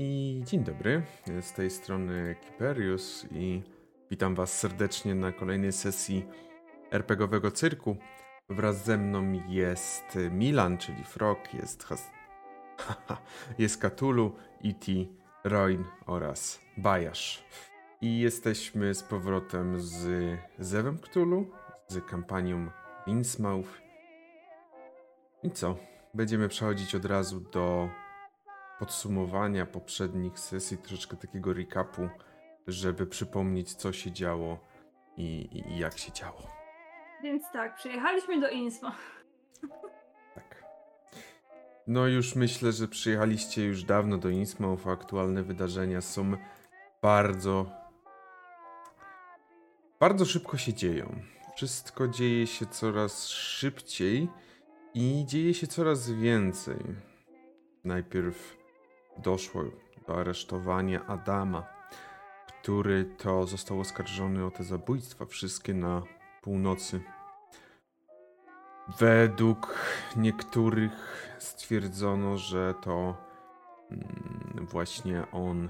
I dzień dobry, z tej strony Kiperius i witam Was serdecznie na kolejnej sesji RPGowego cyrku. Wraz ze mną jest Milan, czyli Frog, jest, Has... jest Katulu, E.T., Roin oraz Bajasz. I jesteśmy z powrotem z Zewem Cthulhu, z kampanią Innsmouth. I co? Będziemy przechodzić od razu do podsumowania poprzednich sesji, troszeczkę takiego recapu, żeby przypomnieć, co się działo i, i, i jak się działo. Więc tak, przyjechaliśmy do Insmo. Tak. No już myślę, że przyjechaliście już dawno do Innsmouth, a aktualne wydarzenia są bardzo, bardzo szybko się dzieją. Wszystko dzieje się coraz szybciej i dzieje się coraz więcej. Najpierw doszło do aresztowania Adama, który to został oskarżony o te zabójstwa, wszystkie na północy. Według niektórych stwierdzono, że to mm, właśnie on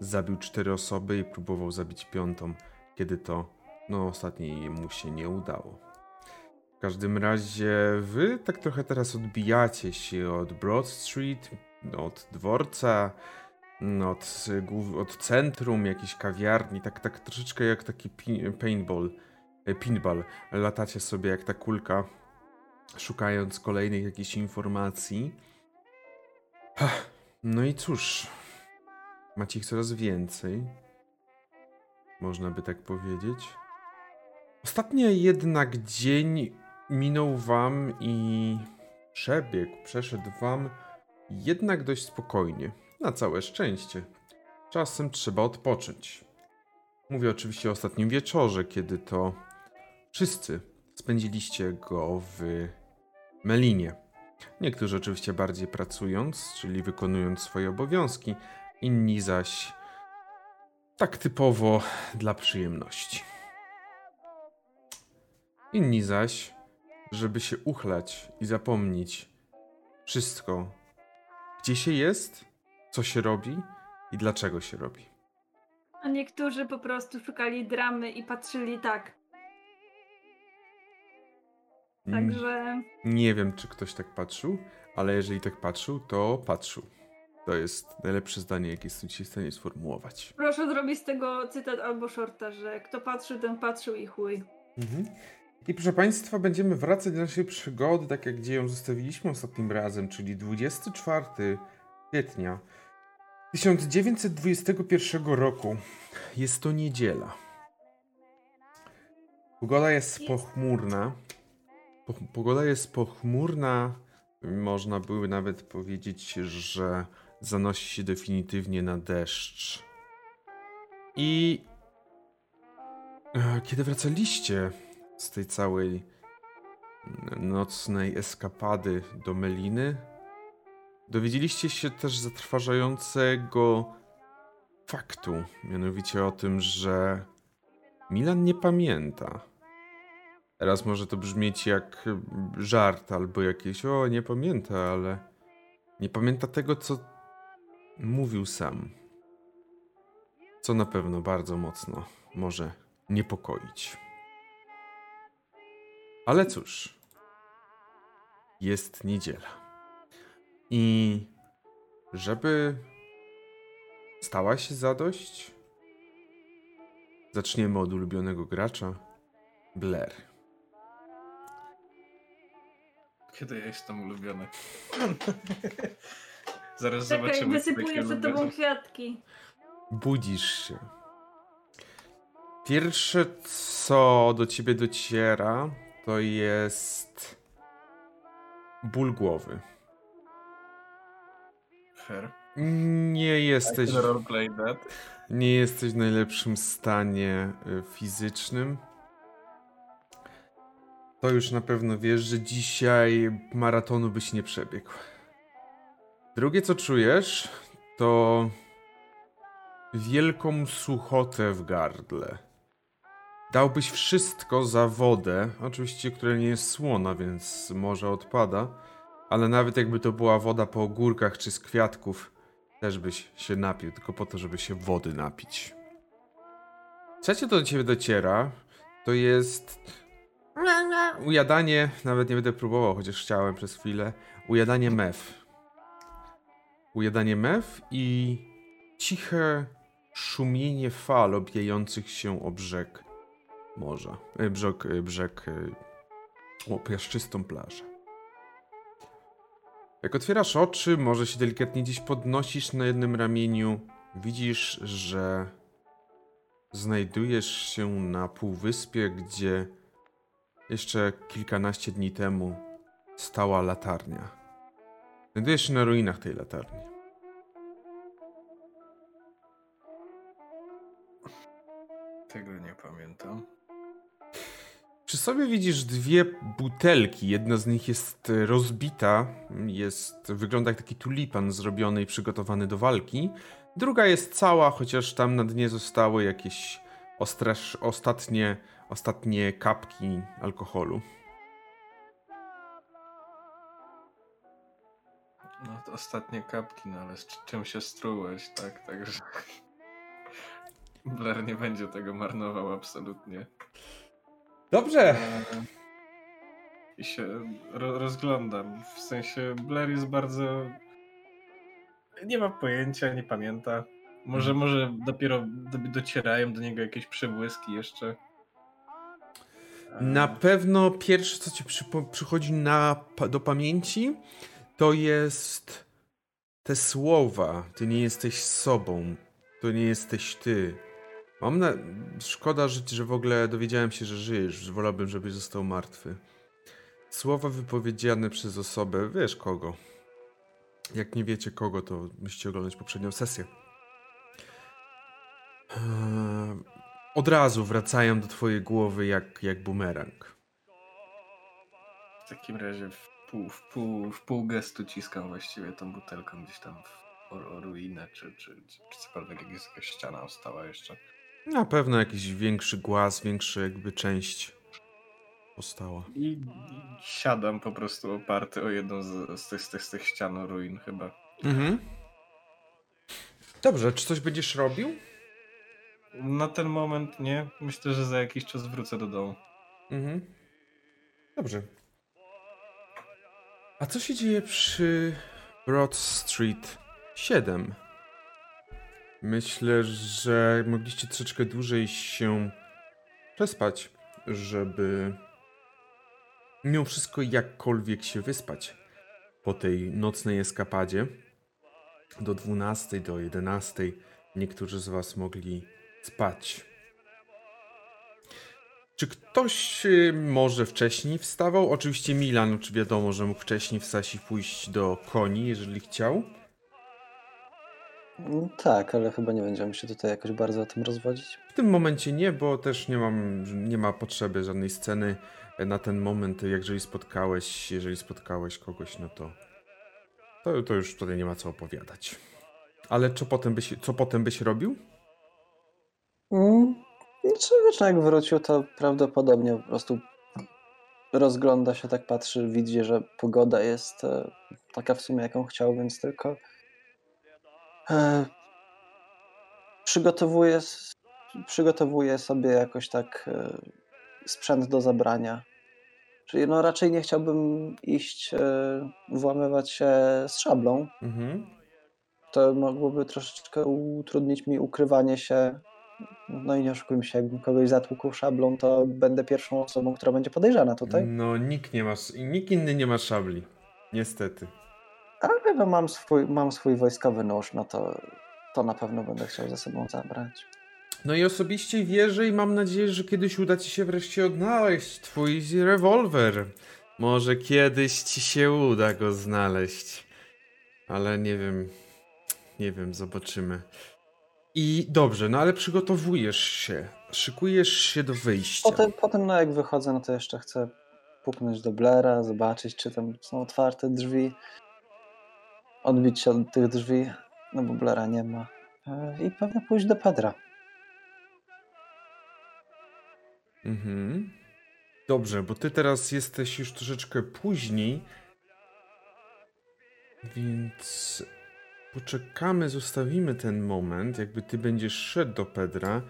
zabił cztery osoby i próbował zabić piątą, kiedy to no ostatniej mu się nie udało. W każdym razie wy tak trochę teraz odbijacie się od Broad Street, od dworca, od, od centrum, jakiejś kawiarni, tak, tak troszeczkę jak taki paintball, e, pinball. Latacie sobie jak ta kulka, szukając kolejnych jakichś informacji. No i cóż, macie ich coraz więcej. Można by tak powiedzieć. Ostatnio jednak dzień minął wam i przebiegł, przeszedł wam jednak dość spokojnie. Na całe szczęście. Czasem trzeba odpocząć. Mówię oczywiście o ostatnim wieczorze, kiedy to wszyscy spędziliście go w Melinie. Niektórzy oczywiście bardziej pracując, czyli wykonując swoje obowiązki, inni zaś tak typowo dla przyjemności. Inni zaś, żeby się uchlać i zapomnieć wszystko, gdzie się jest, co się robi i dlaczego się robi. A niektórzy po prostu szukali dramy i patrzyli tak. Także. Nie wiem, czy ktoś tak patrzył, ale jeżeli tak patrzył, to patrzył. To jest najlepsze zdanie, jakie jestem ci w stanie sformułować. Proszę zrobić z tego cytat albo shorta, że kto patrzy, ten patrzył i chuj. Mhm. I proszę Państwa, będziemy wracać do naszej przygody, tak jak gdzie ją zostawiliśmy ostatnim razem, czyli 24 kwietnia 1921 roku. Jest to niedziela. Pogoda jest pochmurna. Pogoda jest pochmurna. Można by nawet powiedzieć, że zanosi się definitywnie na deszcz. I e, kiedy wracaliście z tej całej nocnej eskapady do Meliny, dowiedzieliście się też zatrważającego faktu, mianowicie o tym, że Milan nie pamięta. Teraz może to brzmieć jak żart albo jakieś o, nie pamięta, ale nie pamięta tego, co mówił sam. Co na pewno bardzo mocno może niepokoić. Ale cóż, jest niedziela. I żeby stała się zadość, zaczniemy od ulubionego gracza, Blair. Kiedy ja jestem ulubiony? Zaraz Czekaj, zobaczymy. wysypuję przed tobą kwiatki. Budzisz się. Pierwsze, co do ciebie dociera, to jest ból głowy. Nie jesteś. Nie jesteś w najlepszym stanie y, fizycznym. To już na pewno wiesz, że dzisiaj maratonu byś nie przebiegł. Drugie co czujesz, to wielką suchotę w gardle. Dałbyś wszystko za wodę, oczywiście, która nie jest słona, więc może odpada, ale nawet jakby to była woda po ogórkach czy z kwiatków, też byś się napił, tylko po to, żeby się wody napić. Trzecie, co do ciebie dociera, to jest ujadanie, nawet nie będę próbował, chociaż chciałem przez chwilę, ujadanie mew. Ujadanie mew i ciche szumienie fal obijających się o brzeg morza. E, Brzeg, e, brzeg e, o piaszczystą plażę. Jak otwierasz oczy, może się delikatnie gdzieś podnosisz na jednym ramieniu, widzisz, że znajdujesz się na półwyspie, gdzie jeszcze kilkanaście dni temu stała latarnia. Znajdujesz się na ruinach tej latarni. Tego nie pamiętam. Przy sobie widzisz dwie butelki. Jedna z nich jest e, rozbita, jest, wygląda jak taki tulipan zrobiony i przygotowany do walki. Druga jest cała, chociaż tam na dnie zostały jakieś ostatnie, ostatnie kapki alkoholu. No to ostatnie kapki, no ale z czym się strułeś, tak? Także. Blair nie będzie tego marnował absolutnie. Dobrze! E, I się ro rozglądam. W sensie Blair jest bardzo. Nie ma pojęcia, nie pamięta. Może, może dopiero do, docierają do niego jakieś przebłyski jeszcze. E, Na pewno pierwsze, co ci przychodzi na, do pamięci, to jest te słowa. Ty nie jesteś sobą. To nie jesteś ty. Mam na... Szkoda, że, w ogóle dowiedziałem się, że żyjesz. Wolałbym, żebyś został martwy. Słowa wypowiedziane przez osobę, wiesz kogo. Jak nie wiecie kogo, to musicie oglądać poprzednią sesję. Eee, Od razu wracają do twojej głowy jak, jak bumerang. W takim razie w pół, w pół, w pół gestu ciskam właściwie tą butelką gdzieś tam w o, o ruinę, czy, czy, czy, czy cokolwiek, jak jest jakaś ściana ostała jeszcze. Na pewno jakiś większy głaz, większa jakby część powstała. I, siadam po prostu oparty o jedną z, z, tych, z, tych, z tych ścian ruin chyba. Mhm. Dobrze, czy coś będziesz robił? Na ten moment nie. Myślę, że za jakiś czas wrócę do domu. Mhm. Dobrze. A co się dzieje przy Broad Street 7? Myślę, że mogliście troszeczkę dłużej się przespać, żeby mimo wszystko jakkolwiek się wyspać po tej nocnej eskapadzie. Do 12, do 11 niektórzy z Was mogli spać. Czy ktoś y, może wcześniej wstawał? Oczywiście Milan, czy wiadomo, że mógł wcześniej wstać i pójść do koni, jeżeli chciał. Mm, Tak, ale chyba nie będziemy się tutaj jakoś bardzo o tym rozwodzić. W tym momencie nie, bo też nie mam, nie ma potrzeby żadnej sceny na ten moment. Jeżeli spotkałeś, jeżeli spotkałeś kogoś, no to, to, to już tutaj nie ma co opowiadać. Ale co potem byś, co potem byś robił? Mm, Czy wiesz, no jak wrócił, to prawdopodobnie po prostu rozgląda się, tak patrzy, widzi, że pogoda jest e, taka w sumie, jaką chciał, więc tylko e, przygotowuje, s- przygotowuje sobie jakoś tak e, sprzęt do zabrania. Czyli no raczej nie chciałbym iść, e, włamywać się z szablą, Mhm. to mogłoby troszeczkę utrudnić mi ukrywanie się. No i nie oszukujmy się, jakbym kogoś zatłukł szablą, to będę pierwszą osobą, która będzie podejrzana tutaj. No, nikt nie ma, nikt inny nie ma szabli. Niestety. Ale no mam swój, mam swój wojskowy nóż, no to, to na pewno będę chciał ze sobą zabrać. No i osobiście wierzę i mam nadzieję, że kiedyś uda ci się wreszcie odnaleźć twój rewolwer. Może kiedyś ci się uda go znaleźć. Ale nie wiem. Nie wiem, zobaczymy. I dobrze, no ale przygotowujesz się. Szykujesz się do wyjścia. Potem, potem no jak wychodzę, no to jeszcze chcę puknąć do Blera, zobaczyć, czy tam są otwarte drzwi. Odbić się od tych drzwi, no bo Blera nie ma. E, I pewnie pójść do Pedra. Mhm. Dobrze, bo ty teraz jesteś już troszeczkę później. Więc poczekamy, zostawimy ten moment, jakby ty będziesz szedł do Pedra,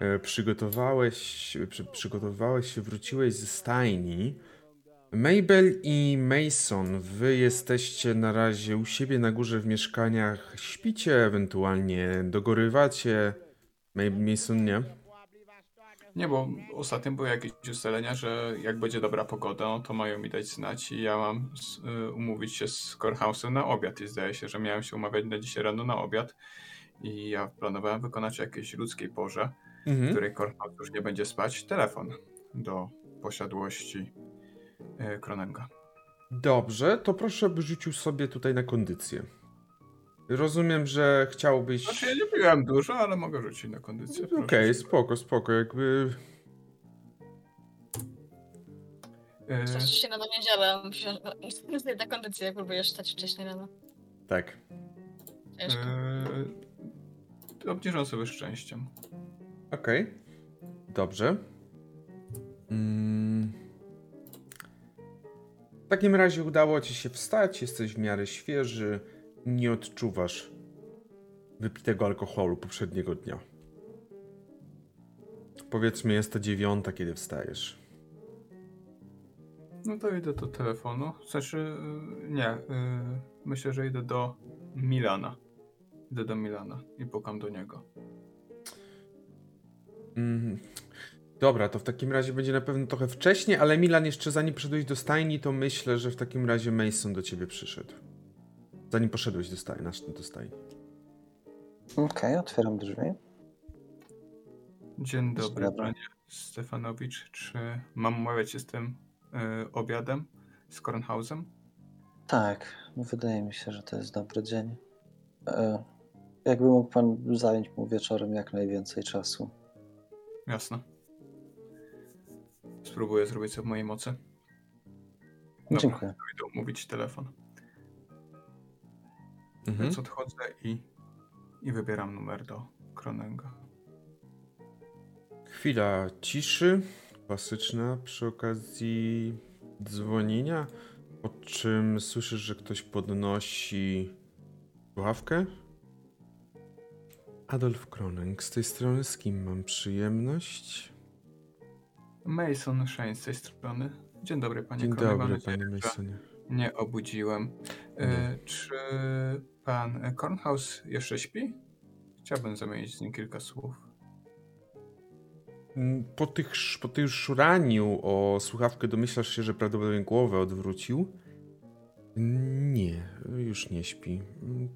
e, przygotowałeś, przy, przygotowałeś się, wróciłeś ze stajni. Mabel i Mason, wy jesteście na razie u siebie na górze w mieszkaniach, śpicie, ewentualnie dogorywacie. Mason nie? Nie, bo ostatnio były jakieś ustalenia, że jak będzie dobra pogoda, no to mają mi dać znać i ja mam y, umówić się z Corehausem na obiad i zdaje się, że miałem się umawiać na dzisiaj rano na obiad i ja planowałem wykonać jakiejś ludzkiej porze, w Mhm. której Corehouse już nie będzie spać, telefon do posiadłości Kronenga. Dobrze, to proszę, by rzucił sobie tutaj na kondycję. Rozumiem, że chciałbyś... Znaczy ja nie piłem dużo, ale mogę rzucić na kondycję. Okej, proszę. spoko, spoko, jakby... Coś się na to nie działa. Musisz na kondycję, jak próbujesz stać wcześniej rano. Tak. Ciężko. y, Obniżam sobie szczęściem. Okej. Dobrze. Mm. W takim razie udało ci się wstać, jesteś w miarę świeży, nie odczuwasz wypitego alkoholu poprzedniego dnia. Powiedzmy, jest to dziewiąta, kiedy wstajesz. No to idę do telefonu. Znaczy, nie. y, Myślę, że idę do Milana. Idę do Milana i pukam do niego. Mhm. Dobra, to w takim razie będzie na pewno trochę wcześniej, ale Milan jeszcze zanim przyszedłeś do stajni, to myślę, że w takim razie Mason do ciebie przyszedł. Zanim poszedłeś do stajni, nasz- do stajni. Okej, otwieram drzwi. Dzień dobry, Dobra. panie Stefanowicz. Czy mam umawiać się z tym y, obiadem z Kornhausem? Tak, wydaje mi się, że to jest dobry dzień. E, jakby mógł pan zająć mu wieczorem jak najwięcej czasu. Jasne. Spróbuję zrobić co w mojej mocy. Dobra. Dziękuję. Idę umówić telefon. Mhm. Więc odchodzę i, i wybieram numer do Kronenga. Chwila ciszy, klasyczna przy okazji dzwonienia, po czym słyszysz, że ktoś podnosi słuchawkę. Adolf Kroneng, z tej strony z kim mam przyjemność? Mason Shane z tej strony. Dzień dobry, panie Dzień dobry, panie Masonie. Nie obudziłem. E, czy pan Kornhaus jeszcze śpi? Chciałbym zamienić z nim kilka słów. Mm, Po, tych, po tym szuraniu o słuchawkę domyślasz się, że prawdopodobnie głowę odwrócił. Nie, już nie śpi.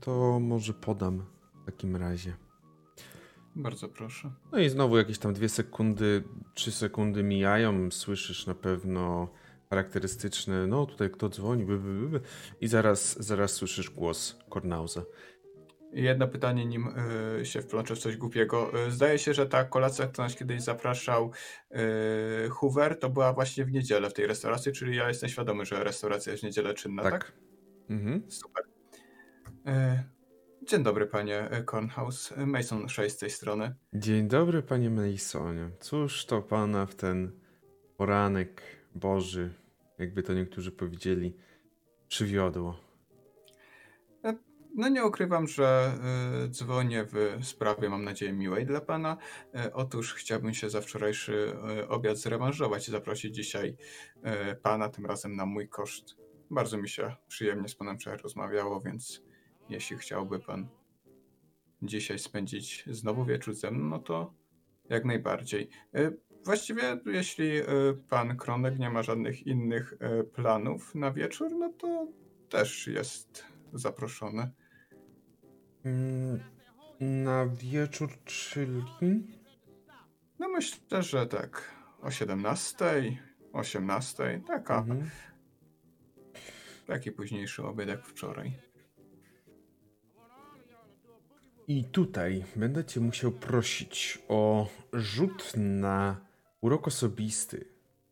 To może podam w takim razie. Bardzo proszę. No i znowu jakieś tam dwie sekundy, trzy sekundy mijają, słyszysz na pewno charakterystyczne, no tutaj kto dzwoni, by, by, by, by. i zaraz, zaraz słyszysz głos Kornauza. Jedno pytanie, nim y, się wplączę w coś głupiego. Y, zdaje się, że ta kolacja, którą nas kiedyś zapraszał y, Hoover, to była właśnie w niedzielę w tej restauracji, czyli ja jestem świadomy, że restauracja jest w niedzielę czynna, tak? tak? Mhm. Super. Y, dzień dobry, panie y, Kornhaus. Y, Mason 6 z tej strony. Dzień dobry, panie Masonie. Cóż to pana w ten poranek Boży, jakby to niektórzy powiedzieli, przywiodło? No nie ukrywam, że dzwonię w sprawie, mam nadzieję, miłej dla pana. Otóż chciałbym się za wczorajszy obiad zrewanżować i zaprosić dzisiaj pana, tym razem na mój koszt. Bardzo mi się przyjemnie z panem wczoraj rozmawiało, więc jeśli chciałby pan dzisiaj spędzić znowu wieczór ze mną, no to jak najbardziej. Y, właściwie, jeśli y, pan Kronek nie ma żadnych innych y, planów na wieczór, no to też jest zaproszony. Mm, Na wieczór, czyli... No myślę, że tak o 17, 18, taka, Mhm. taki późniejszy obiad jak wczoraj. I tutaj będę cię musiał prosić o rzut na urok osobisty,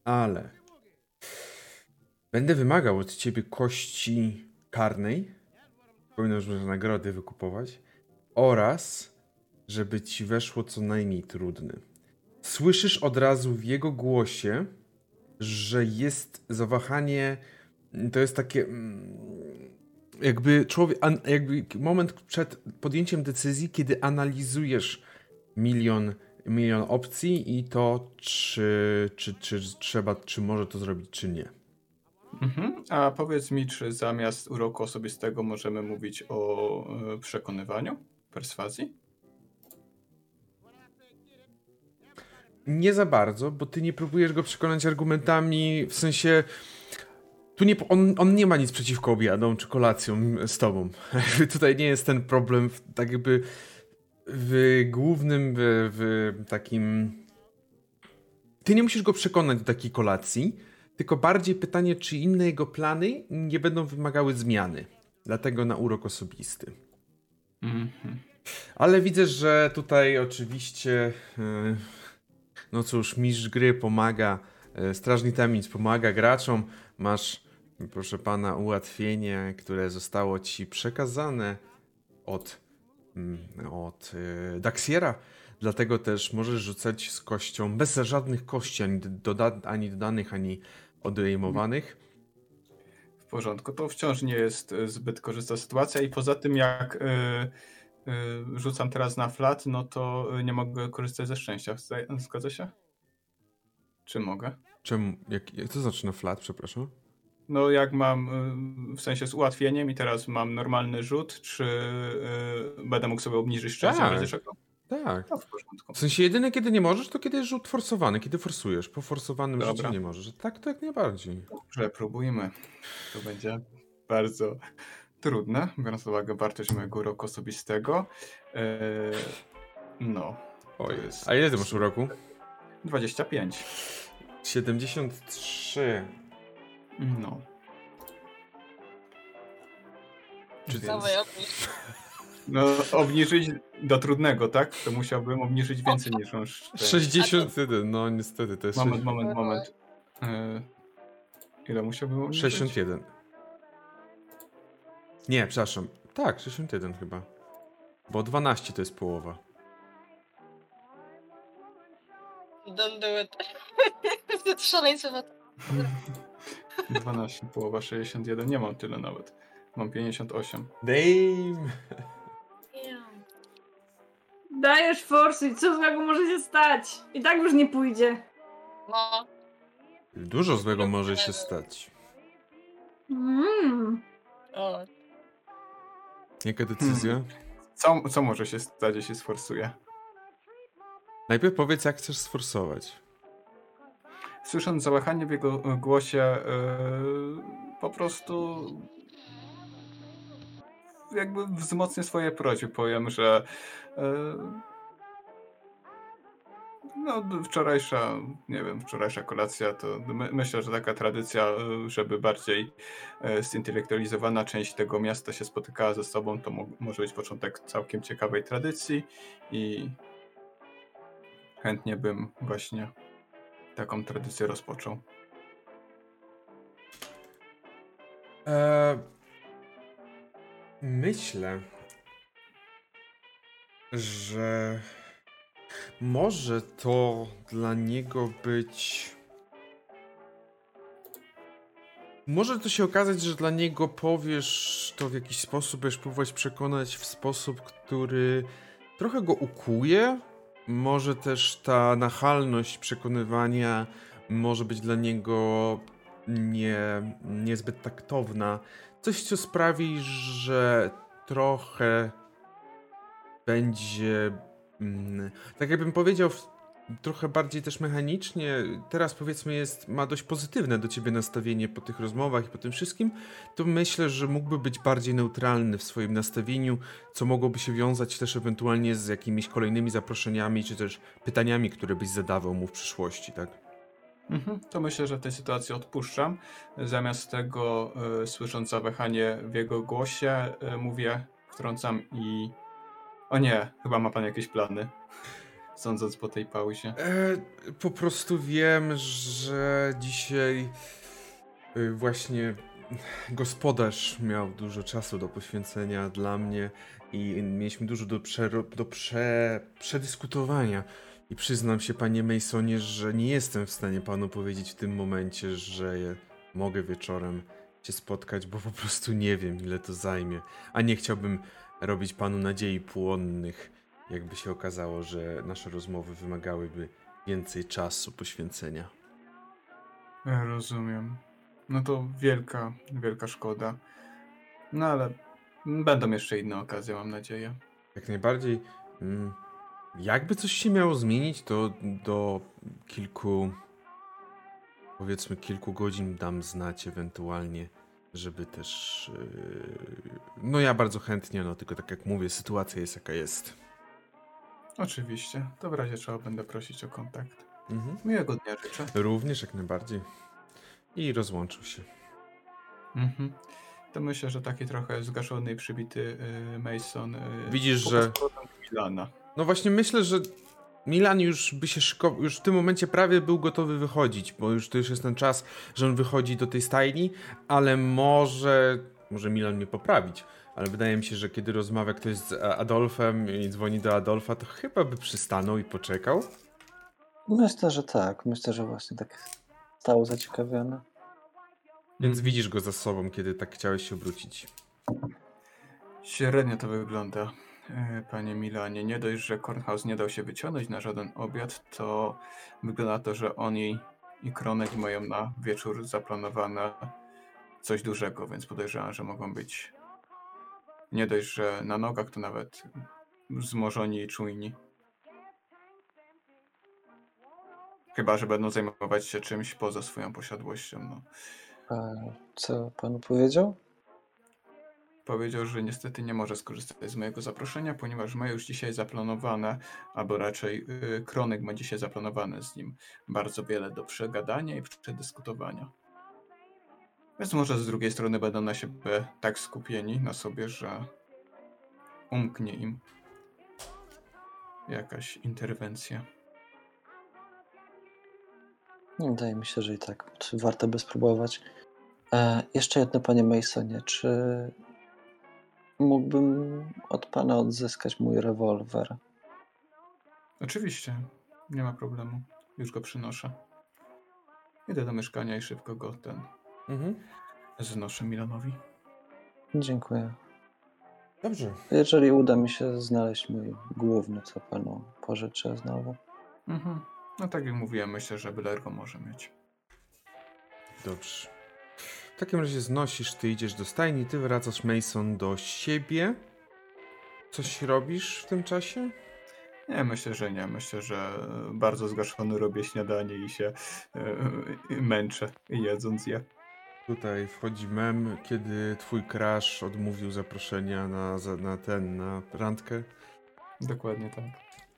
ale będę wymagał od ciebie kości karnej, powinno już nagrody wykupować, oraz żeby ci weszło co najmniej trudny. Słyszysz od razu w jego głosie, że jest zawahanie, to jest takie... jakby człowiek, an, jakby moment przed podjęciem decyzji, kiedy analizujesz milion, milion opcji i to, czy, czy, czy trzeba, czy może to zrobić, czy nie. Mhm. A powiedz mi, czy zamiast uroku osobistego możemy mówić o e, przekonywaniu, perswazji? Nie za bardzo, bo ty nie próbujesz go przekonać argumentami, w sensie tu nie, on, on nie ma nic przeciwko obiadom czy kolacjom z tobą. Tutaj nie jest ten problem, w, tak jakby w głównym, w, w takim... Ty nie musisz go przekonać do takiej kolacji, tylko bardziej pytanie, czy inne jego plany nie będą wymagały zmiany. Dlatego na urok osobisty. Mhm. Ale widzę, że tutaj oczywiście, e, no cóż, mistrz gry pomaga, e, strażnik tajemnic pomaga graczom. Masz, proszę pana, ułatwienie, które zostało ci przekazane od, mm, od e, Daxiera. Dlatego też możesz rzucać z kością bez żadnych kości, ani, doda ani dodanych, ani odejmowanych. W porządku, to wciąż nie jest e, zbyt korzystna sytuacja i poza tym jak y, y, rzucam teraz na flat, no to nie mogę korzystać ze szczęścia. Zgadza się? Czy mogę? Czemu? Jak, jak to znaczy na flat, przepraszam? No jak mam y, w sensie z ułatwieniem i teraz mam normalny rzut, czy y, będę mógł sobie obniżyć szczęście Tak. w czego? Tak. No w porządku. W sensie jedyne kiedy nie możesz, to kiedy jest rzut forsowany, kiedy forsujesz. Po forsowanym Dobra. rzucie nie możesz. Tak, to jak najbardziej. Dobrze, próbujmy. To będzie bardzo trudne, biorąc pod uwagę wartość mojego roku osobistego. Eee, no, Oj, jest- a ile ty masz uroku? 25. 73. No. Czy Więc- Dawaj. No, obniżyć do trudnego, tak? To musiałbym obniżyć więcej niż on. szczęście. 61, no niestety, to jest Moment, moment, moment. Eee, ile musiałbym obniżyć? 61. Nie, przepraszam. Tak, 61 chyba. Bo 12 to jest połowa. Don't do it. To jest szaleństwo. 12, połowa 61. Nie mam tyle nawet. Mam 58. Damn! Dajesz forsy co złego może się stać? I tak już nie pójdzie. No, Dużo złego może się stać. Mm. o, Jaka decyzja? Co, co może się stać, jeśli sforsuję? Najpierw powiedz, jak chcesz sforsować. Słysząc załachanie w jego e, głosie, e, po prostu jakby wzmocnię swoje prośby. Powiem, że e, no, wczorajsza, nie wiem, wczorajsza kolacja to my, myślę, że taka tradycja, żeby bardziej e, zintelektualizowana część tego miasta się spotykała ze sobą, to mo- może być początek całkiem ciekawej tradycji i chętnie bym właśnie taką tradycję rozpoczął. Eee, myślę, że może to dla niego być. Może to się okazać, że dla niego powiesz to w jakiś sposób, będziesz próbować przekonać w sposób, który trochę go ukuje. Może też ta nachalność przekonywania może być dla niego nie, niezbyt taktowna. Coś, co sprawi, że trochę będzie. mm, Tak jakbym powiedział, trochę bardziej też mechanicznie. Teraz powiedzmy, jest, ma dość pozytywne do ciebie nastawienie po tych rozmowach i po tym wszystkim. To myślę, że mógłby być bardziej neutralny w swoim nastawieniu, co mogłoby się wiązać też ewentualnie z jakimiś kolejnymi zaproszeniami, czy też pytaniami, które byś zadawał mu w przyszłości, tak? Mhm, to myślę, że w tej sytuacji odpuszczam. Zamiast tego, e, słysząc zawahanie w jego głosie, e, mówię, wtrącam i. O nie, chyba ma pan jakieś plany. Sądząc po tej pauzie. E, po prostu wiem, że dzisiaj y, właśnie gospodarz miał dużo czasu do poświęcenia dla mnie i mieliśmy dużo do, do prze- przedyskutowania. I przyznam się, panie Masonie, że nie jestem w stanie panu powiedzieć w tym momencie, że mogę wieczorem się spotkać, bo po prostu nie wiem, ile to zajmie. A nie chciałbym robić panu nadziei płonnych, jakby się okazało, że nasze rozmowy wymagałyby więcej czasu poświęcenia. Rozumiem. No to wielka, wielka szkoda. No ale będą jeszcze inne okazje, mam nadzieję. Jak najbardziej. Mm, jakby coś się miało zmienić, to do kilku, powiedzmy, kilku godzin dam znać ewentualnie, żeby też. Yy, no ja bardzo chętnie, no tylko tak jak mówię, sytuacja jest jaka jest. Oczywiście. To w razie trzeba będę prosić o kontakt. Mhm. Miłego dnia życzę. Również jak najbardziej. I rozłączył się. Mhm. To myślę, że taki trochę zgaszony i przybity y, Mason. y, Widzisz, że- Milana. No właśnie myślę, że Milan już by się szykował, już w tym momencie prawie był gotowy wychodzić, bo już to już jest ten czas, że on wychodzi do tej stajni, ale może, może Milan mnie poprawić, ale wydaje mi się, że kiedy rozmawia ktoś z Adolfem i dzwoni do Adolfa, to chyba by przystanął i poczekał. Myślę, że tak. Myślę, że właśnie tak stał zaciekawiony. Więc widzisz go za sobą, kiedy tak chciałeś się obrócić. Średnio to wygląda, y, panie Milanie. Nie dość, że Kornhaus nie dał się wyciągnąć na żaden obiad, to wygląda na to, że oni i Kronek mają na wieczór zaplanowane coś dużego, więc podejrzewam, że mogą być nie dość, że na nogach, to nawet zmożoni i czujni. Chyba, że będą zajmować się czymś poza swoją posiadłością. No. A co panu powiedział? Powiedział, że niestety nie może skorzystać z mojego zaproszenia, ponieważ ma już dzisiaj zaplanowane, albo raczej yy, Kronek ma dzisiaj zaplanowane z nim bardzo wiele do przegadania i przedyskutowania. Więc może z drugiej strony będą na siebie tak skupieni na sobie, że umknie im jakaś interwencja. Wydaje mi się, że i tak warto by spróbować. E, jeszcze jedno, panie Masonie, czy mógłbym od pana odzyskać mój rewolwer? Oczywiście, nie ma problemu. Już go przynoszę. Idę do mieszkania i szybko go ten Mhm. znoszę Milanowi. Dziękuję. Dobrze. Jeżeli uda mi się znaleźć mój główny, co panu pożyczę znowu. Mhm. No tak jak mówiłem, myślę, że Blair go może mieć. Dobrze. W takim razie znosisz, ty idziesz do stajni, ty wracasz Mason do siebie. Coś robisz w tym czasie? Nie, myślę, że nie. Myślę, że bardzo zgaszony robię śniadanie i się e, męczę jedząc je. Tutaj wchodzi mem, kiedy twój crush odmówił zaproszenia na, na ten, na randkę. Dokładnie tak.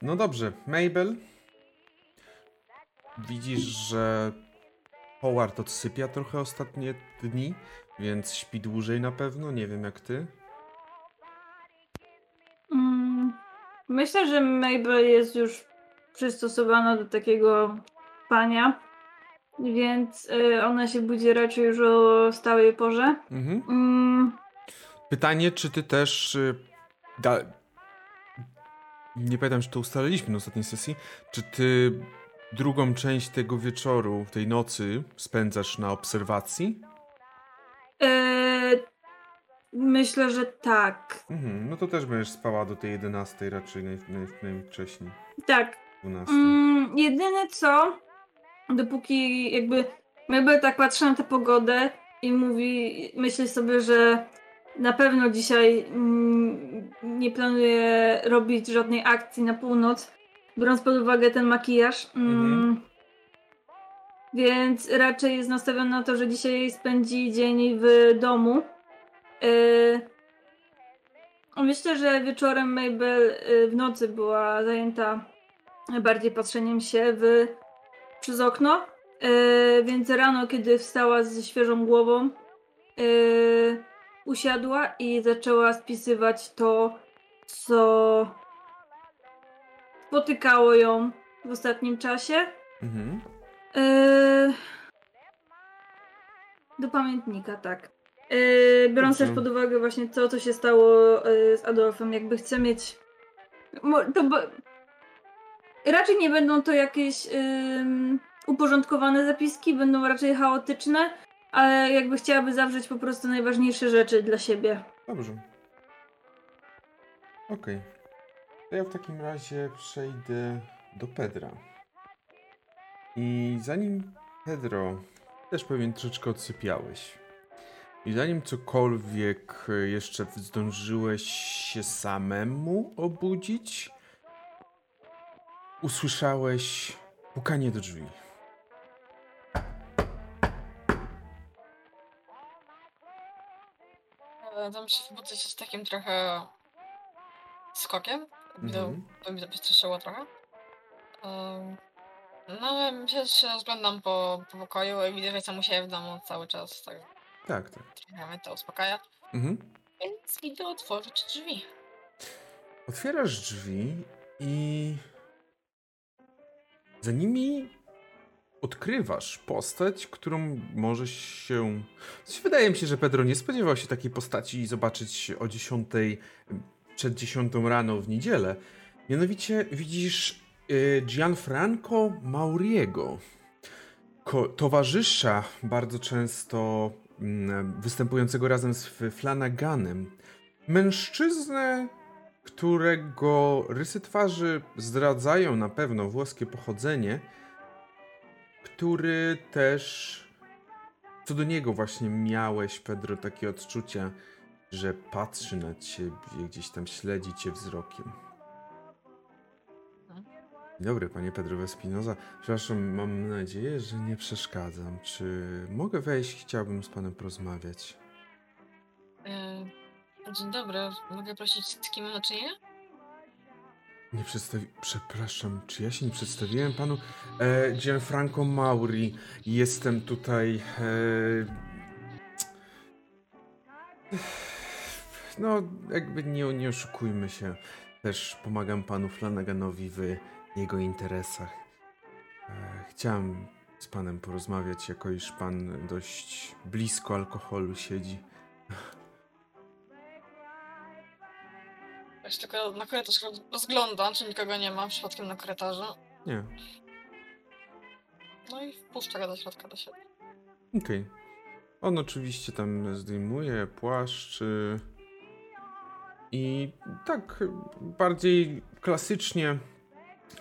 No dobrze, Mabel. Widzisz, że Howard odsypia trochę ostatnie dni, więc śpi dłużej na pewno, nie wiem jak ty. Mm, Myślę, że Mabel jest już przystosowana do takiego spania, więc y, ona się budzi raczej już o stałej porze. Mhm. Mm, Pytanie, czy ty też. y, Da... Nie pamiętam, czy to ustaliliśmy na ostatniej sesji. Czy ty drugą część tego wieczoru, tej nocy spędzasz na obserwacji? y, myślę, że tak. Mhm, no to też będziesz spała do tej 11 raczej naj, naj, najwcześniej. Tak. 12. Mm, jedyne co, dopóki jakby Mabel tak patrzy na tę pogodę i mówi, myśli sobie, że na pewno dzisiaj mm, nie planuje robić żadnej akcji na północ, biorąc pod uwagę ten makijaż. Mm, Mhm. Więc raczej jest nastawiona na to, że dzisiaj spędzi dzień w domu. Yy, myślę, że wieczorem Mabel yy, w nocy była zajęta bardziej patrzeniem się w, przez okno. Yy, więc rano, kiedy wstała ze świeżą głową, yy, usiadła i zaczęła spisywać to, co spotykało ją w ostatnim czasie. Mhm. Yy, do pamiętnika, tak. Yy, biorąc też pod uwagę właśnie to, co się stało yy, z Adolfem, jakby chce mieć. To bo... Raczej nie będą to jakieś uporządkowane zapiski, będą raczej chaotyczne. ale jakby chciałaby zawrzeć po prostu najważniejsze rzeczy dla siebie. Dobrze. Okej. To ja w takim razie przejdę do Pedra. I zanim Pedro, też pewien troszeczkę odsypiałeś. I zanim cokolwiek jeszcze zdążyłeś się samemu obudzić, usłyszałeś pukanie do drzwi. E, Tam się budzę się z takim trochę skokiem. Mhm. To mi wystraszyło trochę. Em, No, ale myślę, że się rozglądam po, po pokoju i widzę, że jestem u siebie w domu cały czas, tak Tak, tak. trochę mnie to uspokaja. Mhm. Więc idę otworzyć drzwi. Otwierasz drzwi i za nimi odkrywasz postać, którą możesz się. Wydaje mi się, że Pedro nie spodziewał się takiej postaci zobaczyć o 10 przed 10 rano w niedzielę. Mianowicie widzisz y, Gianfranco Mauriego, towarzysza bardzo często mm, występującego razem z Flanaganem. Mężczyznę, którego rysy twarzy zdradzają na pewno włoskie pochodzenie, który też co do niego właśnie miałeś, Pedro, takie odczucia, że patrzy na ciebie, gdzieś tam śledzi cię wzrokiem. Dzień dobry, panie Pedro Vespinoza. Przepraszam, mam nadzieję, że nie przeszkadzam. Czy mogę wejść? Chciałbym z panem porozmawiać. E, Dzień dobry, mogę prosić z kim mam czynienia? Nie przedstawi... Przepraszam, czy ja się nie przedstawiłem panu? E, Gianfranco Mauri. Jestem tutaj... E... No, jakby nie, nie oszukujmy się. Też pomagam panu Flanaganowi w jego interesach. E, chciałem z panem porozmawiać, jako iż pan dość blisko alkoholu siedzi. Ja się tylko na korytarz rozglądam, czy nikogo nie ma przypadkiem na korytarzu. Nie, No i wpuszczę go do środka do siebie. Okej. On oczywiście tam zdejmuje płaszcz. I tak bardziej klasycznie,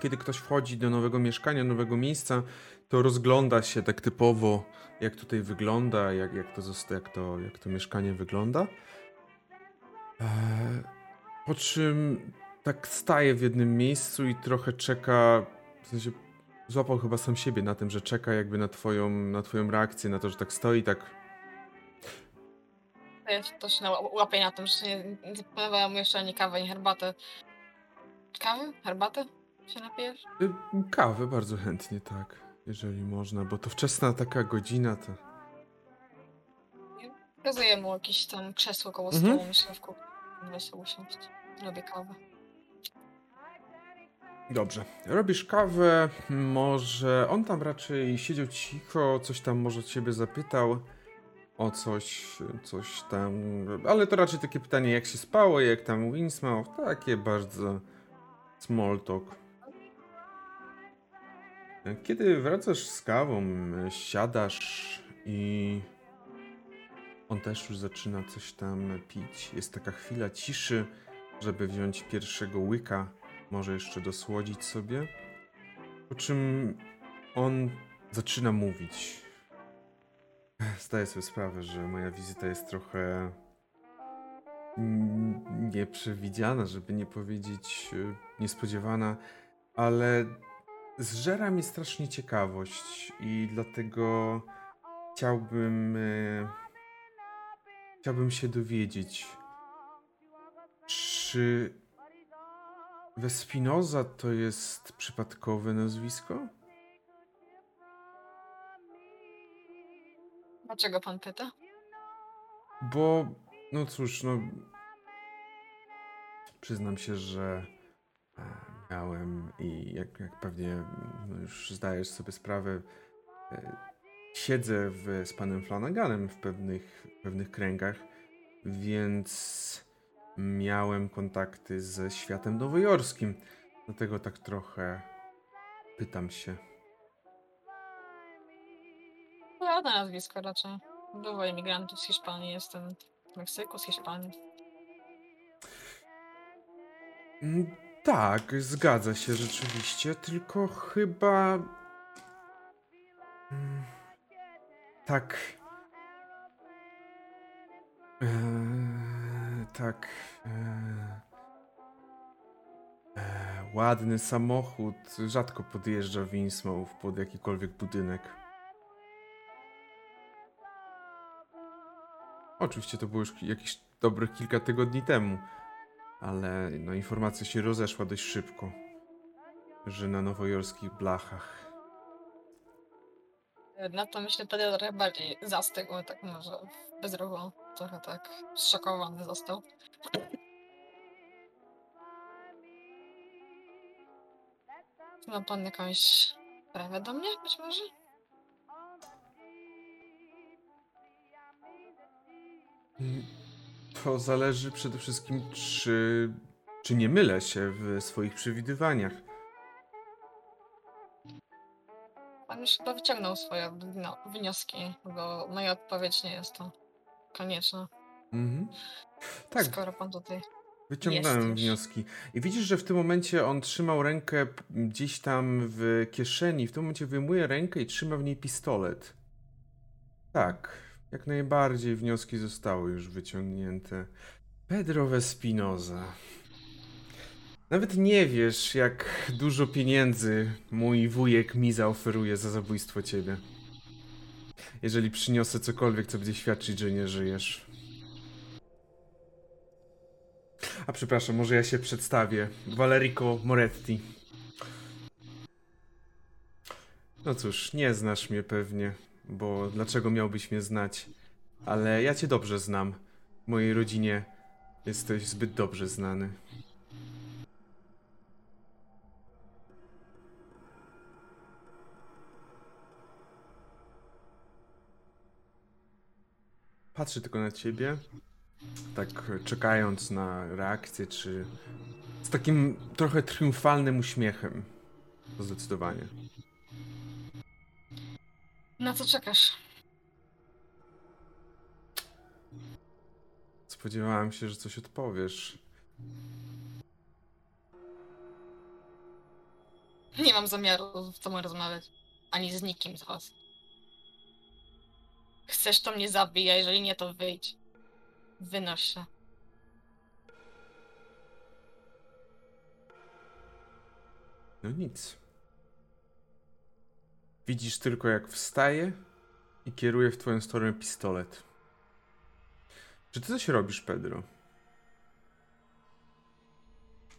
kiedy ktoś wchodzi do nowego mieszkania, nowego miejsca, to rozgląda się tak typowo, jak tutaj wygląda, jak, jak, to, jak, to, jak to mieszkanie wygląda. Eee, po czym tak staje w jednym miejscu i trochę czeka, w sensie złapał chyba sam siebie na tym, że czeka jakby na twoją, na twoją reakcję, na to, że tak stoi, tak Ja się też na, łapię na tym, że nie, nie zaproponowałem mu jeszcze ani kawy, ani herbaty. Kawy? Herbaty? Się napijesz? y, kawę bardzo chętnie, tak, jeżeli można, bo to wczesna taka godzina, to... Pokazuję mu jakieś tam krzesło koło Mhm. stołu, myślę w kuchni. Weź sobie usiąść. Robię kawę. Dobrze, robisz kawę, może on tam raczej siedział cicho, coś tam może ciebie zapytał o coś, coś tam, ale to raczej takie pytanie, jak się spało, jak tam Winsmouth, takie bardzo small talk. Kiedy wracasz z kawą, siadasz i on też już zaczyna coś tam pić. Jest taka chwila ciszy, żeby wziąć pierwszego łyka, może jeszcze dosłodzić sobie. Po czym on zaczyna mówić. Zdaję sobie sprawę, że moja wizyta jest trochę nieprzewidziana, żeby nie powiedzieć y, niespodziewana, ale zżera mnie strasznie ciekawość i dlatego chciałbym y, chciałbym się dowiedzieć, czy Vespinoza to jest przypadkowe nazwisko? Dlaczego pan pyta? Bo, no cóż, no. Przyznam się, że e, miałem i jak, jak pewnie no już zdajesz sobie sprawę, e, siedzę w, z panem Flanaganem w pewnych, pewnych kręgach, więc miałem kontakty ze światem nowojorskim. Dlatego tak trochę pytam się. Ładne nazwisko raczej. Dużo imigrantów z Hiszpanii, jestem z Meksyku, z Hiszpanii. Mm, Tak, zgadza się rzeczywiście, tylko chyba. Mm, Tak. Eee, tak. Eee, eee, ładny samochód rzadko podjeżdża w Innsmouth pod jakikolwiek budynek. Oczywiście to było już ki- jakieś dobrych kilka tygodni temu. Ale no, informacja się rozeszła dość szybko, że na nowojorskich blachach. Na to myślę, Pedro trochę bardziej zastygł, tak może bezruchu. Trochę tak zszokowany został. Ma pan jakąś sprawę do mnie, być może? Mm, To zależy przede wszystkim, czy, czy nie mylę się w swoich przewidywaniach. Pan już chyba wyciągnął swoje wnioski, bo moja odpowiedź nie jest to konieczna, Mhm. Tak, skoro pan tutaj... wyciągnąłem wnioski. I widzisz, że w tym momencie on trzymał rękę gdzieś tam w kieszeni. W tym momencie wyjmuje rękę i trzyma w niej pistolet. Tak, jak najbardziej wnioski zostały już wyciągnięte. Pedro Espinoza. Nawet nie wiesz, jak dużo pieniędzy mój wujek mi zaoferuje za zabójstwo ciebie. Jeżeli przyniosę cokolwiek, co będzie świadczyć, że nie żyjesz. A przepraszam, może ja się przedstawię. Valerico Moretti. No cóż, nie znasz mnie pewnie, bo dlaczego miałbyś mnie znać? Ale ja cię dobrze znam. W mojej rodzinie jesteś zbyt dobrze znany. Patrzę tylko na ciebie, tak czekając na reakcję, czy z takim trochę triumfalnym uśmiechem. Zdecydowanie. Na co czekasz? Spodziewałem się, że coś odpowiesz. Nie mam zamiaru z tobą rozmawiać. Ani z nikim z was. Chcesz, to mnie zabij, a jeżeli nie, to wyjdź. Wynoś się. No nic. Widzisz tylko, jak wstaje i kieruje w twoją stronę pistolet. Czy ty coś robisz, Pedro?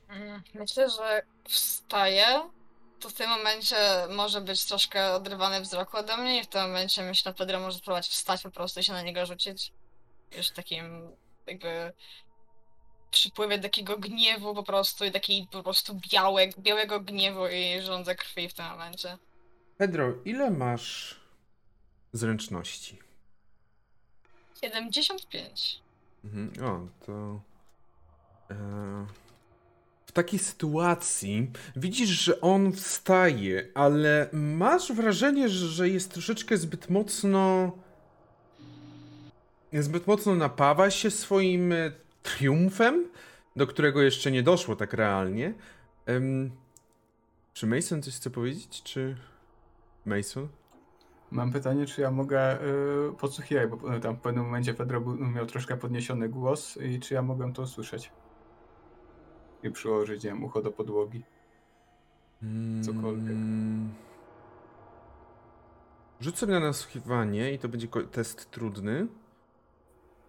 Mm, Myślę, że wstaję. To w tym momencie może być troszkę odrywany wzrok ode mnie i w tym momencie myślę, że Pedro może spróbować wstać po prostu i się na niego rzucić. Już takim jakby przypływie takiego gniewu po prostu i takiej po prostu białe, białego gniewu i żądze krwi w tym momencie. Pedro, ile masz zręczności? 75. Mhm. O, to. E... W takiej sytuacji widzisz, że on wstaje, ale masz wrażenie, że jest troszeczkę zbyt mocno. Zbyt mocno napawa się swoim e, triumfem, do którego jeszcze nie doszło tak realnie. Em... Czy Mason coś chce powiedzieć? Czy. Mason? Mam pytanie, czy ja mogę y, podsłuchiwać, bo y, tam w pewnym momencie Pedro miał troszkę podniesiony głos i czy ja mogłem to usłyszeć? I przyłożyć, nie wiem, ucho do podłogi. Cokolwiek. Mm. Rzucę na nasłuchiwanie i to będzie test trudny.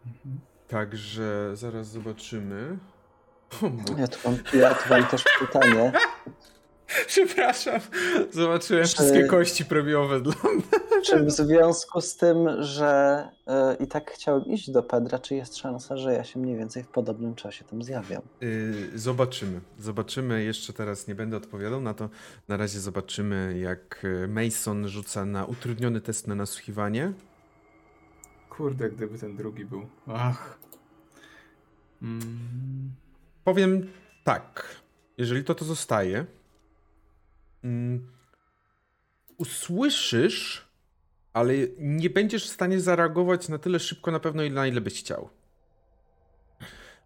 Mhm. Także zaraz zobaczymy. Ja tu mam, ja tu mam też pytanie. Przepraszam. Zobaczyłem Czy- wszystkie kości premiowe dla mnie. Czy w związku z tym, że y, i tak chciałem iść do Pedra, czy jest szansa, że ja się mniej więcej w podobnym czasie tam zjawiam? Yy, zobaczymy. Zobaczymy. Jeszcze teraz nie będę odpowiadał na to. Na razie zobaczymy, jak y, Mason rzuca na utrudniony test na nasłuchiwanie. Kurde, gdyby ten drugi był. Ach. Mm. Powiem tak. Jeżeli to to zostaje, mm, usłyszysz, ale nie będziesz w stanie zareagować na tyle szybko na pewno, na ile byś chciał.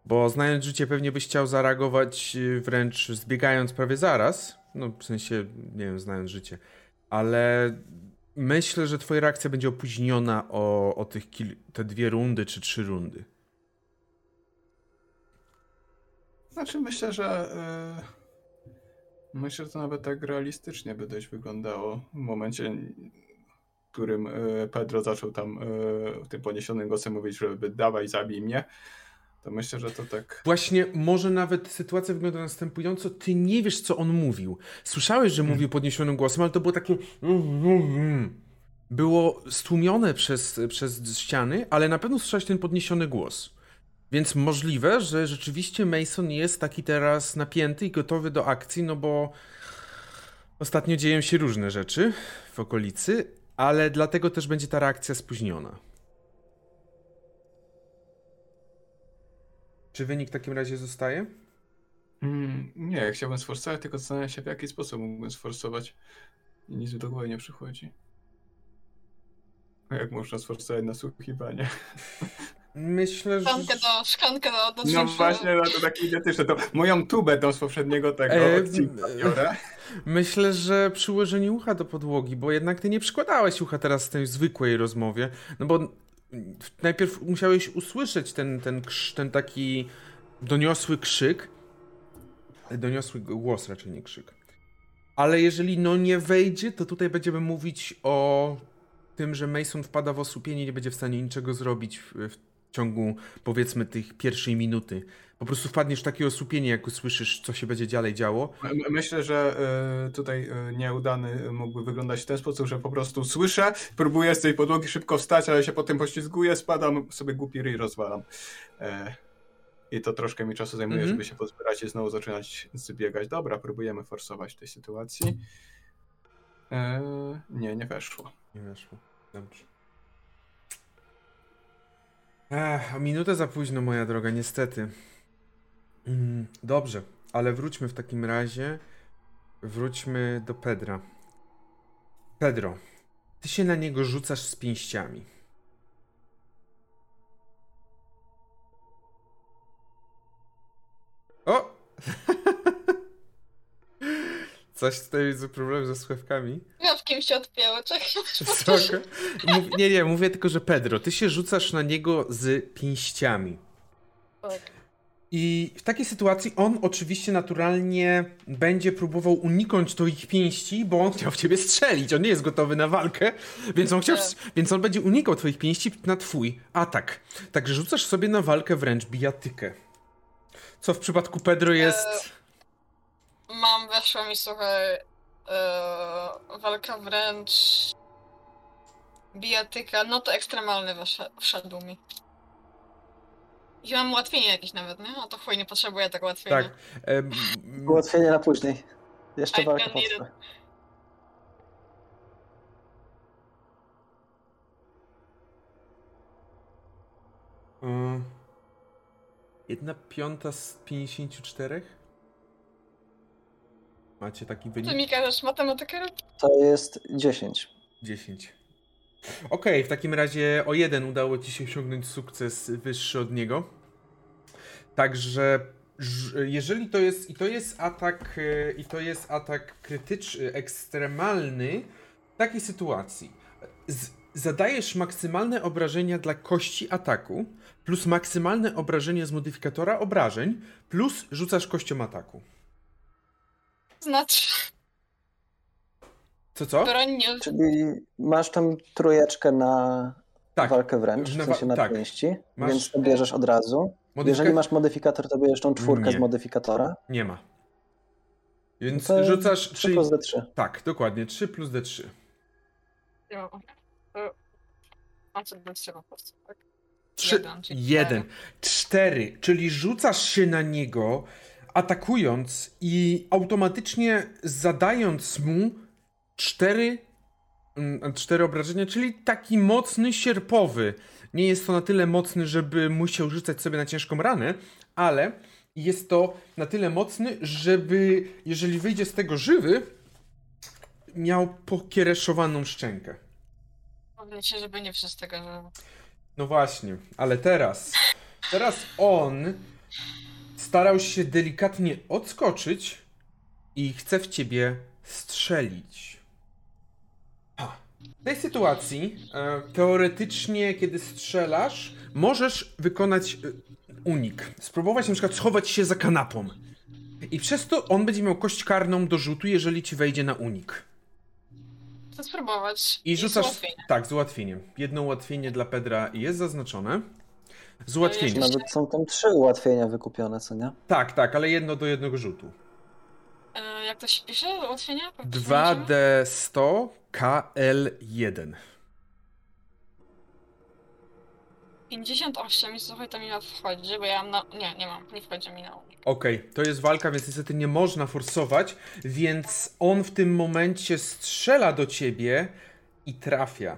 Bo znając życie, pewnie byś chciał zareagować y, wręcz zbiegając prawie zaraz. No, w sensie, nie wiem, znając życie. Ale myślę, że twoja reakcja będzie opóźniona o, o tych kil- te dwie rundy czy trzy rundy. Znaczy myślę, że yy, myślę, że to nawet tak realistycznie by dość wyglądało w momencie, w którym yy, Pedro zaczął tam yy, tym podniesionym głosem mówić, żeby dawaj, zabij mnie. To myślę, że to tak. Właśnie, może nawet sytuacja wygląda następująco. Ty nie wiesz, co on mówił. Słyszałeś, że mówił podniesionym głosem, ale to było takie. Było stłumione przez, przez ściany, ale na pewno słyszałeś ten podniesiony głos. Więc możliwe, że rzeczywiście Mason jest taki teraz napięty i gotowy do akcji, no bo ostatnio dzieją się różne rzeczy w okolicy, ale dlatego też będzie ta reakcja spóźniona. Czy wynik w takim razie zostaje? Mm, nie, chciałbym sforsować, tylko zastanawiam się, w jaki sposób mógłbym sforsować. I nic mi do głowy nie przychodzi. Jak można sforsować nasłuchiwanie? Myślę, że. Szklankę do, szklankę do, do No właśnie, no to takie identyczne. To moją tubę tą z poprzedniego tego E, odcinka biorę. Myślę, że przyłożenie ucha do podłogi, bo jednak ty nie przykładałeś ucha teraz w tej zwykłej rozmowie, no bo najpierw musiałeś usłyszeć ten, ten, krz, ten taki doniosły krzyk, doniosły głos raczej nie krzyk. Ale jeżeli no nie wejdzie, to tutaj będziemy mówić o tym, że Mason wpada w osłupienie i nie będzie w stanie niczego zrobić w, w ciągu powiedzmy tych pierwszej minuty. Po prostu wpadniesz w takie osłupienie, jak usłyszysz, co się będzie dalej działo. Myślę, że y, tutaj y, nieudany mógłby wyglądać w ten sposób, że po prostu słyszę, próbuję z tej podłogi szybko wstać, ale się potem poślizguję, spadam, sobie głupi ryj rozwalam. E, I to troszkę mi czasu zajmuje, Mhm. żeby się pozbierać i znowu zaczynać zbiegać. Dobra, próbujemy forsować w tej sytuacji. E, nie, nie weszło. Nie weszło. Dobrze. Ech, minutę za późno, moja droga, niestety. Mm, dobrze, ale wróćmy w takim razie. Wróćmy do Pedra. Pedro, ty się na niego rzucasz z pięściami. O! Coś tutaj widzę problem ze słuchawkami. Kimś się odpięło, czekaj. Nie, nie, mówię tylko, że Pedro, ty się rzucasz na niego z pięściami. Tak. I w takiej sytuacji on oczywiście naturalnie będzie próbował uniknąć twoich pięści, bo on chciał w ciebie strzelić. On nie jest gotowy na walkę, więc on, chciał, Tak. więc on będzie unikał twoich pięści na twój atak. Także rzucasz sobie na walkę wręcz bijatykę. Co w przypadku Pedro jest... Mam, weszła mi, słuchaj, e, walka wręcz, bijatyka, no to ekstremalny wszedł mi. I mam ułatwienie jakieś nawet, nie? A to chuj, nie potrzebuję tak ułatwienia. Tak. em, Ułatwienie na później. Jeszcze I walka potrwa. y, jedna piąta z 54? Macie taki wynik? Ty mi każesz matematykę? To jest 10. 10. Okej, w takim razie o jeden udało ci się osiągnąć sukces wyższy od niego. Także jeżeli to jest i to jest atak e, i to jest atak krytyczny, ekstremalny w takiej sytuacji z, zadajesz maksymalne obrażenia dla kości ataku plus maksymalne obrażenie z modyfikatora obrażeń plus rzucasz kością ataku. Znaczy, Co co? broń nie... Czyli masz tam trójeczkę na Tak. walkę wręcz, Na w sensie na tak. pięści, Masz- więc to bierzesz od razu. Modyfika- Jeżeli masz modyfikator, to bierzesz tą czwórkę Nie. z modyfikatora. Nie ma. Więc To rzucasz 3 3 plus D3. Tak, dokładnie. 3 plus D3. A co do trzeba po prostu, tak? 3, Jeden, czyli 1, 4, czyli rzucasz się na niego, atakując i automatycznie zadając mu 4, 4 obrażenia, czyli taki mocny sierpowy. Nie jest to na tyle mocny, żeby musiał rzucać sobie na ciężką ranę, ale jest to na tyle mocny, żeby jeżeli wyjdzie z tego żywy, miał pokiereszowaną szczękę. Pewnie się, żeby nie przez tego, że... No właśnie, ale teraz. Teraz on starał się delikatnie odskoczyć i chce w ciebie strzelić. W tej sytuacji, e, teoretycznie, kiedy strzelasz, możesz wykonać e, unik. Spróbować na przykład schować się za kanapą. I przez to on będzie miał kość karną do rzutu, jeżeli ci wejdzie na unik. Chcę spróbować. I rzucasz. ułatwienie. Tak, z ułatwieniem. Jedno ułatwienie dla Pedra jest zaznaczone. Z ułatwieniem. Nawet są tam trzy ułatwienia wykupione, co nie? Tak, tak, ale jedno do jednego rzutu. E, jak to się pisze? Ułatwienie? 2D100 KL1. 58 i słuchaj, to mi na wchodzi, bo ja mam na... Nie, nie mam, nie wchodzi mi na unik. Okej, to jest walka, więc niestety nie można forsować, więc on w tym momencie strzela do ciebie i trafia.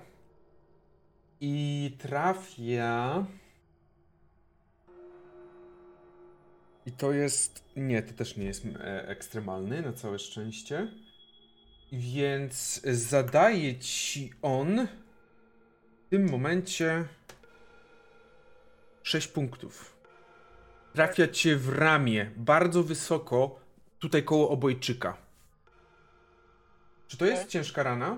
I trafia. I to jest. Nie, to też nie jest e, ekstremalny, na całe szczęście. Więc zadaje ci on w tym momencie 6 punktów. Trafia cię w ramię, bardzo wysoko, tutaj koło obojczyka. Czy to jest Okej. ciężka rana?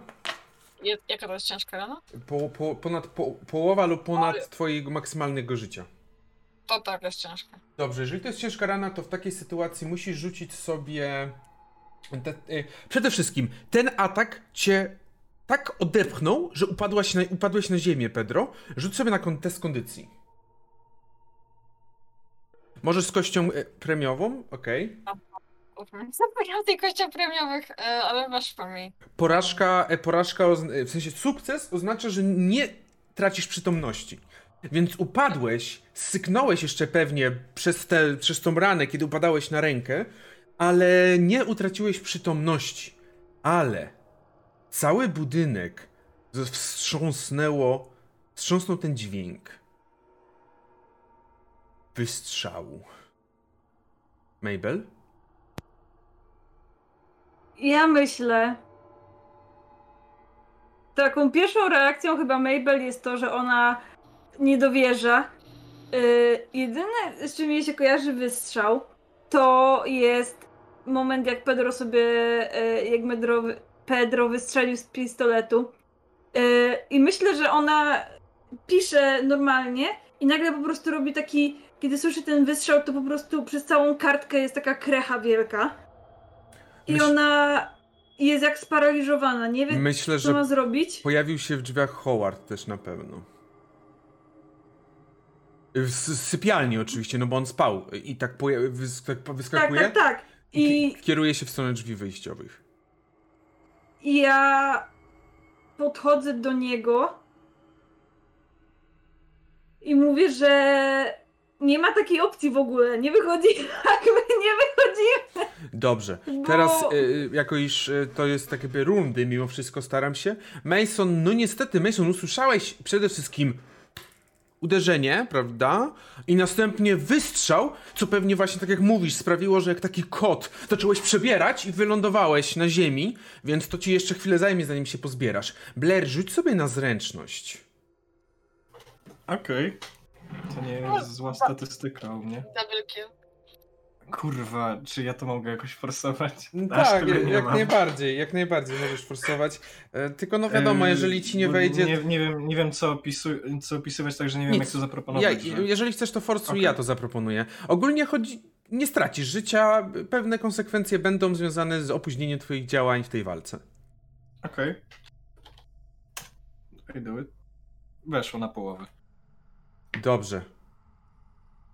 Jaka to jest ciężka rana? Po, po, ponad po, połowa lub ponad Ale- twojego maksymalnego życia. To tak jest ciężka. Dobrze, jeżeli to jest ciężka rana, to w takiej sytuacji musisz rzucić sobie. Te, y, przede wszystkim, ten atak cię tak odepchnął, że upadłaś na, upadłeś na ziemię, Pedro. Rzuć sobie na test kondycji. Możesz z kością y, premiową, okej. Mhm. Zapomniałam tej kości premiowych, e, ale weszło mi. Porażka, e, porażka w sensie sukces oznacza, że nie tracisz przytomności. Więc upadłeś, syknąłeś jeszcze pewnie przez, te, przez tą ranę, kiedy upadałeś na rękę, ale nie utraciłeś przytomności. Ale cały budynek wstrząsnęło, wstrząsnął ten dźwięk wystrzału. Mabel? Ja myślę. Taką pierwszą reakcją chyba Mabel jest to, że ona nie dowierza. Yy, jedyne, z czym jej się kojarzy wystrzał, to jest moment, jak Pedro sobie, yy, jak Pedro, Pedro wystrzelił z pistoletu. Yy, I myślę, że ona pisze normalnie i nagle po prostu robi taki, kiedy słyszy ten wystrzał, to po prostu przez całą kartkę jest taka krecha wielka. I Myśl- ona jest jak sparaliżowana, nie wie Myślę, co ma że zrobić. Pojawił się w drzwiach Howard też na pewno. W sypialni oczywiście, no bo on spał i tak, tak Tak, wyskakuje tak, tak. I ki- kieruje się w stronę drzwi wyjściowych. i ja podchodzę do niego i mówię, że nie ma takiej opcji w ogóle. Nie wychodzi, jakby nie wychodzi. Dobrze, Bo- teraz y, jako iż y, to jest tak jakby rundy, mimo wszystko staram się. Mason, no niestety Mason, usłyszałeś przede wszystkim uderzenie, prawda? I następnie wystrzał, co pewnie właśnie tak jak mówisz, sprawiło, że jak taki kot zacząłeś przebierać i wylądowałeś na ziemi, więc to ci jeszcze chwilę zajmie, zanim się pozbierasz. Blair, rzuć sobie na zręczność. Okej. To nie jest zła statystyka u mnie. Double kill. Kurwa, czy ja to mogę jakoś forsować? Aż tak, tyle nie jak najbardziej, jak najbardziej możesz forsować. E, tylko no wiadomo, Yy, jeżeli ci nie wejdzie... Nie, nie, wiem, nie wiem, co, opisu- co opisywać, także nie wiem, Nic. jak to Ja, zaproponować. że... jeżeli chcesz to forsuj, Okej. ja to zaproponuję. Ogólnie chodzi... Nie stracisz życia, pewne konsekwencje będą związane z opóźnieniem twoich działań w tej walce. Okej. Okay. do it. Weszło na połowę. Dobrze.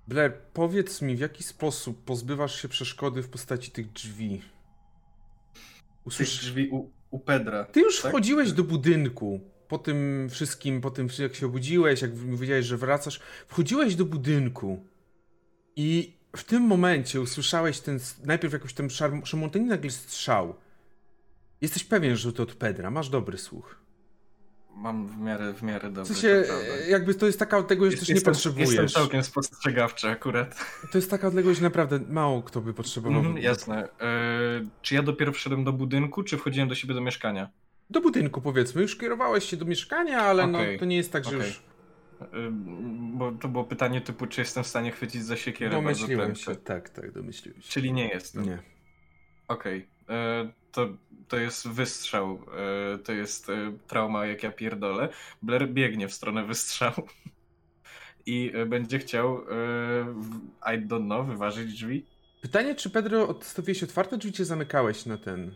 Blair, powiedz mi, w jaki sposób pozbywasz się przeszkody w postaci tych drzwi? Tych Usłysz... drzwi u, u Pedra. Ty już tak? wchodziłeś do budynku. Po tym wszystkim, po tym jak się obudziłeś, jak wiedziałeś, że wracasz, wchodziłeś do budynku i w tym momencie usłyszałeś ten, najpierw jakąś tam szarm- szarmontanie, nagle strzał. Jesteś pewien, że to od Pedra, masz dobry słuch. Mam w miarę, w miarę W dobry. sensie, to jakby to jest taka odległość, że też nie jestem, potrzebujesz. Jestem całkiem spostrzegawczy akurat. To jest taka odległość, że naprawdę mało kto by potrzebował. Mhm, jasne. E, czy ja dopiero wszedłem do budynku, czy wchodziłem do siebie do mieszkania? do budynku powiedzmy. Już kierowałeś się do mieszkania, ale Okej, no to nie jest tak, że okej. już Bo to było pytanie typu, czy jestem w stanie chwycić za siekierę bardzo domyśliłem prędko. się. Tak, tak, domyśliłem się. Czyli nie jestem. Nie. Okej. E, To, to jest wystrzał. E, To jest e, trauma, jak ja pierdolę. Blair biegnie w stronę wystrzału. I e, będzie chciał, I don't know, wyważyć drzwi. Pytanie, czy Pedro odstawiłeś otwarte drzwi, czy zamykałeś na ten?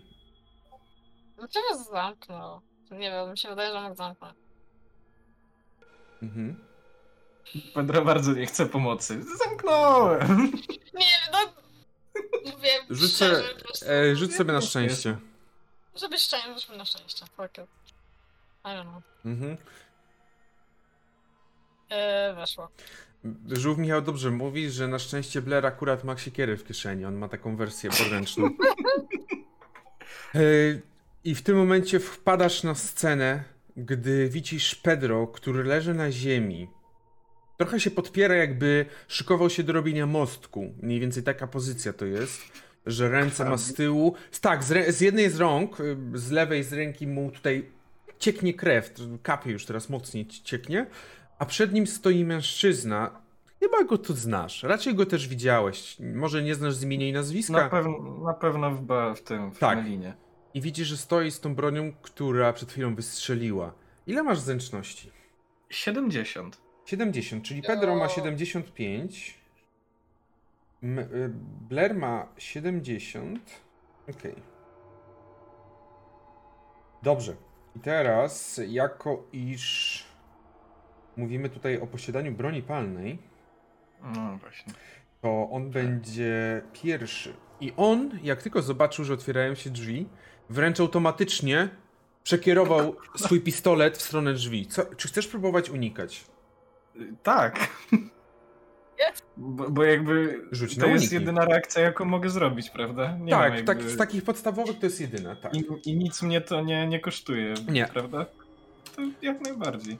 Dlaczego zamknął? Nie wiem, mi się wydaje, że mógł zamknąć. Mhm. Pedro bardzo nie chce pomocy. Zamknąłem! Nie, no... Mówię Rzuć szczerze, prostu. e, rzuć sobie na szczęście. Żeby szczęście, rzućmy na szczęście. Fuck it. I don't know. Mhm. Eee, weszło. Żółw Michał dobrze mówi, że na szczęście Blair akurat ma siekiery w kieszeni. On ma taką wersję podręczną. E, I w tym momencie wpadasz na scenę, gdy widzisz Pedro, który leży na ziemi. Trochę się podpiera, jakby szykował się do robienia mostku. Mniej więcej taka pozycja to jest, że ręce ma z tyłu. Tak, z, z jednej z rąk, y, z lewej z ręki mu tutaj cieknie krew, kapie już teraz mocniej ci- cieknie, a przed nim stoi mężczyzna. Chyba go tu znasz, raczej go też widziałeś. Może nie znasz z imienia i nazwiska. Na, pewno, na pewno w, w tym, w Tak. Melinie. I widzisz, że stoi z tą bronią, która przed chwilą wystrzeliła. Ile masz zręczności? 70. 70, czyli Pedro ma O. 75. M- y, Blair ma 70. Okej. Dobrze. I teraz, jako iż mówimy tutaj o posiadaniu broni palnej, No właśnie. to on będzie pierwszy. I on, jak tylko zobaczył, że otwierają się drzwi, wręcz automatycznie przekierował swój pistolet w stronę drzwi. Co, czy chcesz próbować unikać? Tak. Bo, bo jakby Rzuć to jest jedyna reakcja, jaką mogę zrobić, prawda? Nie tak, mam tak, jakby... z takich podstawowych to jest jedyna, tak. I, I nic mnie to nie, nie kosztuje, Nie. prawda? To jak najbardziej.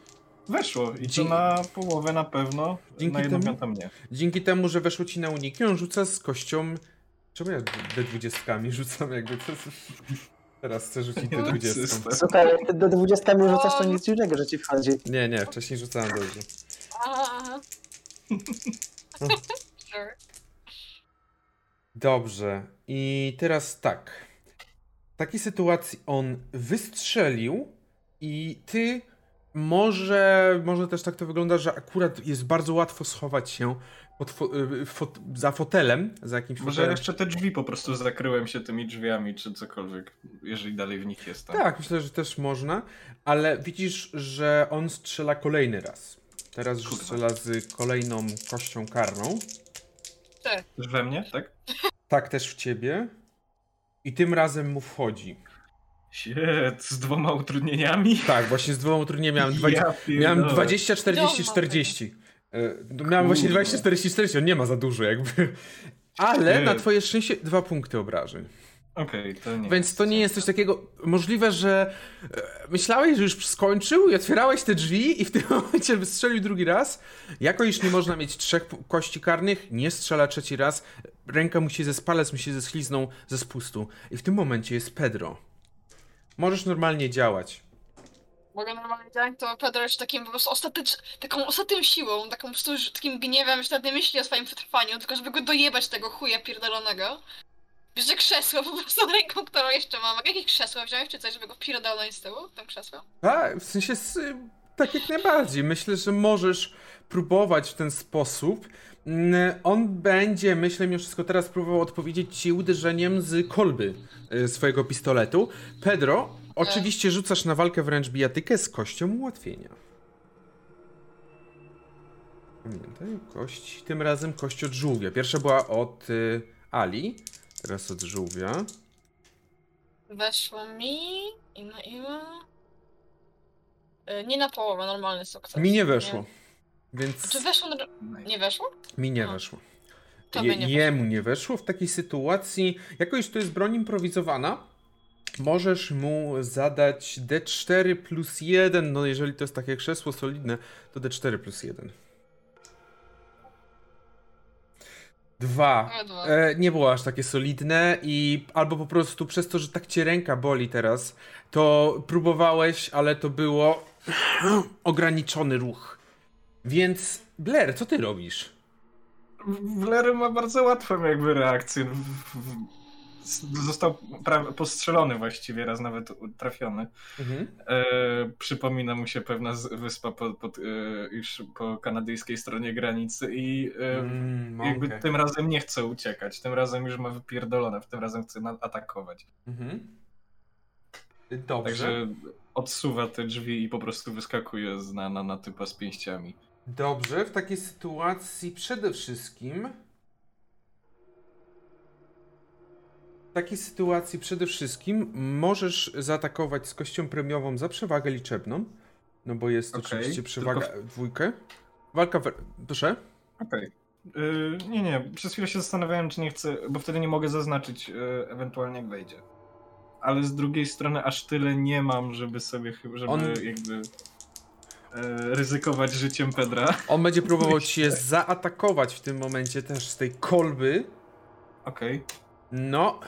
Weszło i Dzie- to na połowę na pewno, Dzięki na jedną temu- piątą nie. Dzięki temu, że weszło ci na uniki, on rzuca z kością... Czemu ja D20 rzucam jakby? To... Teraz chcę rzucić Nie, D20. system. Słuchaj, jak ty do 20 mi rzucasz, to nic dziwnego, że ci wchodzi. Nie, nie, wcześniej rzucałem dobrze. Aha. sure. Dobrze. I teraz tak. W takiej sytuacji on wystrzelił i ty może, może też tak to wygląda, że akurat jest bardzo łatwo schować się pod fo, y, fot, za fotelem, za jakimś Może fotelem. jeszcze te drzwi po prostu zakryłem się tymi drzwiami, czy cokolwiek, jeżeli dalej w nich jestem. Tak, myślę, że też można, ale widzisz, że on strzela kolejny raz. Teraz strzela z kolejną kością karną. Ty. Też we mnie, tak? Tak też w ciebie. I tym razem mu wchodzi. Shit, z dwoma utrudnieniami? Tak, właśnie z dwoma utrudnieniami miałem 20, Ja Miałem pierdolę. 20, 40, Doma 40. E, no Miałem właśnie Kurwa. 20, 40, 40, on nie ma za dużo jakby. Ale Nie. na twoje szczęście dwa punkty obrażeń. Okej, to nie Więc to nie jest coś takiego. Możliwe, że e, myślałeś, że już skończył i otwierałeś te drzwi i w tym momencie wystrzelił drugi raz. Jako iż nie można mieć trzech kości karnych, nie strzela trzeci raz. Ręka mu się ze palec mu się zeschliznął ze spustu. I w tym momencie jest Pedro. Możesz normalnie działać. Mogę normalnie działać, to Pedro jest takim po prostu ostatecz... taką ostatnią siłą, taką po prostu już takim gniewem, że nawet nie myśli o swoim przetrwaniu, tylko żeby go dojebać tego chuja pierdolonego. Bierze krzesło po prostu ręką, którą jeszcze mam. Mogę jakieś krzesło wziąć czy coś, żeby go pierdolnąć z tyłu, tym krzesłem? Tak, w sensie s- tak jak najbardziej. Myślę, że możesz próbować w ten sposób. Mm, On będzie, myślę, mimo wszystko teraz próbował odpowiedzieć ci uderzeniem z kolby y, swojego pistoletu. Pedro, oczywiście rzucasz na walkę wręcz bijatykę z kością ułatwienia. Pamiętaj, kość, tym razem kość od żółwia. Pierwsza była od y, Ali, teraz od żółwia. Weszło mi i na ile? Y, Nie na połowę, normalny sukces. Mi nie weszło, więc... Czy weszło? Na... Nie weszło? Mi nie A. weszło. Tobie Je, nie jemu nie weszło w takiej sytuacji. Jako iż to jest broń improwizowana, możesz mu zadać D4 plus 1. No, jeżeli to jest takie krzesło solidne, to D4 plus 1. Dwa. Dwa. E, nie było aż takie solidne i albo po prostu przez to, że tak cię ręka boli teraz, to próbowałeś, ale to było ograniczony ruch. Więc Blair, co ty robisz? Wlery ma bardzo łatwą jakby reakcję. Został postrzelony właściwie, raz nawet trafiony. Mhm. E, przypomina mu się pewna wyspa pod, pod, e, już po kanadyjskiej stronie granicy i e, Mm, jakby okej. tym razem nie chce uciekać. Tym razem już ma wypierdolone, tym razem chce atakować. Mhm. Dobrze. Także odsuwa te drzwi i po prostu wyskakuje z, na, na, na typa z pięściami. Dobrze, w takiej sytuacji przede wszystkim. Takiej sytuacji przede wszystkim możesz zaatakować z kością premiową za przewagę liczebną. No bo jest Okej, oczywiście przewaga tylko dwójkę. Walka. We... Proszę. Okej. Yy, nie, nie. Przez chwilę się zastanawiałem, czy nie chcę, bo wtedy nie mogę zaznaczyć yy, ewentualnie jak wejdzie. Ale z drugiej strony aż tyle nie mam, żeby sobie chyba, żeby On- jakby yy, ryzykować życiem Pedra. On będzie próbował cię zaatakować w tym momencie też z tej kolby. Okej. No,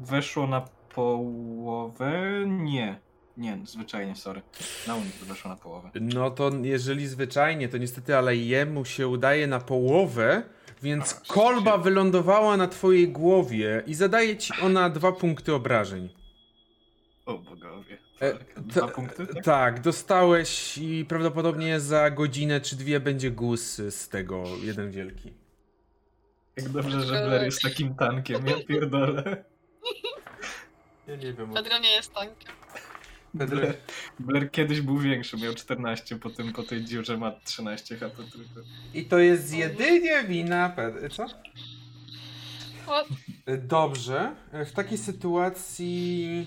Weszło na połowę? Nie. Nie, zwyczajnie, sorry. Na unik weszło na połowę. no to jeżeli zwyczajnie, to niestety, ale jemu się udaje na połowę, więc A, kolba shit. wylądowała na twojej głowie i zadaje ci ona dwa punkty obrażeń. O bogowie. E, Tak, Dwa punkty? Tak? Tak, dostałeś i prawdopodobnie za godzinę czy dwie będzie gus z tego, jeden wielki. Jak dobrze, że Blair jest takim tankiem, ja pierdolę. Ja nie wiem. Pedro nie jest tankiem. Blair, Blair kiedyś był większy, miał 14, potem po tej dziurze ma 13 HP tylko. I to jest jedynie wina Ped... Co? What? Dobrze. W takiej sytuacji.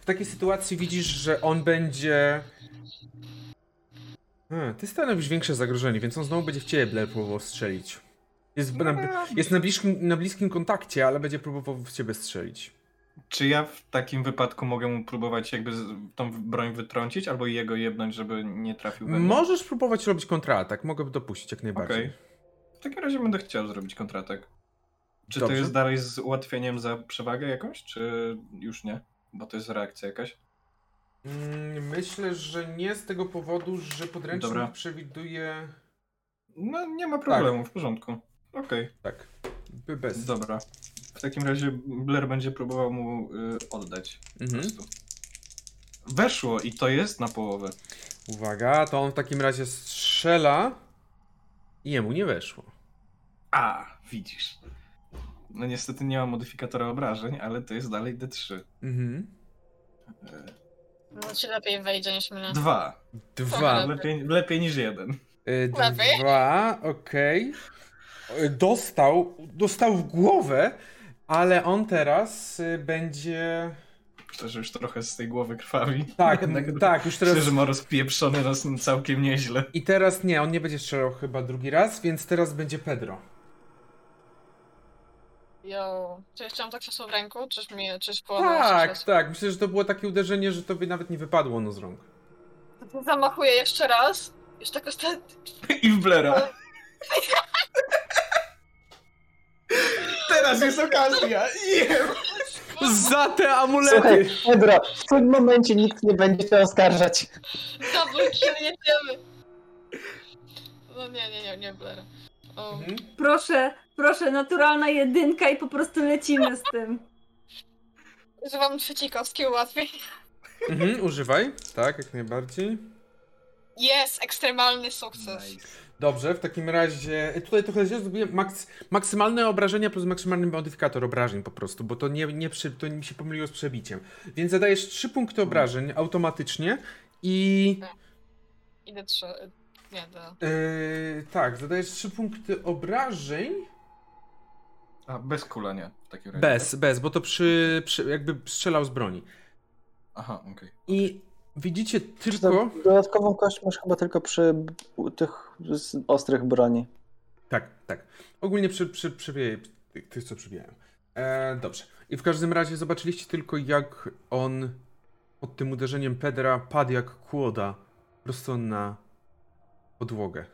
W takiej sytuacji widzisz, że on będzie. Hmm, ty stanowisz większe zagrożenie, więc on znowu będzie w ciebie Blair próbował strzelić. Jest na, jest na, bliskim, na bliskim kontakcie, ale będzie próbował w ciebie strzelić. Czy ja w takim wypadku mogę mu próbować jakby tą broń wytrącić, albo jego jebnąć, żeby nie trafił we mnie? Możesz próbować robić kontratak, mogę dopuścić jak najbardziej. Okej. W takim razie będę chciał zrobić kontratak. Czy Dobrze. to jest dalej z ułatwieniem za przewagę jakąś, czy już nie? Bo to jest reakcja jakaś. Mm, Myślę, że nie z tego powodu, że podręcznik Dobra. przewiduje. No nie ma problemu, w porządku. Okej, Tak. by Bez. dobra. W takim razie Blair będzie próbował mu y, oddać. Po Mhm. prostu. Weszło i to jest na połowę. Uwaga, to on w takim razie strzela i jemu nie weszło. A, widzisz. No niestety nie ma modyfikatora obrażeń, ale to jest dalej D3. Mhm. No ci lepiej wejdzie niż mnie. Dwa. Dwa. Lepiej, lepiej niż jeden. Y, Lepiej. Dwa, okej. Dostał, dostał w głowę, ale on teraz y, będzie... Myślę, że już trochę z tej głowy krwawi. Tak, Jednak tak, już teraz... Myślę, że ma rozpieprzony nas całkiem nieźle. I teraz nie, on nie będzie strzelał chyba drugi raz, więc teraz będzie Pedro. Yo. Czy jeszcze mam to krzesło w ręku? Czyż mi, czyż Tak, tak, myślę, że to było takie uderzenie, że tobie nawet nie wypadło ono z rąk. Zamachuję jeszcze raz. Już tak ostatnio. I w Blera. Teraz jest okazja! Za te amulety! Słuchaj, Pedro, w tym momencie nikt nie będzie cię oskarżać. Double kill jedziemy. No nie, nie, nie, nie Blair. O, Mhm. Proszę, proszę, naturalna jedynka i po prostu lecimy z tym. Używam trzecikowski ułatwień. Mhm, używaj, tak, jak najbardziej. Jest, ekstremalny sukces. Dobrze, w takim razie e, tutaj trochę źle zrobiłem maks maksymalne obrażenia plus maksymalny modyfikator obrażeń po prostu, bo to nie, nie przy, to mi się pomyliło z przebiciem. Więc zadajesz 3 punkty obrażeń automatycznie i Idę trzy. Nie, da. yy, tak, zadajesz 3 punkty obrażeń A, bez kulania w takim razie. bez, tak? bez, bo to przy, przy jakby strzelał z broni. Aha, okej. I widzicie tylko dodatkową kość masz chyba tylko przy tych ostrych broni. Tak, tak. Ogólnie przy, przy, tych, tych, co przybijają. E, dobrze. I w każdym razie zobaczyliście tylko, jak on pod tym uderzeniem Pedra padł jak kłoda prosto na podłogę.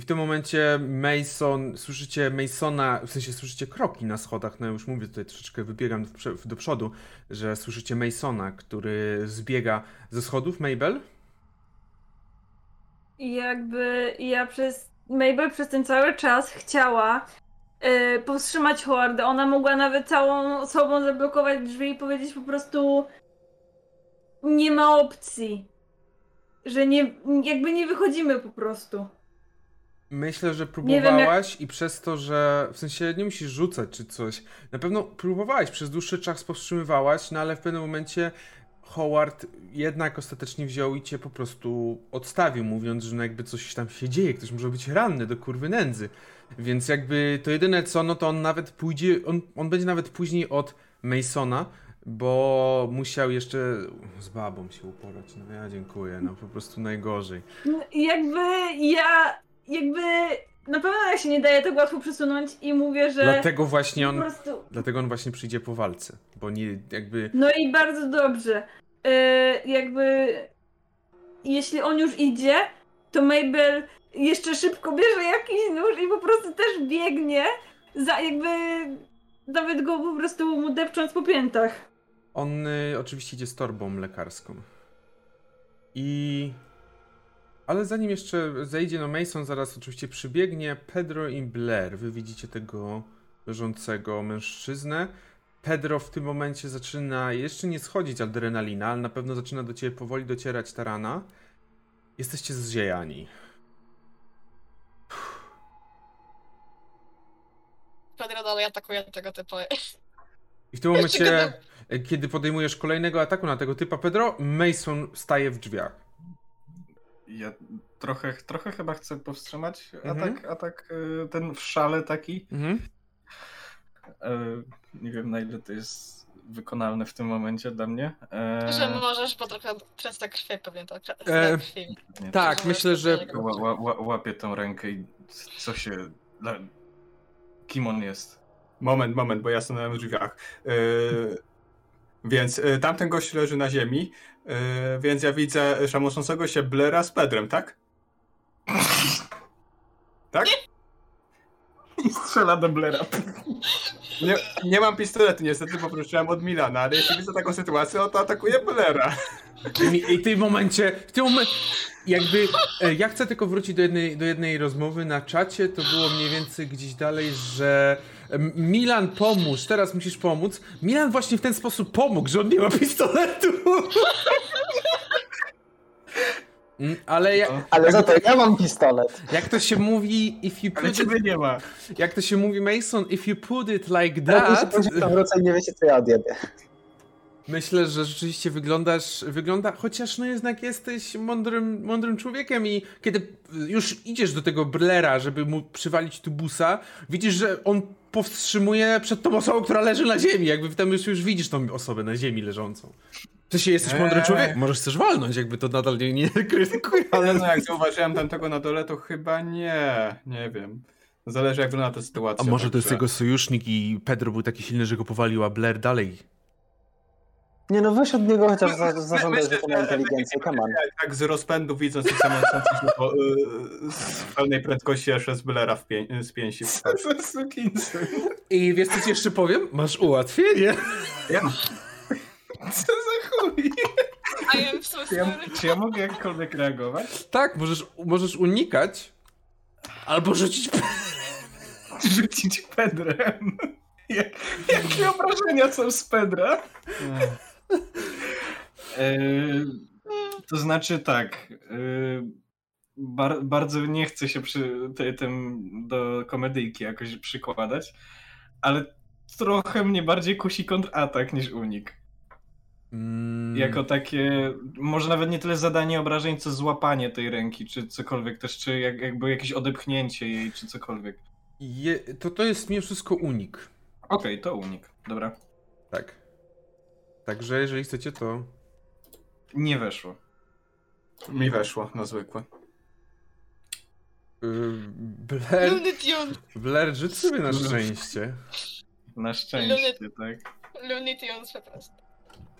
I w tym momencie Mason, słyszycie Masona, w sensie słyszycie kroki na schodach, no już mówię tutaj troszeczkę wybiegam do, przodu, że słyszycie Masona, który zbiega ze schodów, Mabel? Jakby ja przez. Mabel przez ten cały czas chciała y, powstrzymać hordę. Ona mogła nawet całą sobą zablokować drzwi i powiedzieć po prostu. Nie ma opcji. Że nie. Jakby nie wychodzimy po prostu. Myślę, że próbowałaś i przez to, że w sensie nie musisz rzucać czy coś. Na pewno próbowałaś, przez dłuższy czas powstrzymywałaś, no ale w pewnym momencie Howard jednak ostatecznie wziął i cię po prostu odstawił, mówiąc, że no jakby coś tam się dzieje, ktoś może być ranny do kurwy nędzy. Więc jakby to jedyne co, no to on nawet pójdzie, on, on będzie nawet później od Masona, bo musiał jeszcze z babą się uporać. No ja dziękuję, no po prostu najgorzej. No, jakby ja. Jakby. Na pewno ja się nie daje tak łatwo przesunąć i mówię, że. Dlatego właśnie on prostu. Dlatego on właśnie przyjdzie po walce, bo nie jakby. No i bardzo dobrze. Yy, jakby jeśli on już idzie, to Mabel jeszcze szybko bierze jakiś nóż i po prostu też biegnie, za jakby nawet go po prostu mu depcząc po piętach. On y, oczywiście idzie z torbą lekarską. I. Ale zanim jeszcze zejdzie, no Mason zaraz oczywiście przybiegnie. Pedro i Blair. Wy widzicie tego leżącego mężczyznę. Pedro w tym momencie zaczyna jeszcze nie schodzić adrenalina, ale na pewno zaczyna do ciebie powoli docierać ta rana. Jesteście zziejani. Pedro dalej atakuje tego typu. I w tym momencie, e, kiedy podejmujesz kolejnego ataku na tego typa Pedro, Mason staje w drzwiach. Ja trochę, trochę chyba chcę powstrzymać Mhm. atak, atak y, ten w szale taki. Mhm. E, Nie wiem na ile to jest wykonalne w tym momencie dla mnie. E, Że możesz, bo trochę tracę krwi pewnie to. E, krwi. nie, Tak, Że myślę, że Ła, ła, ła, łapię tą rękę i co się... Kim on jest? Moment, moment, bo ja stanąłem w drzwiach. Yy, więc yy, tamten gość leży na ziemi, yy, więc ja widzę szamoszącego się Blera z Pedrem, tak? Tak? I strzela do Blera. Nie, nie mam pistoletu niestety, bo prosiłem od Milana, ale jeśli widzę taką sytuację, no to atakuję Blera. I, I w tym momencie, w tym momencie, jakby, e, ja chcę tylko wrócić do jednej, do jednej rozmowy na czacie, to było mniej więcej gdzieś dalej, że Milan pomóż, teraz musisz pomóc. Milan właśnie w ten sposób pomógł, że on nie ma pistoletu. Mm, Ale ja, Ale za to ja mam pistolet. jak to się mówi, if you Ale put ciebie it, nie ma. jak to się mówi Mason, if you put it like that, to wrócę i nie wiecie co ja odjebię. Myślę, że rzeczywiście wyglądasz, wygląda, chociaż no jednak jesteś mądrym, mądrym człowiekiem i kiedy już idziesz do tego Blera, żeby mu przywalić tubusa, widzisz, że on powstrzymuje przed tą osobą, która leży na ziemi, jakby tam już, już widzisz tą osobę na ziemi leżącą. Ty się jesteś mądrym Eee. człowiekiem, możesz też walnąć, jakby to nadal nie, nie krytykuję, Ale no jak zauważyłem tamtego na dole, to chyba nie, nie wiem. Zależy jak wygląda ta A sytuacja. może to jest także- jego sojusznik i Pedro był taki silny, że go powalił, a Blair dalej. Nie no, weź od niego chociaż za, Myślę, zażądać, że- że to ma inteligencję, come on. Tak z rozpędu widząc samolotów po, y, z pełnej prędkości jeszcze z Blera w pię z pięści. Co za sukinsyn. I wiesz co ci jeszcze powiem? Masz ułatwienie. Ja, Co za chuj. I am so Czy ja, czy ja mogę jakkolwiek reagować? Tak, możesz, możesz unikać. Albo rzucić. Rzucić Pedrem. Jak, jakie obrażenia są z Pedra? E, to znaczy tak. E, bar, bardzo nie chcę się przy te, tym do komedyjki jakoś przykładać, ale trochę mnie bardziej kusi kontratak niż unik. Mm, Jako takie, może nawet nie tyle zadanie obrażeń, co złapanie tej ręki, czy cokolwiek też, czy jak, jakby jakieś odepchnięcie jej, czy cokolwiek. Je, to to jest mimo wszystko unik. Okej, to unik. Dobra. Tak. Także jeżeli chcecie, to. Nie weszło. mi weszło na zwykłe. Yy, Blair. Blair, rzuć sobie na szczęście. Na szczęście, tak. Looney Tunes po prostu.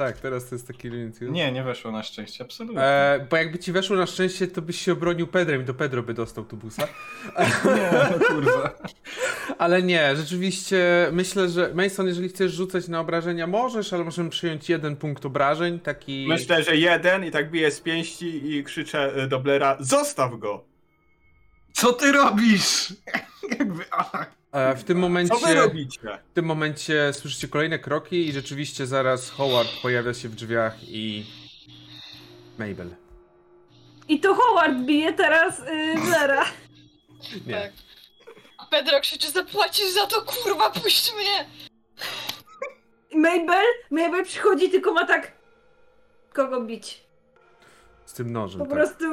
Tak, teraz to jest taki limit. Nie, nie weszło na szczęście, absolutnie. E, bo jakby ci weszło na szczęście, to byś się obronił Pedrem i to Pedro by dostał tubusa. Nie, no kurwa. Ale nie, rzeczywiście myślę, że Mason, jeżeli chcesz rzucać na obrażenia, możesz, ale możemy przyjąć jeden punkt obrażeń, taki... Myślę, że jeden i tak biję z pięści i krzyczę e, do Blera, zostaw go! Co ty robisz? Jakby, a, w tym momencie... Co wy robicie? W tym momencie słyszycie kolejne kroki i rzeczywiście zaraz Howard pojawia się w drzwiach i... Mabel. I to Howard bije teraz yy, Blaira. Nie. Tak. Pedro krzyczy, zapłacisz za to, kurwa, puść mnie! Mabel, Mabel przychodzi, tylko ma tak... Kogo bić? Z tym nożem, Po tak. prostu...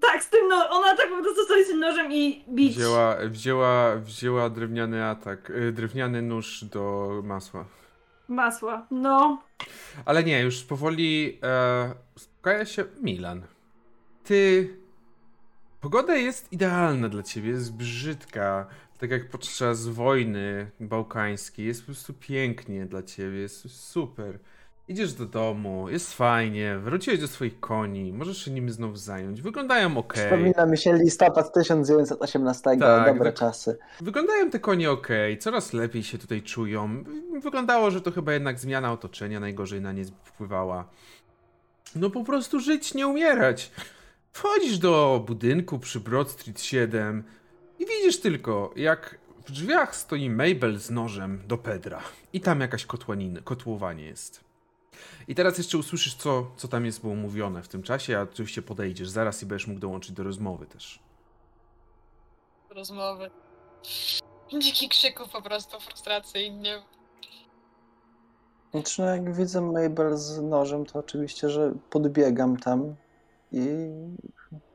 Tak, z tym no, ona tak po prostu stoi z tym nożem i bić. Wzięła, wzięła, wzięła drewniany atak, y, drewniany nóż do masła. Masła. No. Ale nie, już powoli e, uspokaja się Milan. Ty. Pogoda jest idealna dla ciebie, jest brzydka. Tak jak podczas wojny bałkańskiej. Jest po prostu pięknie dla ciebie, jest super. Idziesz do domu, jest fajnie, wróciłeś do swoich koni, możesz się nimi znów zająć. Wyglądają ok. Przypomina mi się listopad 1918, Tak, dobre czasy. Wyglądają te konie ok, coraz lepiej się tutaj czują. Wyglądało, że to chyba jednak zmiana otoczenia najgorzej na nie wpływała. No po prostu żyć, nie umierać. Wchodzisz do budynku przy Broad Street 7 i widzisz tylko, jak w drzwiach stoi Mabel z nożem do Pedra. I tam jakaś kotłanina, kotłowanie jest. I teraz jeszcze usłyszysz, co, co tam jest było mówione w tym czasie, a oczywiście podejdziesz zaraz i będziesz mógł dołączyć do rozmowy też. Rozmowy. Dziki krzyków po prostu, frustracyjnie. Znaczy, no jak widzę Mabel z nożem, to oczywiście, że podbiegam tam i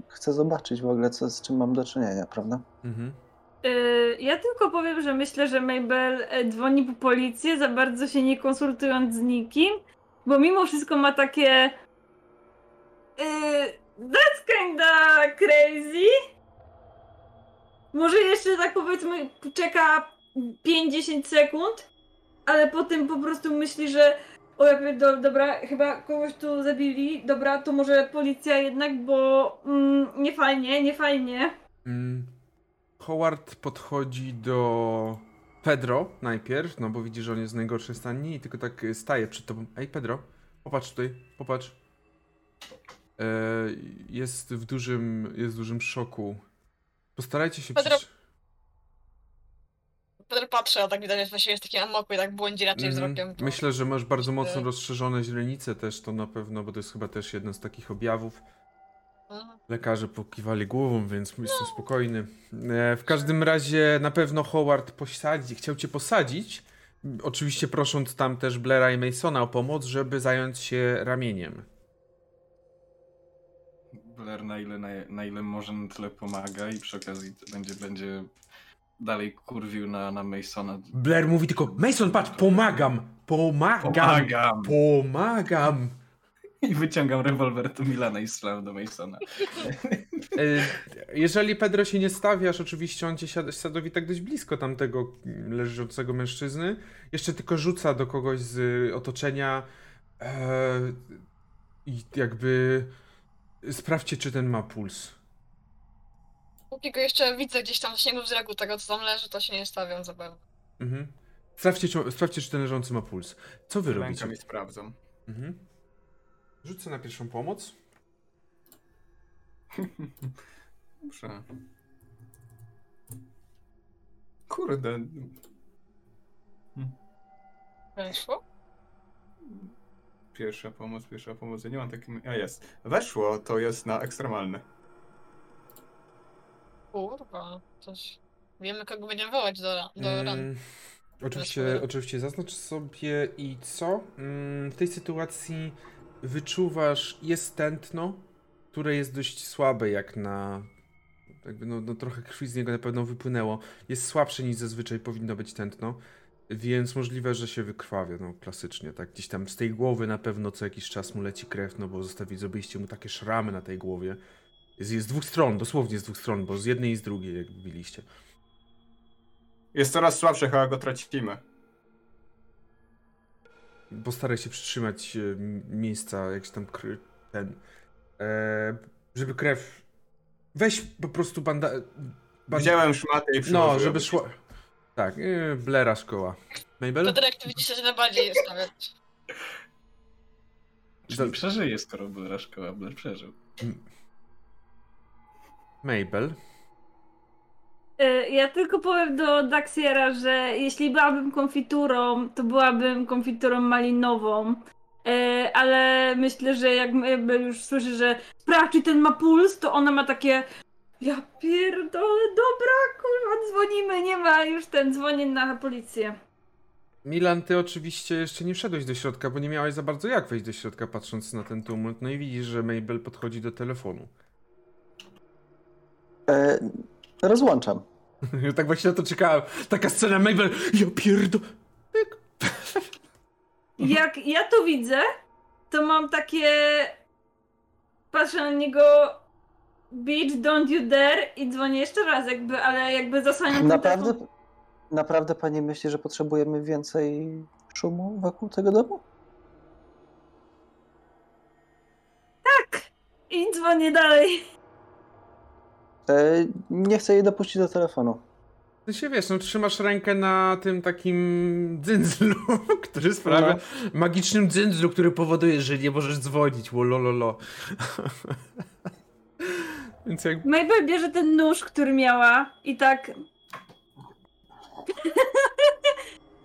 chcę zobaczyć w ogóle, co, z czym mam do czynienia, prawda? Mhm. Yy, ja tylko powiem, że myślę, że Mabel e, dzwoni po policję, za bardzo się nie konsultując z nikim, bo mimo wszystko ma takie. Yy, that's kinda crazy. Może jeszcze tak powiedzmy czeka 5-10 sekund, ale potem po prostu myśli, że o jakby do, dobra, chyba kogoś tu zabili, dobra, to może policja jednak, bo mm, nie fajnie, nie fajnie. Mm, Howard podchodzi do Pedro najpierw, no bo widzi, że on jest w najgorszej stanie i tylko tak y, staje przed tobą. Ej, Pedro, popatrz tutaj, popatrz. E, jest w dużym, jest w dużym szoku. Postarajcie się Pedro- Pedro patrzy, a tak widać, że jest taki amoku i tak błądzi raczej Mhm. wzrokiem. To... Myślę, że masz bardzo mocno E. rozszerzone źrenice też, to na pewno, bo to jest chyba też jeden z takich objawów. Lekarze pokiwali głową, więc jestem spokojny. E, w każdym razie na pewno Howard posadzi, chciał cię posadzić. Oczywiście prosząc tam też Blaira i Masona o pomoc, żeby zająć się ramieniem. Blair na ile, na, na ile może na tyle pomaga i przy okazji będzie, będzie dalej kurwił na, na Masona. Blair mówi tylko, Mason, patrz, pomagam! Pomagam! Pomagam! Pomagam! I wyciągam rewolwer do Milana i strzelam do Masona. E, Jeżeli Pedro się nie stawiasz, oczywiście on cię sadowi tak dość blisko tamtego leżącego mężczyzny. Jeszcze tylko rzuca do kogoś z y, otoczenia e, i jakby sprawdźcie, czy ten ma puls. Póki go jeszcze widzę gdzieś tam w śniegu wzroku tego, co tam leży, to się nie stawiam za bardzo. Mhm. Sprawdźcie, czy, sprawdźcie, czy ten leżący ma puls. Co wy robicie? Rękami sprawdzam. Mhm. Rzucę na pierwszą pomoc. Dobrze. Kurde. Weszło? Pierwsza pomoc, pierwsza pomoc. Ja nie mam takim. A jest. Weszło, to jest na ekstremalny. Kurwa, coś... Wiemy, kogo będziemy wołać do, ra- do ran. Mm, oczywiście, Weszło. oczywiście zaznacz sobie i co? Mm, w tej sytuacji wyczuwasz, jest tętno, które jest dość słabe jak na... Jakby no, no trochę krwi z niego na pewno wypłynęło. Jest słabsze niż zazwyczaj powinno być tętno, więc możliwe, że się wykrwawia, no klasycznie, tak? Gdzieś tam z tej głowy na pewno co jakiś czas mu leci krew, no bo zostawi, zrobiliście mu takie szramy na tej głowie. Jest, jest z dwóch stron, dosłownie z dwóch stron, bo z jednej i z drugiej jakby biliście. Jest coraz słabszy, chyba go tracimy. Postaraj się przytrzymać e, miejsca, jak tam kry, ten, e, żeby krew, weź po prostu banda... banda Wziąłem szmatę i no, żeby szło, tak, e, Blera szkoła. Mabel? To dyrektyw widzicie, że najbardziej jest stawiać. Czyli przeżyje, skoro była szkoła, Blair przeżył. Mabel? Y, Ja tylko powiem do Daxiera, że jeśli byłabym konfiturą, to byłabym konfiturą malinową. Y, Ale myślę, że jak już słyszy, że sprawdź, czy ten ma puls, to ona ma takie ja pierdolę, dobra, kurwa, dzwonimy, nie ma już ten, dzwoni na policję. Milan, ty oczywiście jeszcze nie wszedłeś do środka, bo nie miałeś za bardzo jak wejść do środka, patrząc na ten tumult. No i widzisz, że Mabel podchodzi do telefonu. E, rozłączam. tak właśnie na to czekałem. Taka scena Mabel, ja pierdo... Jak ja to widzę, to mam takie. Patrzę na niego. Bitch, don't you dare i dzwonię jeszcze raz, jakby, ale jakby zasłaniam ten Naprawdę, telefon. naprawdę pani myśli, że potrzebujemy więcej szumu wokół tego domu? I dzwonię dalej. E, nie chcę jej dopuścić do telefonu. Ty się wiesz, no trzymasz rękę na tym takim dzyndzlu, który sprawia... No. Magicznym dzyndzlu, który powoduje, że nie możesz dzwonić. Łolololo. Więc jak... Mabel bierze ten nóż, który miała i tak.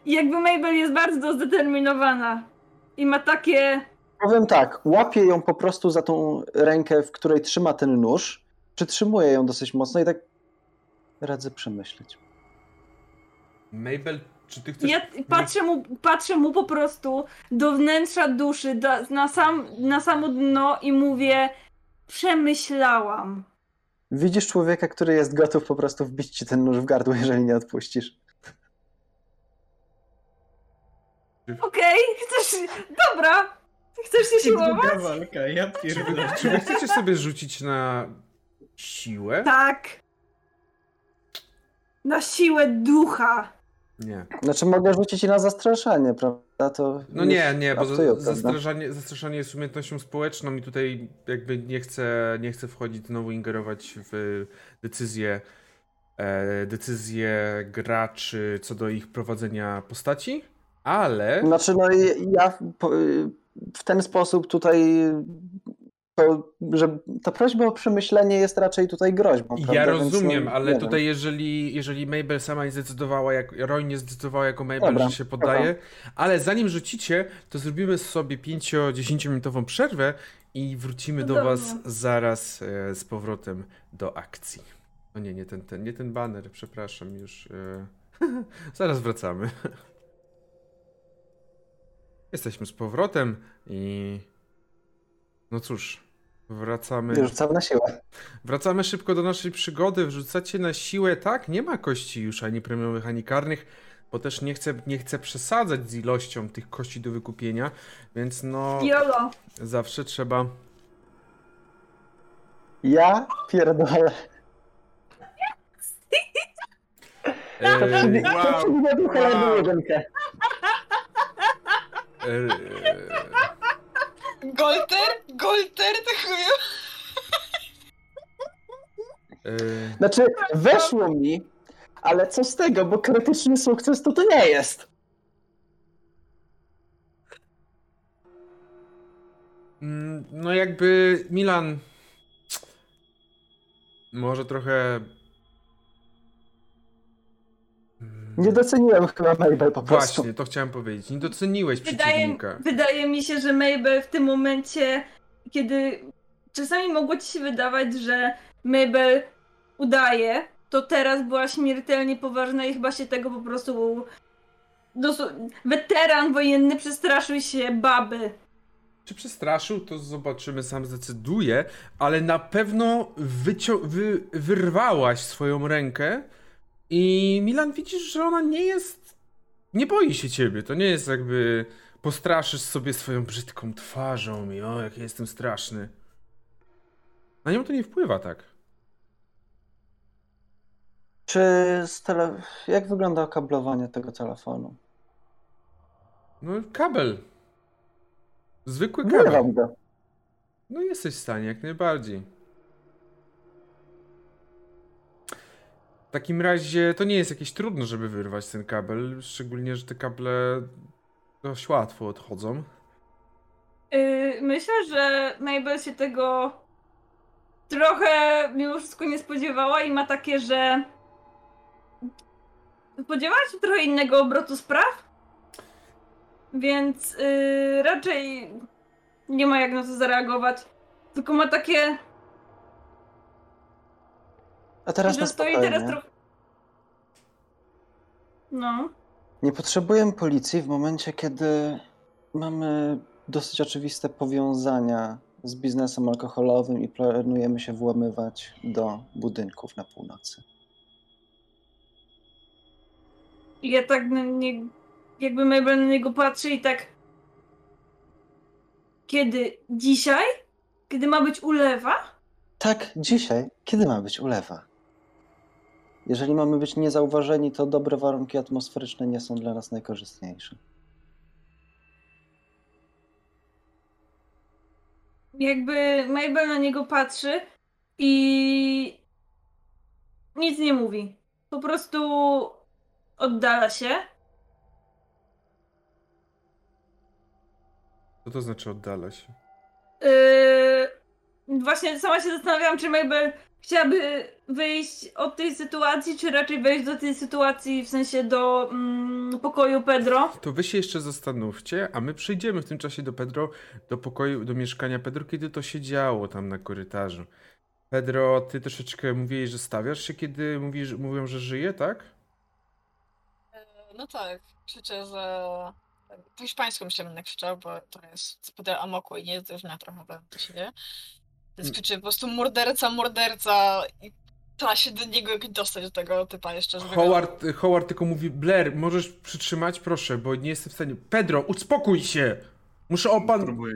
I jakby Mabel jest bardzo zdeterminowana. I ma takie. Powiem tak, łapię ją po prostu za tą rękę, w której trzyma ten nóż, przytrzymuję ją dosyć mocno i tak radzę przemyśleć. Mabel, czy ty chcesz... Ja patrzę mu, patrzę mu po prostu do wnętrza duszy, do, na, sam, na samo dno i mówię. Przemyślałam. Widzisz człowieka, który jest gotów po prostu wbić ci ten nóż w gardło, jeżeli nie odpuścisz. Okej, chcesz. Dobra! Chcesz się siłować? Druga walka, ja pierdolę. Czy wy chcecie sobie rzucić na siłę? Tak. Na siłę ducha. Nie. Znaczy mogę rzucić i na zastraszanie, prawda? To No nie, nie, bo za- zastraszanie, zastraszanie jest umiejętnością społeczną i tutaj jakby nie chcę, nie chcę wchodzić znowu ingerować w decyzje, e, decyzje graczy co do ich prowadzenia postaci, ale Znaczy, no i ja w ten sposób tutaj, to, że ta prośba o przemyślenie jest raczej tutaj groźbą. ja prawda? Więc, rozumiem, no, ale tutaj jeżeli, jeżeli Mabel sama nie zdecydowała, jak Roy nie zdecydowała jako Mabel, Dobra, że się poddaje, ale zanim rzucicie, to zrobimy sobie 5-10 minutową przerwę i wrócimy do Dobrze. was zaraz e, z powrotem do akcji. No nie, nie ten, ten, nie ten banner, przepraszam już. E, zaraz wracamy. Jesteśmy z powrotem i no cóż, wracamy. Rzucam na siłę. Wracamy szybko do naszej przygody. Wrzucacie na siłę, tak? Nie ma kości już ani premiowych, ani karnych, bo też nie chcę, nie chcę przesadzać z ilością tych kości do wykupienia, więc no Jolo. zawsze trzeba. Ja pierdolę. E, Wow. Ducha Wow. jedynkę. e, Golter? Golter, ty chuju. e, Znaczy, weszło mi, ale co z tego, bo krytyczny sukces to to nie jest. mm, no jakby Milan. Może trochę. Nie doceniłem chyba Mabel po prostu. Właśnie, to chciałem powiedzieć. Nie doceniłeś Wydaje, przeciwnika. wydaje mi się, że Mabel w tym momencie, kiedy czasami mogło ci się wydawać, że Mabel udaje, to teraz była śmiertelnie poważna i chyba się tego po prostu. Dosu- weteran wojenny przestraszył się baby. Czy przestraszył, to zobaczymy, sam zdecyduje, ale na pewno wycio- wy- wyrwałaś swoją rękę i Milan widzisz, że ona nie jest. Nie boi się ciebie. To nie jest jakby postraszysz sobie swoją brzydką twarzą i o, jak ja jestem straszny. Na nią to nie wpływa tak. Czy z tele... jak wygląda okablowanie tego telefonu? No, kabel. Zwykły kabel. No jesteś w stanie, jak najbardziej. W takim razie to nie jest jakieś trudno, żeby wyrwać ten kabel, szczególnie, że te kable dość łatwo odchodzą. Yy, myślę, że Mabel się tego trochę mimo wszystko nie spodziewała i ma takie, że spodziewała się trochę innego obrotu spraw, więc yy, raczej nie ma jak na to zareagować. Tylko ma takie, A teraz na spokojnie. teraz trochę... No. Nie potrzebujemy policji w momencie, kiedy mamy dosyć oczywiste powiązania z biznesem alkoholowym i planujemy się włamywać do budynków na północy. I ja tak na nie, jakby Mabel na niego patrzy i tak. Kiedy? Dzisiaj? Kiedy ma być ulewa? Tak, dzisiaj, kiedy ma być ulewa? Jeżeli mamy być niezauważeni, to dobre warunki atmosferyczne nie są dla nas najkorzystniejsze. Jakby Mabel na niego patrzy i nic nie mówi. Po prostu oddala się. Co to znaczy oddala się? Yy, właśnie sama się zastanawiałam, czy Mabel chciałaby wyjść od tej sytuacji, czy raczej wejść do tej sytuacji, w sensie do mm, pokoju Pedro. To wy się jeszcze zastanówcie, a my przyjdziemy w tym czasie do Pedro, do pokoju, do mieszkania Pedro, kiedy to się działo tam na korytarzu. Pedro, ty troszeczkę mówiłeś, że stawiasz się, kiedy mówisz, mówią, że żyje, tak? E, No tak, krzyczę, że... Po hiszpańsku myślę, będę krzyczał, bo to jest spodem amoku i nie jest różne trochę do siebie. Więc Mm. krzyczę po prostu morderca, morderca i trzeba się do niego jakoś dostać do tego typa jeszcze, żeby go- Howard, Howard tylko mówi, Blair, możesz przytrzymać? Proszę, bo nie jestem w stanie. Pedro, uspokój się! Muszę opan... Próbuję.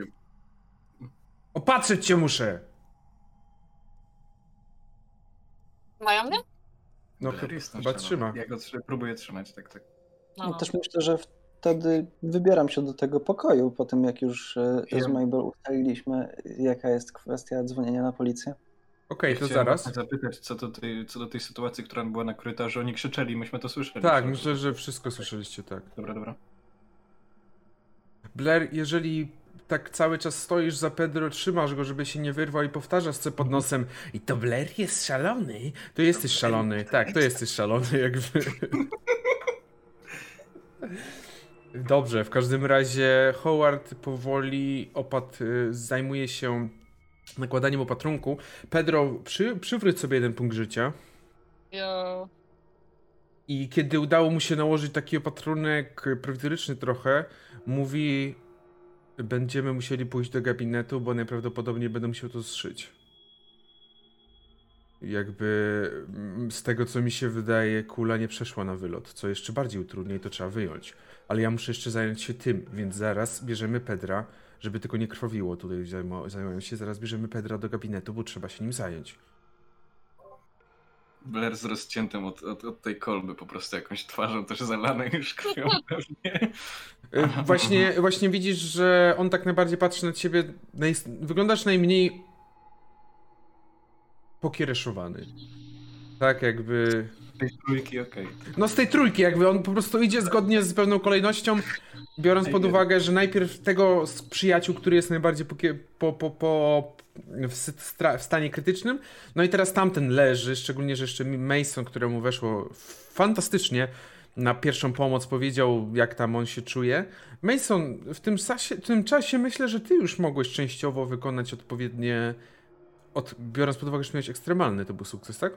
Opatrzyć cię muszę! Mają mnie? No Blair jest chyba trzyma. Ja go próbuję trzymać, tak, tak. No, No, też myślę, że wtedy wybieram się do tego pokoju, po tym jak już e, z. Mabel ustaliliśmy, jaka jest kwestia dzwonienia na policję. Okej, to Chciałem zaraz. zapytać, co do, tej, co do tej sytuacji, która była na korytarzu. Oni krzyczeli, myśmy to słyszeli. Tak, myślę, że wszystko słyszeliście, tak. Dobra, dobra. Blair, jeżeli tak cały czas stoisz za Pedro, trzymasz go, żeby się nie wyrwał i powtarzasz co pod nosem i to Blair jest szalony, to jesteś szalony. Tak, to jesteś szalony, jakby. Dobrze, w każdym razie Howard powoli opad y, zajmuje się nakładaniem opatrunku. Pedro, przy, przywróć sobie jeden punkt życia. Jo. I kiedy udało mu się nałożyć taki opatrunek prowizoryczny trochę, mówi: Będziemy musieli pójść do gabinetu, bo najprawdopodobniej będę musiał to zszyć. Jakby mm, z tego co mi się wydaje, kula nie przeszła na wylot, co jeszcze bardziej utrudnia i to trzeba wyjąć. Ale ja muszę jeszcze zająć się tym, więc zaraz bierzemy Pedra, żeby tylko nie krwawiło tutaj zajmują się, zaraz bierzemy Pedra do gabinetu, bo trzeba się nim zająć. Blair z rozciętym od, od, od tej kolby, po prostu jakąś twarzą też zalaną już krwią pewnie. Y, Właśnie, właśnie widzisz, że on tak najbardziej patrzy na ciebie. Naj... Wyglądasz najmniej pokiereszowany. Tak, jakby. Tej trójki, okej. No z tej trójki, jakby on po prostu idzie zgodnie z pewną kolejnością, biorąc pod uwagę, że najpierw tego z przyjaciół, który jest najbardziej pokie... po, po, po... W, stra... w stanie krytycznym, no i teraz tamten leży, szczególnie, że jeszcze Mason, któremu weszło fantastycznie, na pierwszą pomoc powiedział, jak tam on się czuje. Mason, w tym, sasie, w tym czasie myślę, że ty już mogłeś częściowo wykonać odpowiednie. Od, biorąc pod uwagę, że miałeś ekstremalny, to był sukces, tak?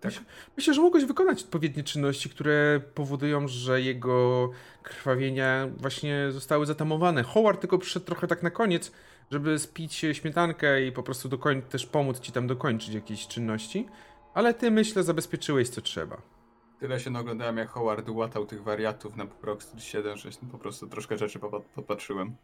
Tak. Myślę, że mogłeś wykonać odpowiednie czynności, które powodują, że jego krwawienia właśnie zostały zatamowane. Howard tylko przyszedł trochę tak na koniec, żeby spić śmietankę i po prostu dokoń- też pomóc ci tam dokończyć jakieś czynności. Ale ty, myślę, zabezpieczyłeś co trzeba. Tyle się naoglądałem, jak Howard łatał tych wariatów na Proxy 7, że po prostu troszkę rzeczy popa- popatrzyłem.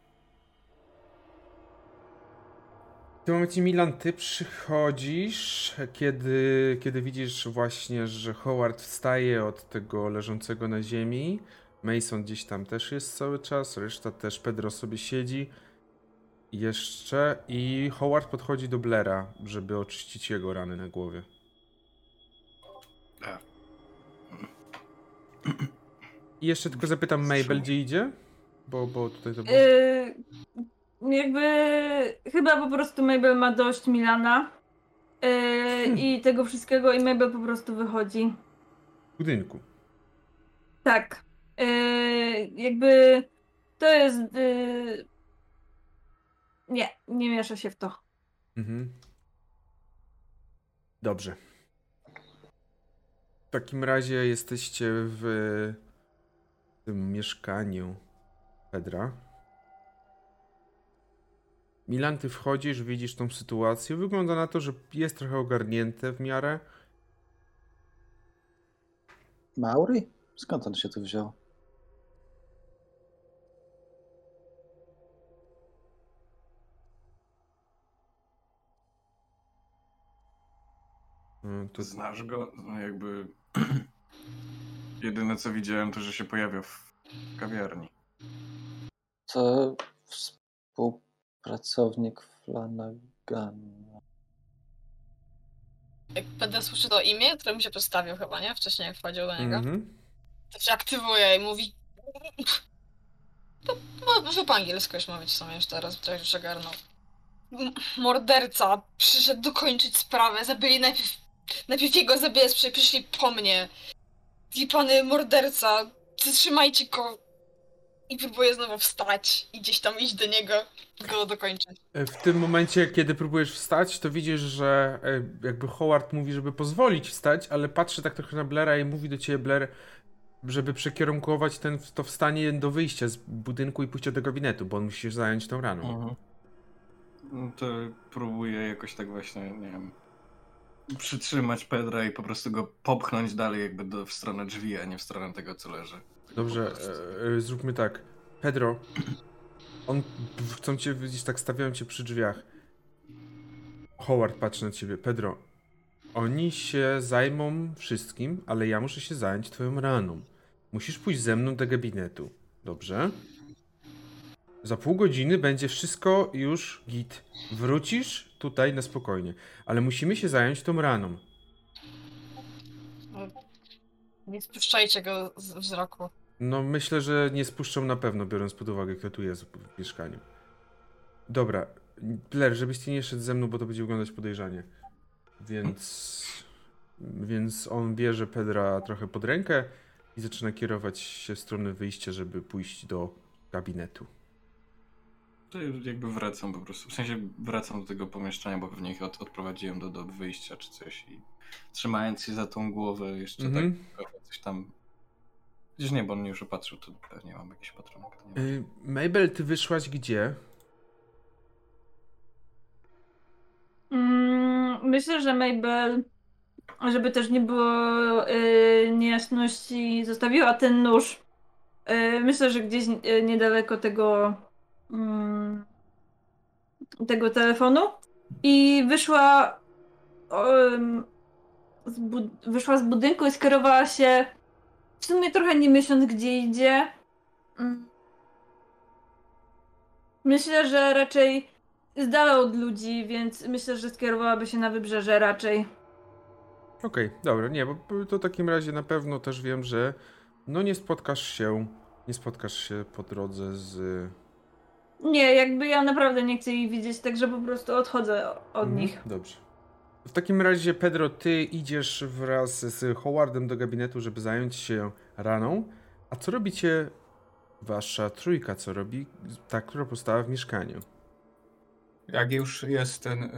W tym momencie, Milan, ty przychodzisz, kiedy, kiedy widzisz właśnie, że Howard wstaje od tego leżącego na ziemi. Mason gdzieś tam też jest cały czas, reszta też, Pedro sobie siedzi. Jeszcze i Howard podchodzi do Blaira, żeby oczyścić jego rany na głowie. A. I jeszcze tylko zapytam Mabel, gdzie idzie? Bo, bo tutaj to było... Y, jakby chyba po prostu Mabel ma dość Milana y, i tego wszystkiego i Mabel po prostu wychodzi. W budynku. Tak. Y, jakby to jest. y, Nie, nie miesza się w to. Mhm. Dobrze. W takim razie jesteście w tym mieszkaniu Pedra. Milan, ty wchodzisz, widzisz tą sytuację. Wygląda na to, że jest trochę ogarnięte w miarę. Mauri? Skąd on się tu wziął? Mm, To Znasz go? No jakby... Jedyne co widziałem to, że się pojawia w kawiarni. To współpracownik Flanagana. Jak będę słyszy to imię, które mu się przedstawił chyba, nie? Wcześniej jak wchodził do niego. Mhm. To się aktywuje i mówi... To, no, może po angielsku już mówić w sumie już teraz, bo już ogarnął. Morderca przyszedł dokończyć sprawę, zabili najpierw... Najpierw jego zabijać, przyszli po mnie. I pany morderca, zatrzymajcie go. I próbuje znowu wstać i gdzieś tam iść do niego, go dokończyć. E, W tym momencie, kiedy próbujesz wstać, to widzisz, że e, jakby Howard mówi, żeby pozwolić wstać, ale patrzy tak trochę na Blaira i mówi do ciebie, Blair, żeby przekierunkować ten, to wstanie do wyjścia z budynku i pójście do gabinetu, bo on musi się zająć tą raną. No to próbuję jakoś tak właśnie, nie wiem, przytrzymać Pedra i po prostu go popchnąć dalej jakby do, w stronę drzwi, a nie w stronę tego, co leży. Dobrze, e, e, zróbmy tak. Pedro, on chcą cię widzieć, tak stawiają cię przy drzwiach. Howard patrzy na ciebie. Pedro, oni się zajmą wszystkim, ale ja muszę się zająć twoją raną. Musisz pójść ze mną do gabinetu. Dobrze? Za pół godziny będzie wszystko już git. Wrócisz tutaj na spokojnie. Ale musimy się zająć tą raną. Nie spuszczajcie go z wzroku. No myślę, że nie spuszczą na pewno, biorąc pod uwagę, kto tu jest w mieszkaniu. Dobra, Blair, żebyś ty nie szedł ze mną, bo to będzie wyglądać podejrzanie. Więc... Więc on bierze Pedra trochę pod rękę i zaczyna kierować się w stronę wyjścia, żeby pójść do gabinetu. To jakby wracam po prostu, w sensie wracam do tego pomieszczenia, bo pewnie ich od, odprowadziłem do, do wyjścia czy coś i trzymając się za tą głowę jeszcze Mhm. tak trochę coś tam... Gdzieś nie, bo on już opatrzył, to pewnie mam jakiś patronek. to nie wiem. Y, Mabel, ty wyszłaś gdzie? Mm, myślę, że Mabel, żeby też nie było y, niejasności, zostawiła ten nóż. Y, myślę, że gdzieś y, niedaleko tego mm, tego telefonu i wyszła z wyszła z budynku i skierowała się w sumie trochę nie myśląc gdzie idzie. Mm. Myślę, że raczej z dala od ludzi, więc myślę, że skierowałaby się na wybrzeże raczej. Okej, dobra, nie, bo to w takim razie na pewno też wiem, że no nie spotkasz się, nie spotkasz się po drodze z... Nie, jakby ja naprawdę nie chcę jej widzieć, także po prostu odchodzę od Mhm, nich. Dobrze. W takim razie, Pedro, ty idziesz wraz z Howardem do gabinetu, żeby zająć się raną. A co robicie wasza trójka? Co robi ta, która powstała w mieszkaniu? Jak już jest ten y,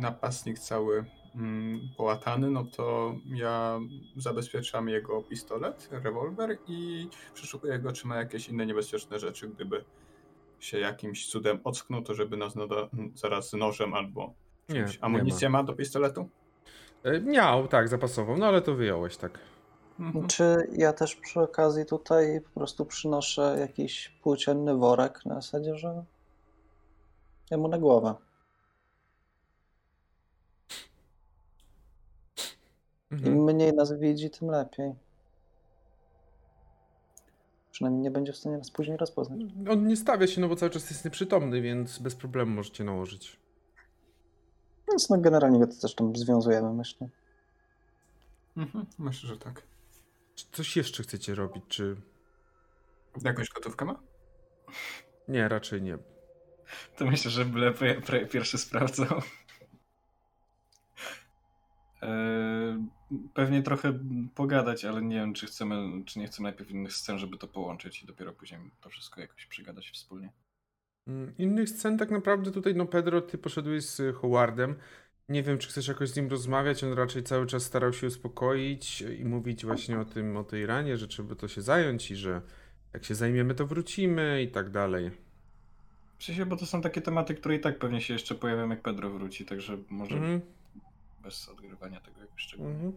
napastnik cały mm, połatany, no to ja zabezpieczam jego pistolet, rewolwer i przeszukuję go, czy ma jakieś inne niebezpieczne rzeczy, gdyby się jakimś cudem ocknął, to żeby nas nada, zaraz nożem albo Nie, Amunicję ma do pistoletu? E, Miał, tak, zapasową, no ale to wyjąłeś, tak. Mhm. Czy ja też przy okazji tutaj po prostu przynoszę jakiś płócienny worek na zasadzie, że jemu na głowę. Im Mhm. mniej nas widzi, tym lepiej. Przynajmniej nie będzie w stanie nas później rozpoznać. On nie stawia się, no bo cały czas jest nieprzytomny, więc bez problemu możecie nałożyć. Więc no generalnie go to też tam związujemy, myślę. Mhm, myślę, że tak. Czy coś jeszcze chcecie robić, czy... Jakąś gotówkę ma? Nie, raczej nie. To myślę, że byle pierwszy sprawdzał. Eee, Pewnie trochę pogadać, ale nie wiem, czy chcemy, czy nie chcemy najpierw innych scen, żeby to połączyć i dopiero później to wszystko jakoś przegadać wspólnie. Mm, Innych scen tak naprawdę tutaj, no Pedro, ty poszedłeś z Howardem. Nie wiem, czy chcesz jakoś z nim rozmawiać, on raczej cały czas starał się uspokoić i mówić właśnie o tym, o tej ranie, że trzeba to się zająć i że jak się zajmiemy, to wrócimy i tak dalej. Sensie, bo to są takie tematy, które i tak pewnie się jeszcze pojawią, jak Pedro wróci, także może Mhm, bez odgrywania tego jakoś szczególnie. mhm.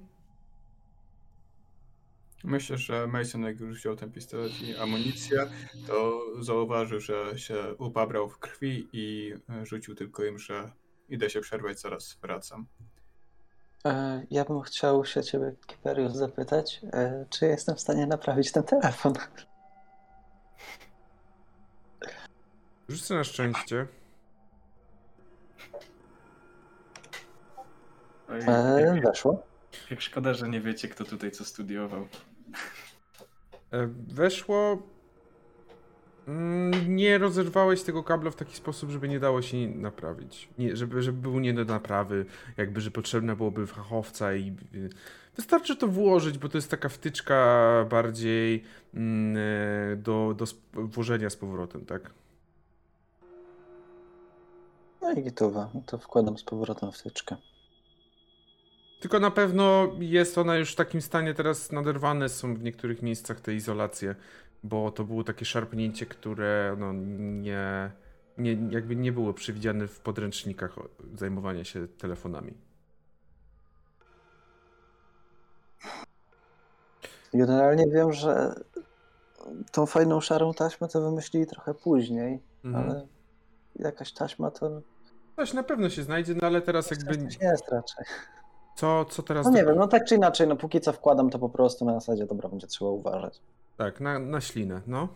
Myślę, że Mason jak już wziął ten pistolet i amunicję, to zauważył, że się upabrał w krwi i e, rzucił tylko im, że idę się przerwać, zaraz wracam. E, ja bym chciał się ciebie, Kiperius, zapytać, e, czy jestem w stanie naprawić ten telefon? Rzucę na szczęście. E, weszło. jak szkoda, że nie wiecie, kto tutaj co studiował. E, Weszło. Mm, Nie rozerwałeś tego kabla w taki sposób, żeby nie dało się naprawić. Nie, żeby, żeby był nie do naprawy, jakby, że potrzebna byłoby fachowca i y, wystarczy to włożyć, bo to jest taka wtyczka bardziej mm, e, do, do włożenia z powrotem, tak? No i gitowa. To wkładam z powrotem wtyczkę. Tylko na pewno jest ona już w takim stanie teraz naderwane są w niektórych miejscach te izolacje, bo to było takie szarpnięcie, które no nie, nie jakby nie było przewidziane w podręcznikach zajmowania się telefonami. Generalnie wiem, że tą fajną szarą taśmę to wymyślili trochę później, Mhm. ale jakaś taśma to Coś na pewno się znajdzie, no ale teraz jakby coś jest raczej. Co, co teraz... No nie do- wiem, no tak czy inaczej, no póki co wkładam to po prostu na zasadzie, dobra, będzie trzeba uważać. Tak, na, na ślinę, no.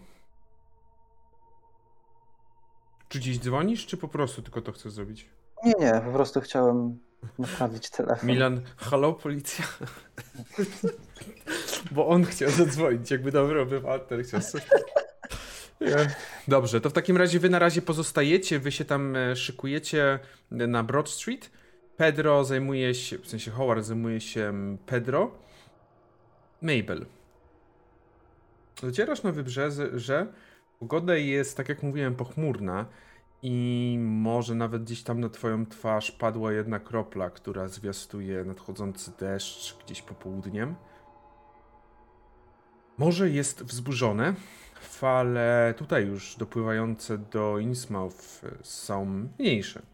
Czy gdzieś dzwonisz, czy po prostu tylko to chcesz zrobić? Nie, nie, po prostu chciałem naprawić telefon. Milan, halo, policja? Bo on chciał zadzwonić, jakby dobry obywatel chciał sobie... Dobrze, to w takim razie wy na razie pozostajecie, wy się tam e, szykujecie na Broad Street. Pedro zajmuje się, w sensie Howard zajmuje się mm, Pedro. Mabel. Docierasz na wybrzeże, że pogoda jest, tak jak mówiłem, pochmurna i może nawet gdzieś tam na twoją twarz padła jedna kropla, która zwiastuje nadchodzący deszcz gdzieś popołudniem. Morze jest wzburzone. Fale tutaj już dopływające do Innsmouth są mniejsze.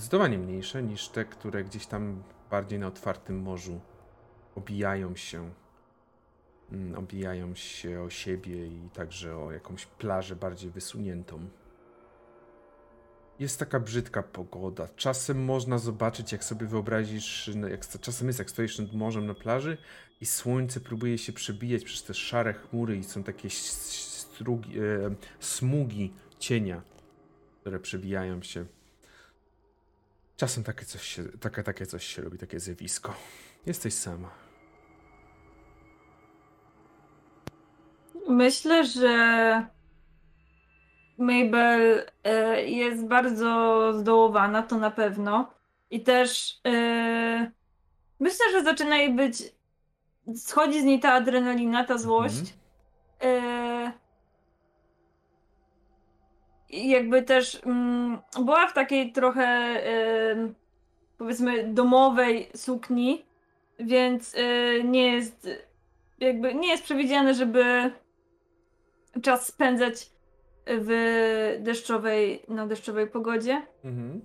Zdecydowanie mniejsze niż te, które gdzieś tam bardziej na otwartym morzu obijają się. mm, Obijają się o siebie i także o jakąś plażę bardziej wysuniętą. Jest taka brzydka pogoda. Czasem można zobaczyć, jak sobie wyobrazisz, no, jak czasem jest, jak stoisz nad morzem na plaży i słońce próbuje się przebijać przez te szare chmury i są takie strugi, e, smugi cienia, które przebijają się. Czasem takie coś się, takie, takie coś się robi, takie zjawisko. Jesteś sama. Myślę, że Mabel e, jest bardzo zdołowana, to na pewno. I też e, myślę, że zaczyna jej być. Schodzi z niej ta adrenalina, ta złość. E, i jakby też mm, była w takiej trochę e, powiedzmy domowej sukni, więc e, nie jest jakby nie jest przewidziane, żeby czas spędzać w deszczowej, na deszczowej pogodzie. Mhm.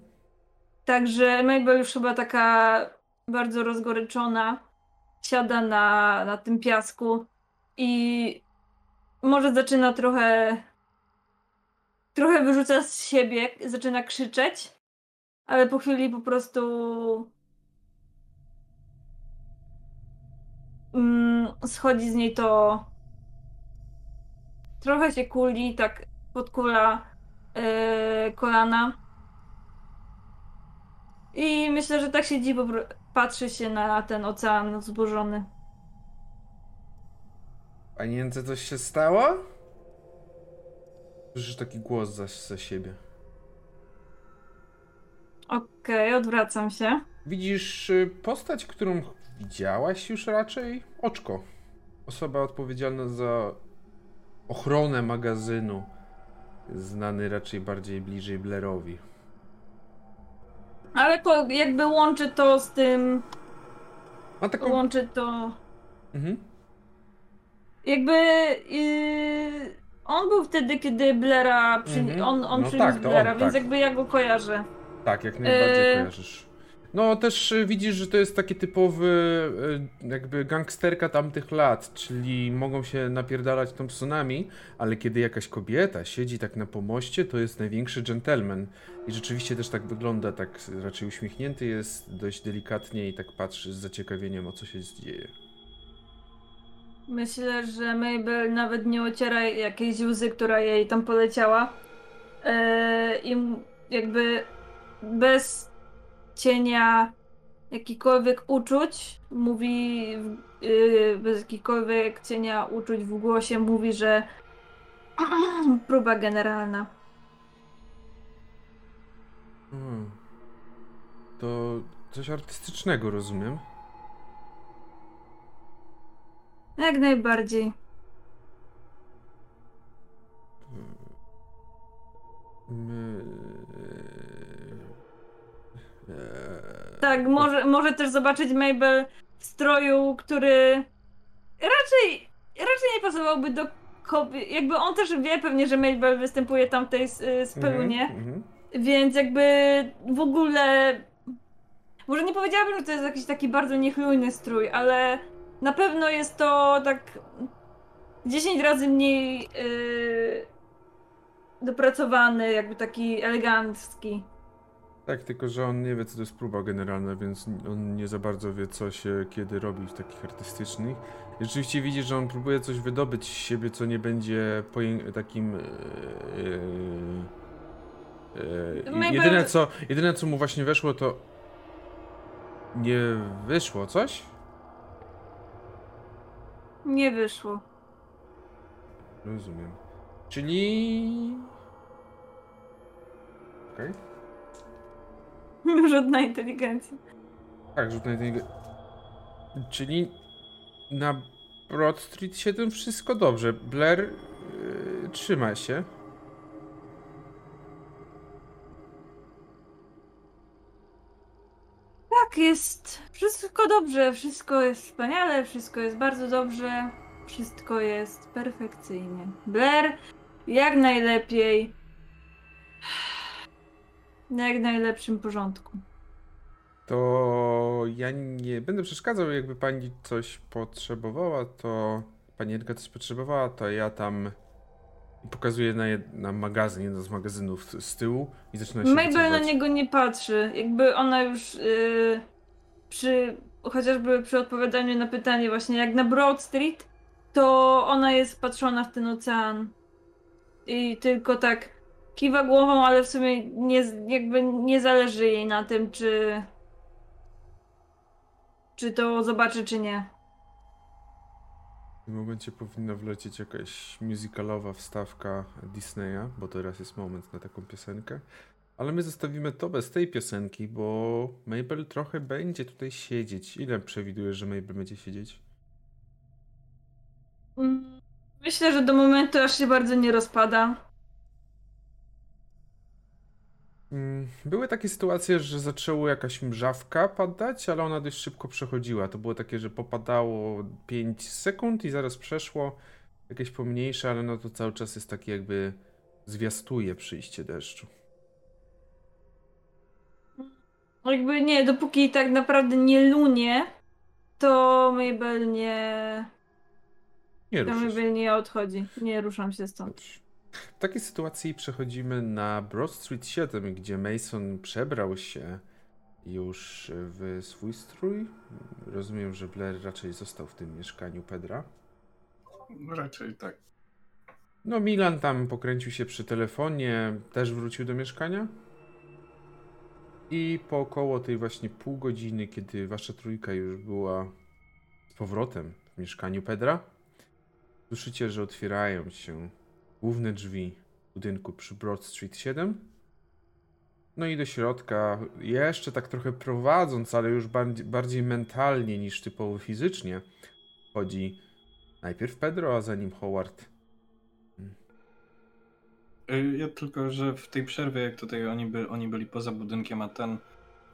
Także Mabel już chyba taka bardzo rozgoryczona siada na, na tym piasku i może zaczyna trochę trochę wyrzuca z siebie, zaczyna krzyczeć, ale po chwili po prostu mm, schodzi z niej to trochę się kuli, tak podkula yy, kolana. I myślę, że tak siedzi, pro- patrzy się na ten ocean zburzony. Panience coś się stało? Słyszysz taki głos za, za siebie. Okej, odwracam się. Widzisz y, postać, którą widziałaś już raczej? Oczko. Osoba odpowiedzialna za ochronę magazynu. Znany raczej bardziej bliżej Blairowi. Ale to jakby łączy to z tym, Ma taką... łączy to... Mhm. Jakby yy, on był wtedy, kiedy Blaira przy... Mhm. on, on No przyniósł tak, to on, więc tak. jakby ja go kojarzę. Tak, jak najbardziej Eee. kojarzysz. No też y, widzisz, że to jest taki typowy y, jakby gangsterka tamtych lat, czyli mogą się napierdalać Thompsonami, ale kiedy jakaś kobieta siedzi tak na pomoście, to jest największy gentleman. I rzeczywiście też tak wygląda, tak raczej uśmiechnięty jest, dość delikatnie i tak patrzy z zaciekawieniem o co się dzieje. Myślę, że Mabel nawet nie ociera jakiejś łzy, która jej tam poleciała. Yy, I jakby bez cienia jakichkolwiek uczuć mówi, yy, bez jakichkolwiek cienia uczuć w głosie mówi, że próba generalna. Hmm. To coś artystycznego, rozumiem. Jak najbardziej. My... Eee, Tak, może, może też zobaczyć Mabel w stroju, który raczej, raczej nie pasowałby do kobiet. Jakby on też wie pewnie, że Mabel występuje tam w tej s- spelunie, mhm, mhm. więc jakby w ogóle. Może nie powiedziałabym, że to jest jakiś taki bardzo niechlujny strój, ale na pewno jest to tak 10 razy mniej y, dopracowany, jakby taki elegancki. Tak, tylko że on nie wie, co to jest próba generalna, więc on nie za bardzo wie, co się kiedy robi w takich artystycznych. I rzeczywiście widzi, że on próbuje coś wydobyć z siebie, co nie będzie takim. Yy, yy, jedyne, co, jedyne, co mu właśnie weszło, to. Nie wyszło coś? Nie wyszło. Rozumiem. Czyli. Okej. Żadna inteligencja. Tak, rzut na inteligencję. Czyli na Broad Street 7 wszystko dobrze. Blair yy, trzyma się. Tak, jest wszystko dobrze, wszystko jest wspaniale, wszystko jest bardzo dobrze, wszystko jest perfekcyjnie. Blair jak najlepiej, na jak najlepszym porządku. To ja nie będę przeszkadzał, jakby pani coś potrzebowała, to panienka coś potrzebowała, to ja tam pokazuję na, na magazyn, jeden z magazynów z, tyłu i zaczyna się Mabel na niego nie patrzy, jakby ona już yy, przy, chociażby przy odpowiadaniu na pytanie właśnie jak na Broad Street, to ona jest patrzona w ten ocean. I tylko tak kiwa głową, ale w sumie nie, jakby nie zależy jej na tym, czy czy to zobaczy, czy nie. W tym momencie powinna wlecieć jakaś musicalowa wstawka Disneya, bo teraz jest moment na taką piosenkę. Ale my zostawimy to bez tej piosenki, bo Mabel trochę będzie tutaj siedzieć. Ile przewidujesz, że Mabel będzie siedzieć? Mm, Myślę, że do momentu aż się bardzo nie rozpada. Były takie sytuacje, że zaczęło jakaś mrzawka padać, ale ona dość szybko przechodziła. To było takie, że popadało 5 sekund i zaraz przeszło. Jakieś pomniejsze, ale no to cały czas jest taki jakby zwiastuje przyjście deszczu. Jakby nie, dopóki tak naprawdę nie lunie, to Mabel nie. Nie To. Mabel nie odchodzi. Nie ruszam się stąd. W takiej sytuacji przechodzimy na Broad Street 7, gdzie Mason przebrał się już w swój strój. Rozumiem, że Blair raczej został w tym mieszkaniu Pedra. Raczej tak. No, Milan tam pokręcił się przy telefonie, też wrócił do mieszkania. I po około tej właśnie pół godziny, kiedy wasza trójka już była z powrotem w mieszkaniu Pedra, słyszycie, że otwierają się główne drzwi budynku przy Broad Street 7. No i do środka, jeszcze tak trochę prowadząc, ale już bardziej, mentalnie niż typowo fizycznie, wchodzi najpierw Pedro, a za nim Howard. Y, Ja tylko, że w tej przerwie, jak tutaj oni, by, oni byli poza budynkiem, a ten,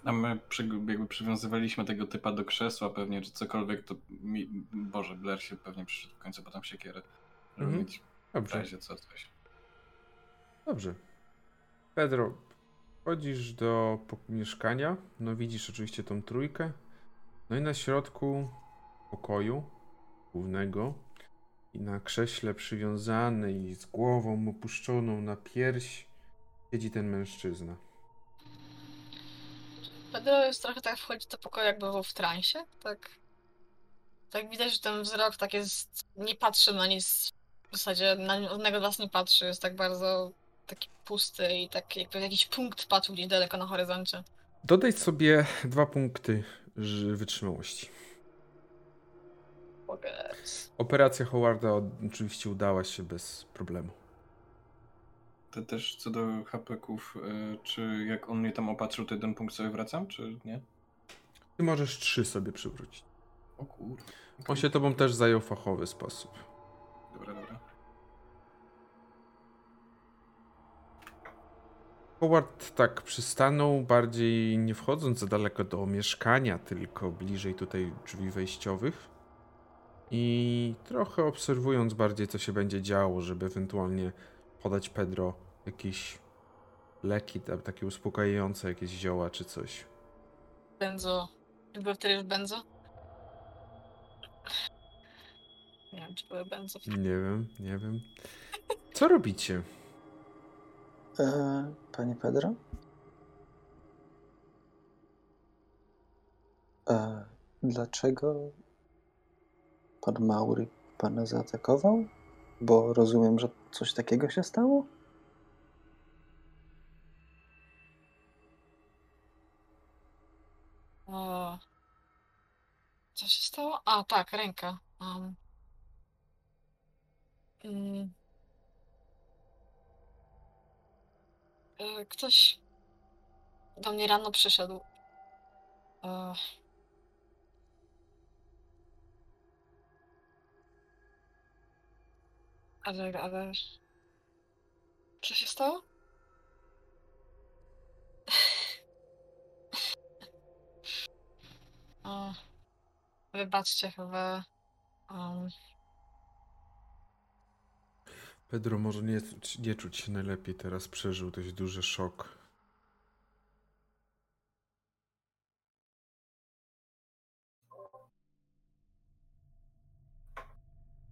a my przy, jakby przywiązywaliśmy tego typa do krzesła pewnie, czy cokolwiek, to mi, Boże, Blair się pewnie przyszedł w końcu potem siekierę, żeby Mhm. mieć w Dobrze. razie co coś. Dobrze. Pedro, wchodzisz do mieszkania, no widzisz oczywiście tą trójkę, no i na środku pokoju głównego i na krześle przywiązany i z głową opuszczoną na pierś siedzi ten mężczyzna. Pedro jest trochę tak wchodzi do pokoju, jakby był w transie, tak. Tak widać, że ten wzrok tak jest. Nie patrzy na nic. W zasadzie na z was nie patrzy. Jest tak bardzo taki pusty i tak jakby jakiś punkt patrzył gdzieś daleko na horyzoncie. Dodaj sobie dwa punkty wytrzymałości. Operacja Howarda oczywiście udała się bez problemu. To też co do hapeków, y, czy jak on mnie tam opatrzył, to jeden punkt sobie wracam, czy nie? Ty możesz trzy sobie przywrócić. O kurwa. On się tobą też zajął fachowy sposób. Dobra, dobra. Howard tak przystanął, bardziej nie wchodząc za daleko do mieszkania, tylko bliżej tutaj drzwi wejściowych. I trochę obserwując bardziej, co się będzie działo, żeby ewentualnie podać Pedro jakieś leki, ta- takie uspokajające, jakieś zioła czy coś. Benzo. Wtedy już benzo? Nie wiem, czy były benzo. Nie wiem, nie wiem. Co robicie? E, Panie Pedro? E, dlaczego pan Maury pana zaatakował? Bo rozumiem, że coś takiego się stało? O. Co się stało? A, tak, ręka. Um. Mm. E, Ktoś do mnie rano przyszedł. Ale, ale... Co się stało? O, wybaczcie, chyba. Um, Pedro może nie, nie czuć się najlepiej teraz, przeżył dość duży szok.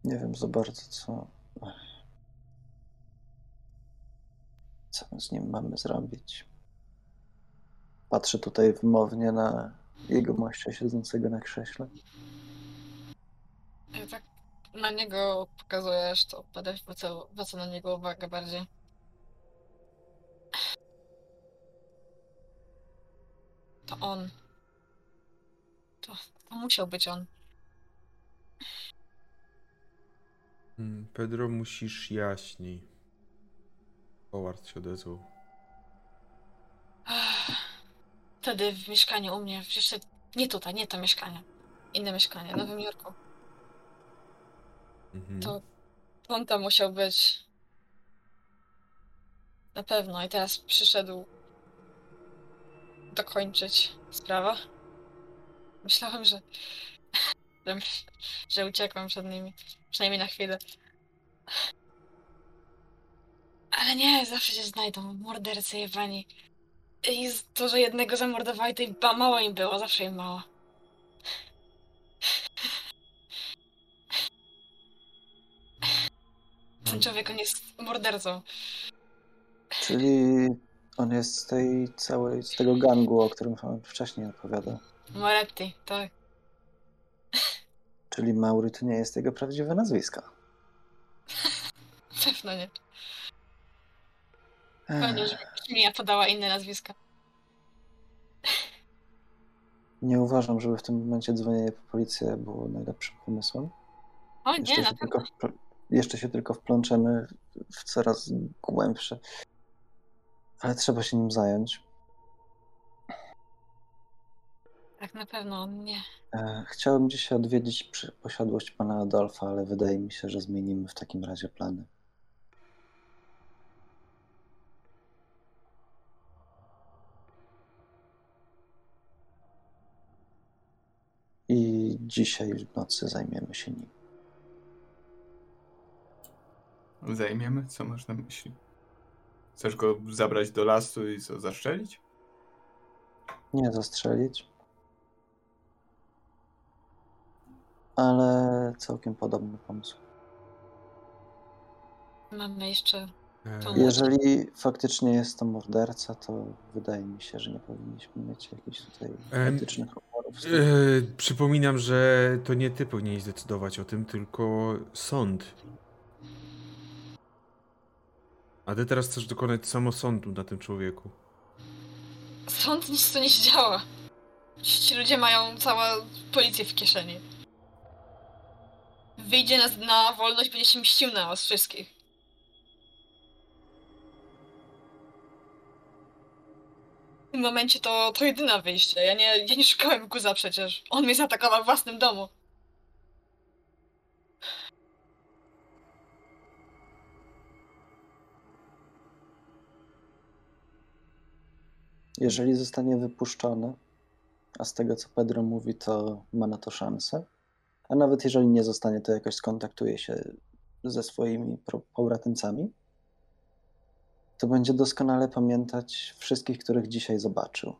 Nie wiem za bardzo, co. Co z nim mamy zrobić. Patrzę tutaj wymownie na jego mościa siedzącego na krześle. ja tak na niego pokazujesz, to będę zwraca na niego uwagę bardziej. To on. To, to musiał być on. Mm, Pedro, musisz jaśniej. Howard się odezwał. Wtedy w mieszkaniu u mnie, jeszcze nie tutaj, nie to mieszkanie. Inne mieszkanie, w Nowym Jorku. Mhm. To on tam musiał być. Na pewno. I teraz przyszedł dokończyć sprawę. Myślałem, że, że, że uciekłem przed nimi. Przynajmniej na chwilę. Ale nie, zawsze się znajdą. Mordercy jebani. I to, że jednego zamordowali, to i mało im było. Zawsze im mało. Ten człowiek, on jest mordercą. Czyli on jest z tej całej, z tego gangu, o którym wcześniej opowiadał. Moretti, tak. Czyli Maury to nie jest jego prawdziwe nazwisko. Pewno nie. Fajnie, że podała inne nazwiska. Nie uważam, żeby w tym momencie dzwonienie po policję było najlepszym pomysłem. O nie, Jeszcze na się, pewno. tylko, jeszcze się tylko wplączemy w coraz głębsze. Ale trzeba się nim zająć. Tak, na pewno nie. E, Chciałem dzisiaj odwiedzić posiadłość pana Adolfa, ale wydaje mi się, że zmienimy w takim razie plany. I dzisiaj w nocy zajmiemy się nim. Zajmiemy? Co masz na myśli? Chcesz go zabrać do lasu i co, zaszczelić? Nie zastrzelić, ale całkiem podobny pomysł. Mamy jeszcze. E, Jeżeli faktycznie jest to morderca, to wydaje mi się, że nie powinniśmy mieć jakichś tutaj Em, etycznych oporów. e, przypominam, że to nie ty powinieneś zdecydować o tym, tylko sąd. A ty teraz chcesz dokonać samosądu na tym człowieku. Sąd nic tu nie się działa. Ci ludzie mają całą policję w kieszeni. Wyjdzie na, na wolność, będzie się mścił na was wszystkich. W tym momencie to, to jedyne wyjście. Ja nie, ja nie szukałem guza przecież. On mnie zaatakował w własnym domu. Jeżeli zostanie wypuszczony, a z tego co Pedro mówi, to ma na to szansę, a nawet jeżeli nie zostanie, to jakoś skontaktuje się ze swoimi pobratymcami, to będzie doskonale pamiętać wszystkich, których dzisiaj zobaczył.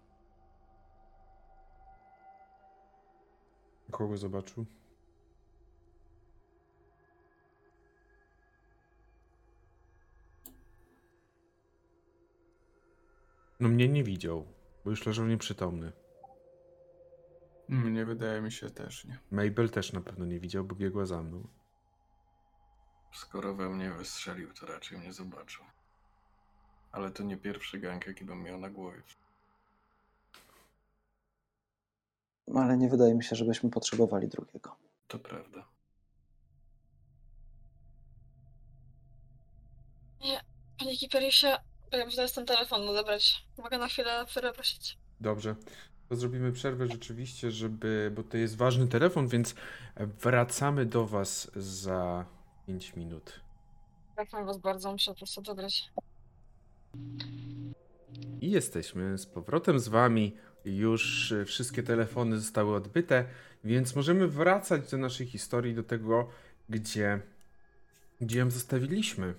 Kogo zobaczył? No mnie nie widział, bo już leżał nieprzytomny. Mnie wydaje mi się też, nie. Mabel też na pewno nie widział, bo biegła za mną. Skoro we mnie wystrzelił, to raczej mnie zobaczył. Ale to nie pierwszy gang, jaki bym miał na głowie. No, Ale nie wydaje mi się, żebyśmy potrzebowali drugiego. To prawda. Panie Kiperiusie, ja muszę teraz ten telefon odebrać. Mogę na chwilę przerwę prosić? Dobrze. To zrobimy przerwę rzeczywiście, żeby, bo to jest ważny telefon, więc wracamy do Was za 5 minut. Przepraszam was bardzo, muszę po prostu odebrać. I jesteśmy z powrotem z Wami. Już wszystkie telefony zostały odbyte, więc możemy wracać do naszej historii, do tego, gdzie, gdzie ją zostawiliśmy.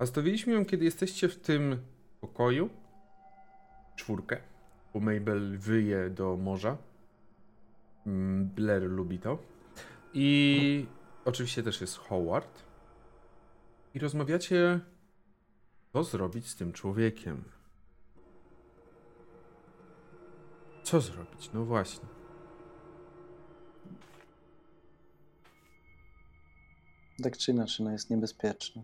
A zostawiliśmy ją, kiedy jesteście w tym pokoju. Czwórkę, bo Mabel wyje do morza. Mm, Blair lubi to. I oczywiście też jest Howard. I rozmawiacie, co zrobić z tym człowiekiem. Co zrobić? No właśnie. Tak czy inaczej, no jest niebezpieczny.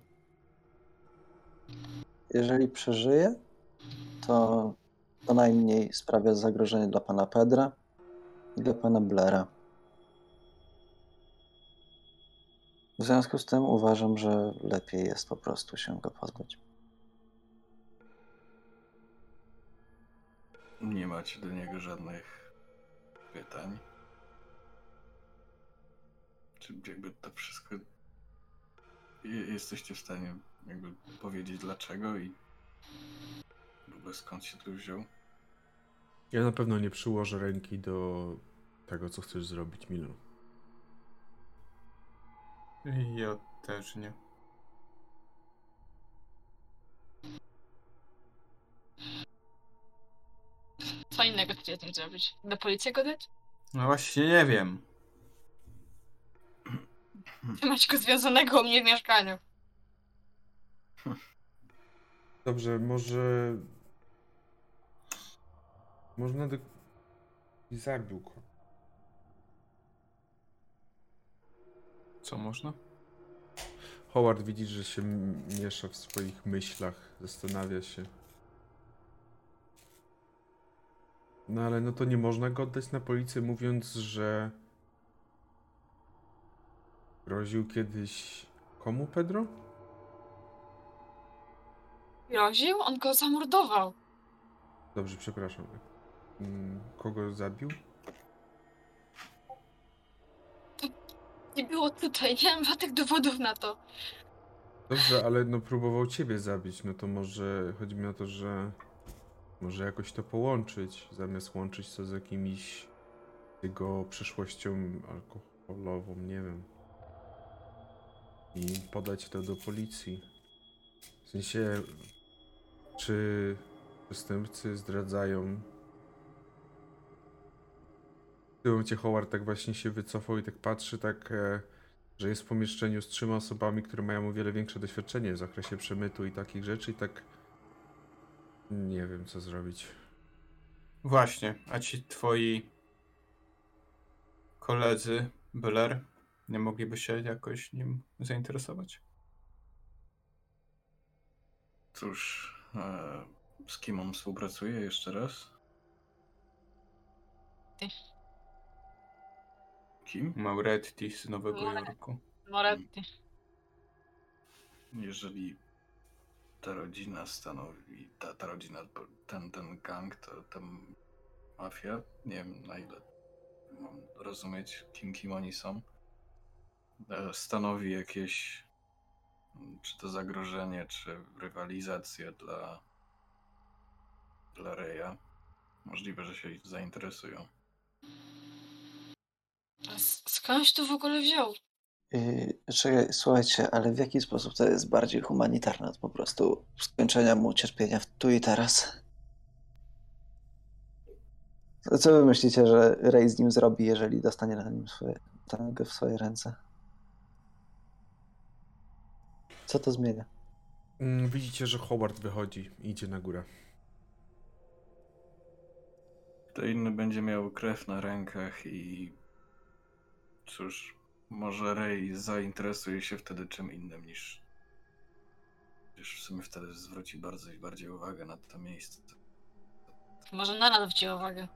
Jeżeli przeżyje, to co najmniej sprawia zagrożenie dla pana Pedra i dla pana Blaira. W związku z tym uważam, że lepiej jest po prostu się go pozbyć. Nie macie do niego żadnych pytań? Czy jakby to wszystko. Je- Jesteście w stanie jakby powiedzieć dlaczego i w ogóle skąd się tu wziął? Ja na pewno nie przyłożę ręki do tego, co chcesz zrobić, Milu. Ja też nie. Co innego chcecie z nim zrobić? Do policji go dać? No właśnie nie wiem. Ty macie go związanego u mnie w mieszkaniu. Dobrze, może. Można do. I zabił go. Co można? Howard widzi, że się miesza w swoich myślach, zastanawia się. No ale no to nie można go oddać na policję, mówiąc, że groził kiedyś komu, Pedro? Groził? On go zamordował. Dobrze, przepraszam. Mm, Kogo zabił? Nie było tutaj, nie mam żadnych dowodów na to. Dobrze, ale no próbował ciebie zabić, no to może chodzi mi o to, że może jakoś to połączyć, zamiast łączyć to z jakimiś jego przeszłością alkoholową, nie wiem. I podać to do policji. W sensie, czy przestępcy zdradzają. W tym momencie Howard tak właśnie się wycofał i tak patrzy, tak, e, że jest w pomieszczeniu z trzema osobami, które mają o wiele większe doświadczenie w zakresie przemytu i takich rzeczy, i tak nie wiem, co zrobić. Właśnie, a ci twoi koledzy, Beller, nie mogliby się jakoś nim zainteresować? Cóż, z kim on współpracuje jeszcze raz? Kim? Mauretti z Nowego. Jorku. Moretti. Jeżeli ta rodzina stanowi, ta, ta rodzina, ten, ten gang, to ta mafia, nie wiem na ile mam rozumieć, kim, kim oni są, e, stanowi jakieś, czy to zagrożenie, czy rywalizację dla, dla Reja. Możliwe, że się zainteresują. Skądś to w ogóle wziął? Yy, czekaj, słuchajcie, ale w jaki sposób to jest bardziej humanitarne od po prostu skończenia mu cierpienia w tu i teraz? Co wy myślicie, że Rey z nim zrobi, jeżeli dostanie na nim swoje, go w swoje ręce? Co to zmienia? Mm, Widzicie, że Howard wychodzi i idzie na górę. Kto inny będzie miał krew na rękach i cóż, może Rey zainteresuje się wtedy czym innym niż Już w sumie wtedy zwróci bardzo i bardziej uwagę na to miejsce. Może na nas zwróci uwagę.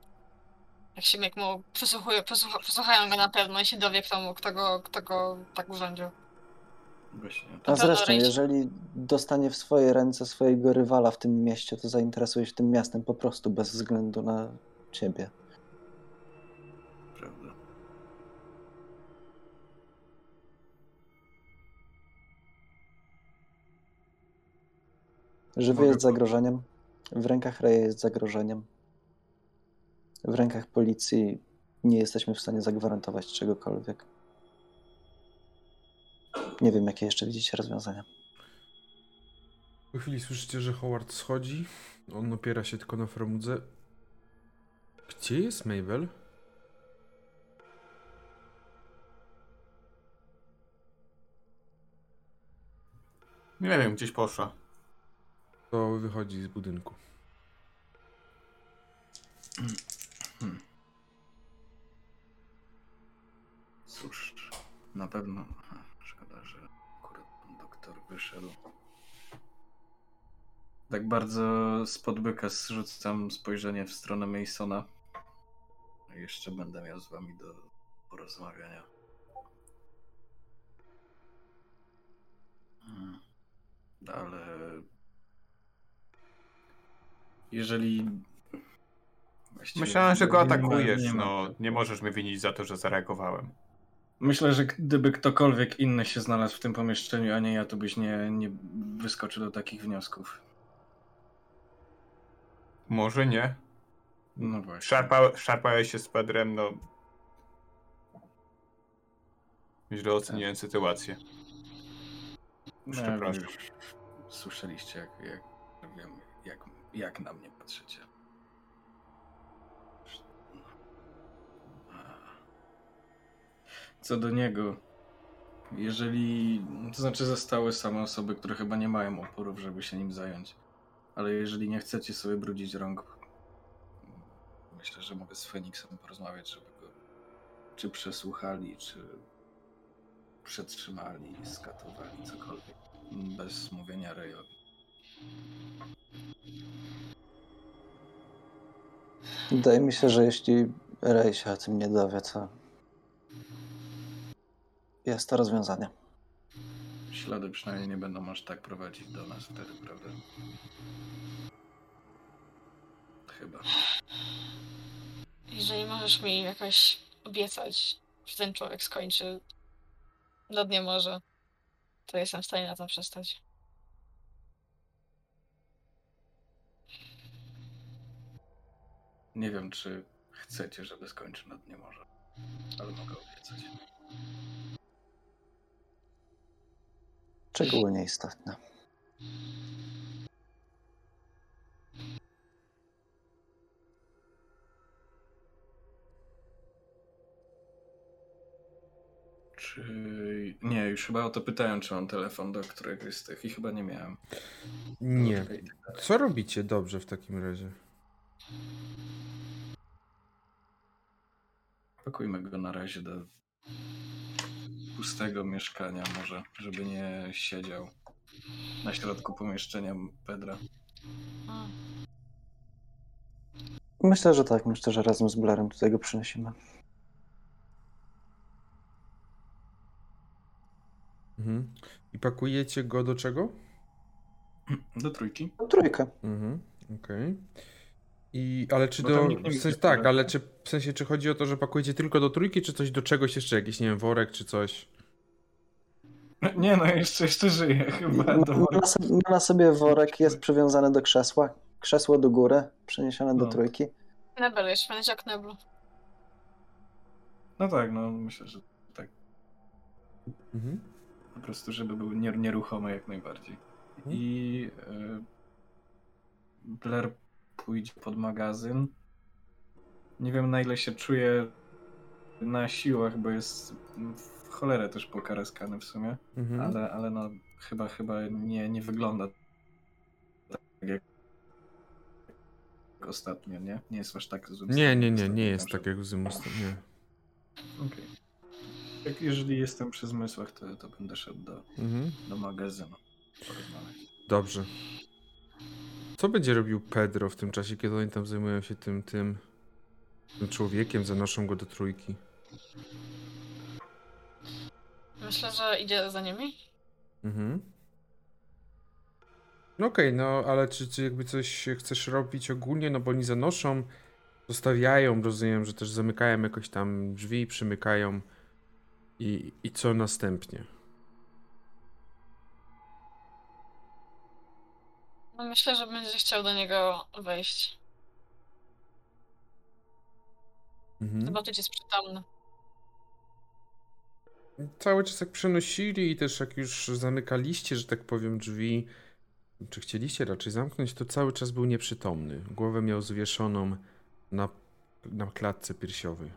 Jak się jak mu przesłuchuje, przesłucha, przesłuchają go na pewno i się dowie, kto, mu, kto, go, kto go tak urządził. Właśnie. A pewno zresztą, jeżeli dostanie w swoje ręce swojego rywala w tym mieście, to zainteresuje się tym miastem po prostu bez względu na ciebie. Prawda. Żywy jest zagrożeniem, w rękach Reja jest zagrożeniem, w rękach policji nie jesteśmy w stanie zagwarantować czegokolwiek. Nie wiem, jakie jeszcze widzicie rozwiązania. Po chwili słyszycie, że Howard schodzi. On opiera się tylko na framudze. Gdzie jest Mabel? Nie wiem, gdzieś poszła. To wychodzi z budynku. Cóż, na pewno. Wyszedł. Tak bardzo spod byka zrzucam spojrzenie w stronę Masona. Jeszcze będę miał z wami do porozmawiania. Hmm. Ale jeżeli. właściwie Myślałem, że go atakujesz, nie ma- no nie możesz mnie winić za to, że zareagowałem. Myślę, że gdyby ktokolwiek inny się znalazł w tym pomieszczeniu, a nie ja, to byś nie, nie wyskoczył do takich wniosków. Może nie. No właśnie. Szarpa, szarpałeś się z Pedrem, no... Źle oceniłem sytuację. No, Przepraszam. już Słyszeliście, jak, jak, wiem, jak, jak na mnie patrzycie. Co do niego, jeżeli, to znaczy zostały same osoby, które chyba nie mają oporów, żeby się nim zająć, ale jeżeli nie chcecie sobie brudzić rąk, myślę, że mogę z Feniksem porozmawiać, żeby go czy przesłuchali, czy przetrzymali, skatowali, cokolwiek. Bez mówienia Rejowi. Wydaje mi się, że jeśli Ray się o tym nie dowie, to jest to rozwiązanie. Ślady przynajmniej nie będą aż tak prowadzić do nas wtedy, prawda? Chyba. Jeżeli możesz mi jakoś obiecać, że ten człowiek skończy do dnia morza, to jestem w stanie na to przestać. Nie wiem, czy chcecie, żeby skończył na dnie morza, ale mogę obiecać. Szczegóły nieistotne. Czy... Nie, już chyba o to pytałem, czy mam telefon do któregoś z tych i chyba nie miałem. Nie. Co robicie dobrze w takim razie? Pakujmy go na razie do pustego mieszkania może, żeby nie siedział na środku pomieszczenia Pedra. A, Myślę, że tak. Myślę, że razem z Blarem tutaj go przynosimy. Mhm. I pakujecie go do czego? Do trójki? Trójkę. Mhm. Okej. I, ale czy do. W sensie, tak, ale czy w sensie, czy chodzi o to, że pakujecie tylko do trójki, czy coś do czegoś jeszcze? Jakiś, nie wiem, worek czy coś? Nie no, jeszcze, jeszcze żyje chyba. Do... Ma na, sobie, ma na sobie worek, jest przywiązany do krzesła. Krzesło do góry, przeniesione do No. trójki. Nebel jeszcze, będzie jak Neblu. No tak, no myślę, że tak. Mhm. Po prostu, żeby był nier- nieruchomy jak najbardziej. Mhm. I y, Blair pójdzie pod magazyn. Nie wiem na ile się czuje na siłach, bo jest w cholerę też pokaraskany w sumie, Mhm. ale, ale no chyba chyba nie, nie wygląda tak jak ostatnio, nie? Nie jest aż tak złym Nie, nie, nie, ostatnio, nie jest tak jak Zymus. Nie. Okej. Jak jeżeli jestem przy zmysłach, to, to będę szedł do, Mhm. do magazynu porozmawiać. Dobrze. Co będzie robił Pedro w tym czasie, kiedy oni tam zajmują się tym, tym, tym człowiekiem, zanoszą go do trójki? Myślę, że idzie za nimi. Mhm. No okej, no ale czy, czy jakby coś chcesz robić ogólnie, no bo oni zanoszą, zostawiają, rozumiem, że też zamykają jakoś tam drzwi, przymykają i, i co następnie? Myślę, że będzie chciał do niego wejść. Mhm. Zobaczyć, jest przytomny. Cały czas jak przenosili i też jak już zamykaliście, że tak powiem, drzwi, czy chcieliście raczej zamknąć, to cały czas był nieprzytomny. Głowę miał zwieszoną na, na klatce piersiowej.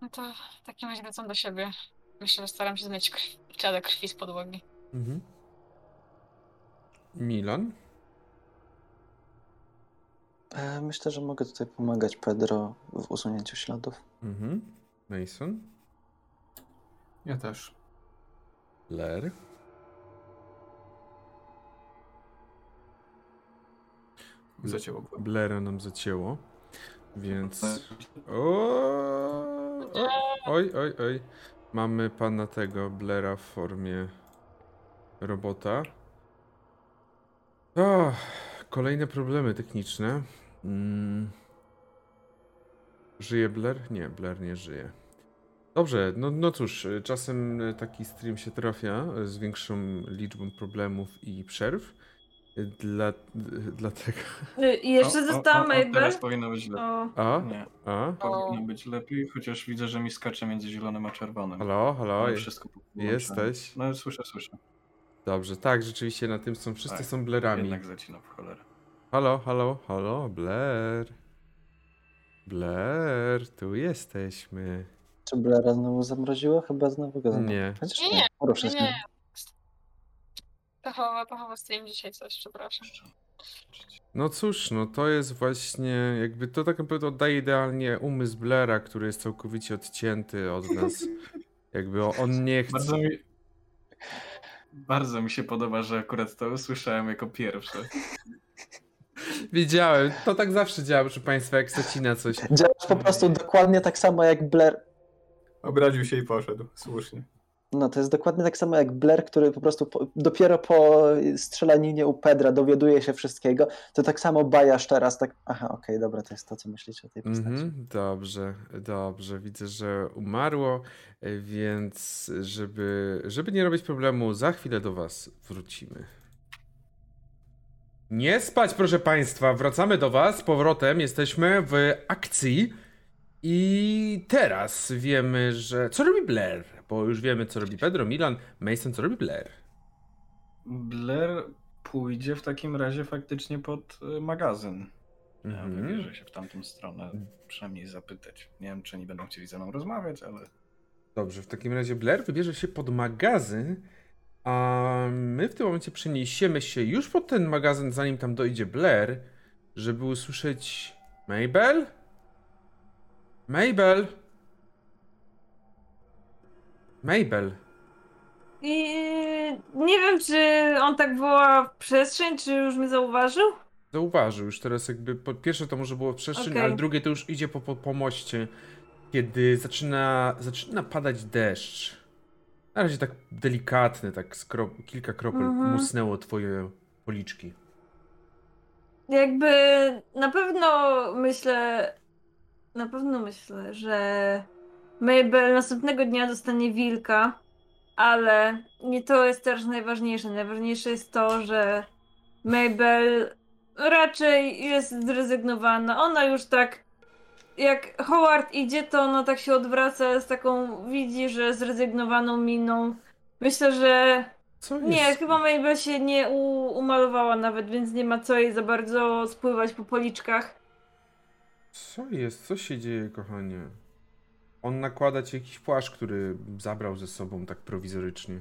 No to w takim razie wracam do siebie. Myślę, że staram się zmyć krw, ślady krwi z podłogi. Mhm. Milan? E, Myślę, że mogę tutaj pomagać Pedro w usunięciu śladów. Mhm. Mason? Ja też. Blair? Zacięło głowę. Blaira nam zacięło, więc... O, o, oj, oj, oj. Mamy pana tego Blaira w formie robota. O, kolejne problemy techniczne. Mm. Żyje Blair? Nie, Blair nie żyje. Dobrze, no, no cóż, y, czasem y, taki stream się trafia y, z większą liczbą problemów i przerw. Dla, dlatego. I jeszcze O, została Teraz powinno być lepiej. O, A? Nie, A? powinno być lepiej, chociaż widzę, że mi skacze między zielonym a czerwonym. Halo, halo, wszystko jesteś? No słyszę, słyszę. Dobrze, tak, rzeczywiście na tym są, wszyscy Tak, są Blerami. Jednak zacina w cholerę. Halo, halo, halo, Blair. Blair, tu jesteśmy. Czy Blara znowu zamroziło? Chyba znowu go zamroziło. Nie. Chociaż Nie, nie, poruszę Nie, nie. Pechowa, pechowa stream dzisiaj coś, przepraszam. No cóż, no to jest właśnie, jakby to tak naprawdę oddaje idealnie umysł Blaira, który jest całkowicie odcięty od nas. Jakby on nie chce. Bardzo mi, bardzo mi się podoba, że akurat to usłyszałem jako pierwsze. Wiedziałem, to tak zawsze działa, proszę Państwa, jak zacina coś. Działasz po prostu dokładnie tak samo jak Blair. Obraził się i poszedł. Słusznie. No to jest dokładnie tak samo jak Blair, który po prostu po, dopiero po strzelaninie u Pedra dowiaduje się wszystkiego. To tak samo Bajasz teraz, tak. Aha, okej, dobra, to jest to, co myślicie o tej postaci. Mhm, dobrze, dobrze. Widzę, że umarło, e, więc żeby, żeby nie robić problemu, za chwilę do Was wrócimy. Nie spać, proszę Państwa. Wracamy do Was z powrotem. Jesteśmy w akcji. I teraz wiemy, że. Co robi Blair? Bo już wiemy, co robi Pedro, Milan, Mason, co robi Blair. Blair pójdzie w takim razie faktycznie pod y, magazyn. Ja Mhm. wybierze się w tamtą stronę, przynajmniej zapytać. Nie wiem, czy oni będą chcieli ze mną rozmawiać, ale Dobrze, w takim razie Blair wybierze się pod magazyn, a my w tym momencie przeniesiemy się już pod ten magazyn, zanim tam dojdzie Blair, żeby usłyszeć Mabel? Mabel? Mabel. I nie wiem, czy on tak woła w przestrzeń, czy już mnie zauważył? Zauważył już teraz jakby, po pierwsze to może było w przestrzeń, Okej. ale drugie to już idzie po, po, po moście, kiedy zaczyna, zaczyna padać deszcz. Na razie tak delikatny, tak z krop, kilka kropel Mhm. musnęło twoje policzki. Jakby na pewno myślę, na pewno myślę, że Mabel następnego dnia dostanie wilka, ale nie to jest też najważniejsze. Najważniejsze jest to, że Mabel raczej jest zrezygnowana. Ona już tak, jak Howard idzie, to ona tak się odwraca z taką, widzi, że zrezygnowaną miną. Myślę, że nie, chyba Mabel się nie umalowała nawet, więc nie ma co jej za bardzo spływać po policzkach. Co jest? Co się dzieje, kochanie? On nakłada ci jakiś płaszcz, który zabrał ze sobą tak prowizorycznie.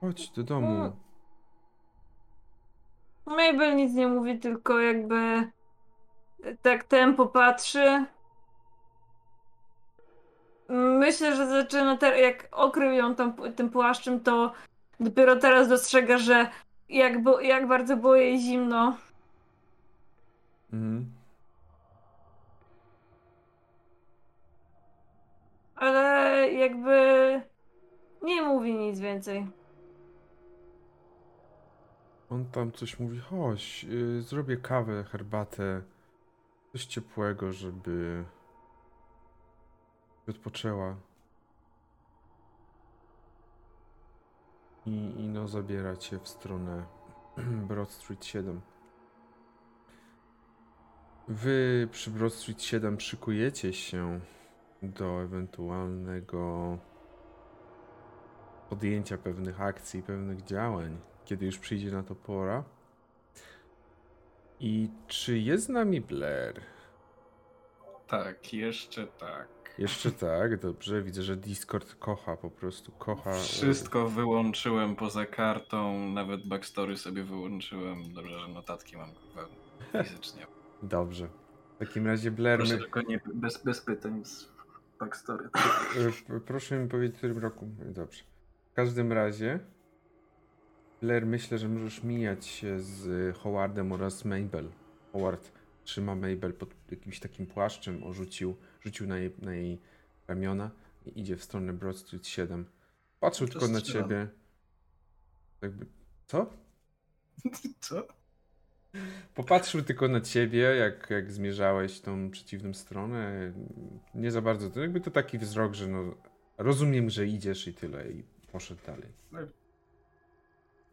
Chodź do domu. Mm. Mabel nic nie mówi, tylko jakby tak tempo patrzy. Myślę, że zaczyna teraz, jak okrył ją tam, tym płaszczem, to dopiero teraz dostrzega, że jak, bo, jak bardzo było jej zimno. Mhm. Ale jakby nie mówi nic więcej. On tam coś mówi, chodź, yy, zrobię kawę, herbatę, coś ciepłego, żeby odpoczęła. I, I no zabiera cię w stronę Broad Street 7. Wy przy Broad Street 7 szykujecie się do ewentualnego podjęcia pewnych akcji, pewnych działań, kiedy już przyjdzie na to pora. I czy jest z nami Blair? tak, jeszcze tak. Jeszcze tak, dobrze. Widzę, że Discord kocha, po prostu kocha. e, Wszystko wyłączyłem poza kartą, nawet backstory sobie wyłączyłem. Dobrze, że notatki mam kurwa fizycznie. Dobrze. W takim razie Blair, Proszę my, tylko nie, bez, bez pytań backstory. proszę mi powiedzieć, w którym roku. Dobrze. W każdym razie Blair, myślę, że możesz mijać się z Howardem oraz Mabel. Howard trzyma Mabel pod jakimś takim płaszczem, orzucił, rzucił na jej, na jej ramiona i idzie w stronę Broad Street 7. Patrzył tylko na ciebie. Jakby, co? Co? Popatrzył tylko na ciebie, jak, jak zmierzałeś tą przeciwną stronę. Nie za bardzo. To jakby to taki wzrok, że no, rozumiem, że idziesz i tyle. I poszedł dalej.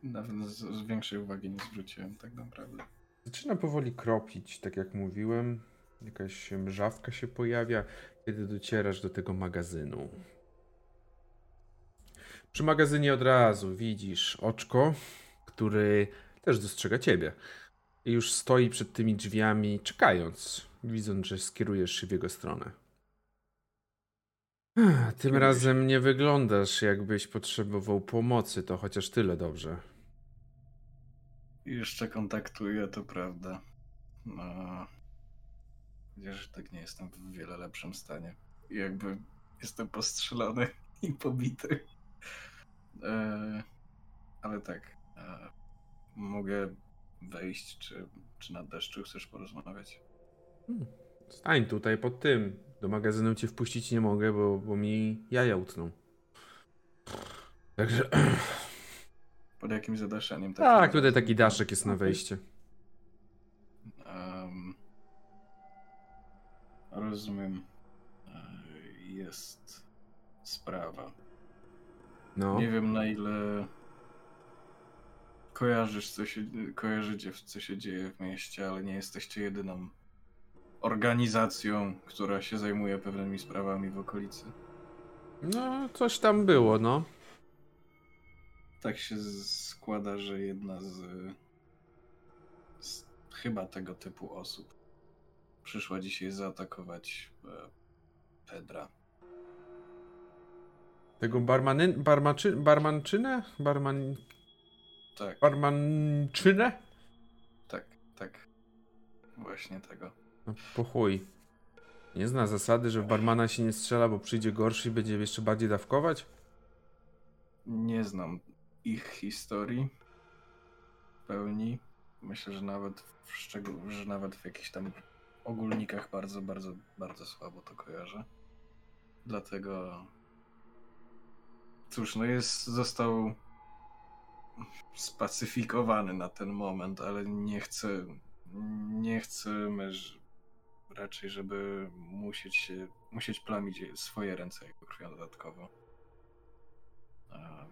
Nawet z, z większej uwagi nie zwróciłem tak naprawdę. Zaczyna powoli kropić, tak jak mówiłem. Jakaś mrzawka się pojawia, kiedy docierasz do tego magazynu. Przy magazynie od razu widzisz oczko, który też dostrzega ciebie. Już stoi przed tymi drzwiami, czekając, widząc, że skierujesz się w jego stronę. Ech, Tym razem nie wyglądasz, jakbyś potrzebował pomocy, to chociaż tyle dobrze. Jeszcze kontaktuję, to prawda. No. Chociaż tak nie jestem w wiele lepszym stanie. Jakby jestem postrzelony i pobity. E, ale tak. E, mogę wejść, czy, czy na deszczu chcesz porozmawiać? Hmm. Stań tutaj pod tym. Do magazynu cię wpuścić nie mogę, bo, bo mi jaja utną. Także. Pod jakim zadaszeniem? Tak, tutaj taki daszek jest na wejście. Em, rozumiem. E, Jest sprawa. No. Nie wiem na ile kojarzysz, co się, kojarzycie, co się dzieje w mieście, ale nie jesteście jedyną organizacją, która się zajmuje pewnymi sprawami w okolicy. No, coś tam było, no. Tak się składa, że jedna z, z chyba tego typu osób przyszła dzisiaj zaatakować e, Pedra. Tego barmany, barmaczy, barmanczynę? Barman, Tak, barmanczynę? tak, tak. Właśnie tego. No, po chuj. Nie zna zasady, że w barmana się nie strzela, bo przyjdzie gorszy i będzie jeszcze bardziej dawkować? Nie znam ich historii w pełni. Myślę, że nawet w szczegół, że nawet w jakichś tam ogólnikach bardzo, bardzo, bardzo słabo to kojarzę. Dlatego cóż, no jest, został spacyfikowany na ten moment, ale nie chcę, nie chcemy raczej, żeby musieć się, musieć plamić swoje ręce jego krwią dodatkowo. A,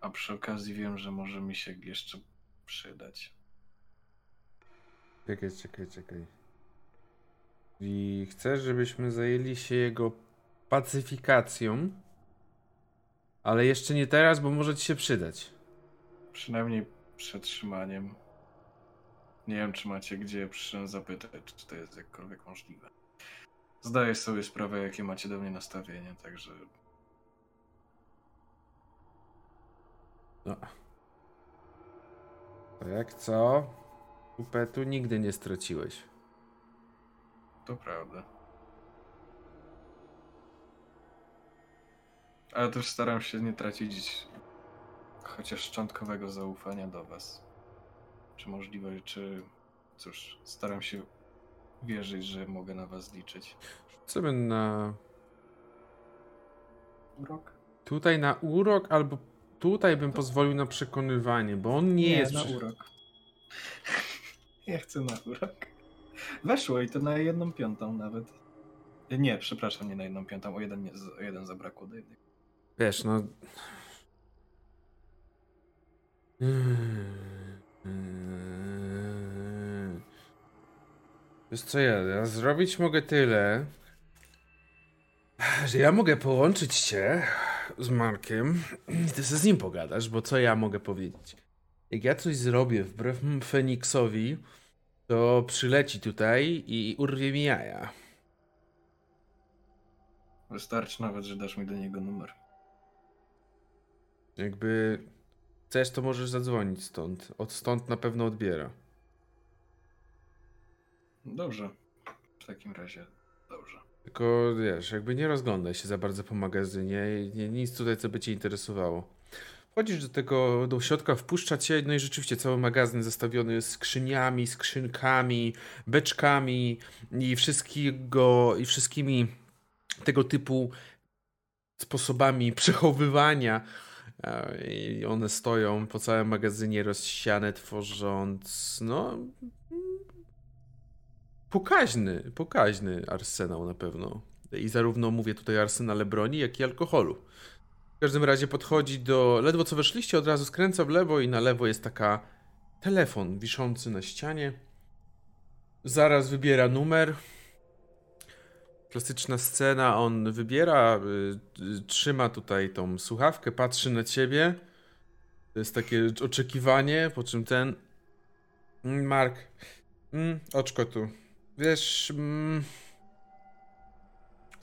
a przy okazji wiem, że może mi się jeszcze przydać. Czekaj, czekaj, czekaj. I chcesz, żebyśmy zajęli się jego pacyfikacją, ale jeszcze nie teraz, bo może ci się przydać. Przynajmniej przetrzymaniem. Nie wiem, czy macie gdzie przyszedłem zapytać, czy to jest jakkolwiek możliwe. Zdaję sobie sprawę, jakie macie do mnie nastawienie, także No. To jak co? Upetu nigdy nie straciłeś. to prawda. Ale też staram się nie tracić chociaż szczątkowego zaufania do was. Czy możliwe, czy cóż, staram się wierzyć, że mogę na was liczyć. Rzucamy na... Urok? Tutaj na urok, albo tutaj bym pozwolił na przekonywanie, bo on nie, jest... na przy- urok. Ja chcę na urok. Weszło i to na jedną piątą nawet. Nie, przepraszam, nie na jedną piątą, o jeden, nie, o jeden zabrakło do jednej. Wiesz, no... Wiesz co ja, ja zrobić mogę tyle, że ja mogę połączyć cię z Markiem i ty sobie z nim pogadasz, bo co ja mogę powiedzieć? Jak ja coś zrobię wbrew Feniksowi, to przyleci tutaj i urwie mi jaja. Wystarczy nawet, że dasz mi do niego numer. Jakby chcesz, to możesz zadzwonić stąd. Od stąd na pewno odbiera. Dobrze. W takim razie dobrze. Tylko wiesz, jakby nie rozglądaj się za bardzo po magazynie i nie, nic tutaj, co by cię interesowało. Wchodzisz do tego, do środka, wpuszcza cię, no i rzeczywiście cały magazyn zastawiony jest skrzyniami, skrzynkami, beczkami i wszystkiego, i wszystkimi tego typu sposobami przechowywania. E, I one stoją po całym magazynie rozsiane, tworząc, no, pokaźny, pokaźny arsenał na pewno. I zarówno mówię tutaj o arsenale broni, jak i alkoholu. W każdym razie podchodzi do. Ledwo co weszliście, od razu skręca w lewo i na lewo jest taka telefon wiszący na ścianie. Zaraz wybiera numer. Klasyczna scena, on wybiera, y, y, trzyma tutaj tą słuchawkę, patrzy na ciebie. To jest takie oczekiwanie, po czym ten. "Mm, Mark, mm, oczko tu. Wiesz, mm,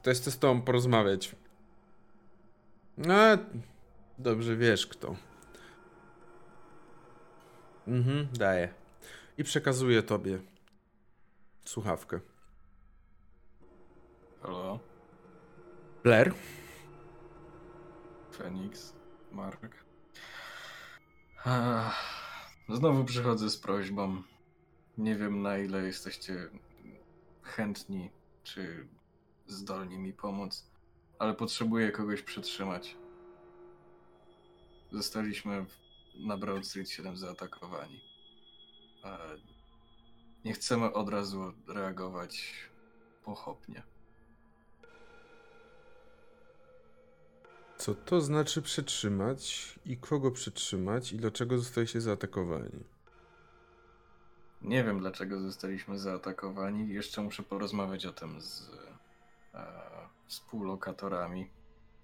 to jest z tobą porozmawiać. No, dobrze wiesz kto. Mhm, daję. I przekazuję tobie słuchawkę. Halo, Blair? Feniks, Mark. Znowu przychodzę z prośbą. Nie wiem na ile jesteście chętni, czy zdolni mi pomóc, ale potrzebuję kogoś przetrzymać. Zostaliśmy na Broad Street 7 zaatakowani. E, Nie chcemy od razu reagować pochopnie. Co to znaczy przetrzymać i kogo przetrzymać i dlaczego zostaliście zaatakowani? Nie wiem, dlaczego zostaliśmy zaatakowani. Jeszcze muszę porozmawiać o tym z e, współlokatorami,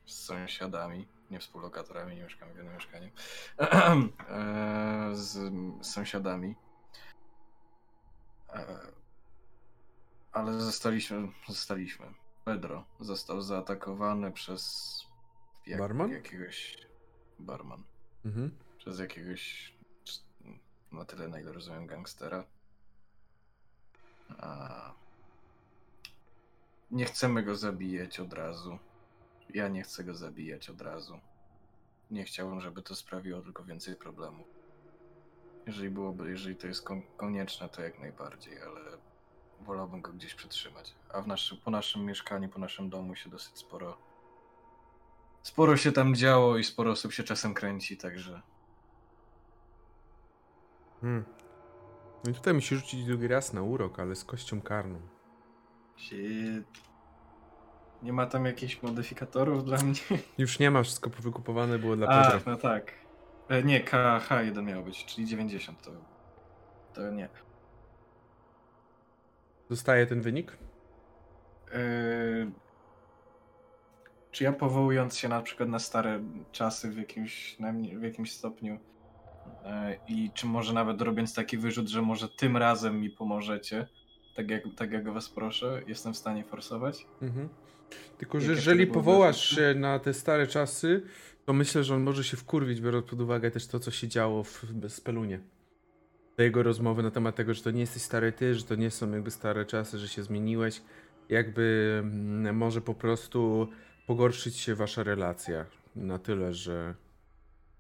z sąsiadami. Nie współlokatorami, nie mieszkamy w jednym mieszkaniu. e, z sąsiadami. E, ale zostaliśmy, zostaliśmy. Pedro został zaatakowany przez jak, Barman? jakiegoś barman Mhm. przez jakiegoś, na tyle na ile rozumiem, gangstera. A... Nie chcemy go zabijać od razu. Ja nie chcę go zabijać od razu. Nie chciałbym, żeby to sprawiło tylko więcej problemów. Jeżeli byłoby, jeżeli to jest kon- konieczne, to jak najbardziej, ale wolałbym go gdzieś przytrzymać. A w naszym, po naszym mieszkaniu, po naszym domu się dosyć sporo. Sporo się tam działo i sporo osób się czasem kręci, także Hmm. No i tutaj musi rzucić drugi raz na urok, ale z kością karną. Shit. Nie ma tam jakichś modyfikatorów dla mnie? Już nie ma, wszystko wykupowane było dla A, Pedra. no tak. E, nie, KH1 miał być, czyli 90 to. To nie. Zostaje ten wynik? E, czy ja powołując się na przykład na stare czasy w jakimś, w jakimś stopniu e, i czy może nawet robiąc taki wyrzut, że może tym razem mi pomożecie, tak jak, tak jak was proszę, jestem w stanie forsować? Mhm. Tylko, że jeżeli powołasz się na te stare czasy, to myślę, że on może się wkurwić, biorąc pod uwagę też to, co się działo w w Spelunie. Te jego rozmowy na temat tego, że to nie jesteś stary ty, że to nie są jakby stare czasy, że się zmieniłeś. Jakby mm, może po prostu pogorszyć się wasza relacja na tyle, że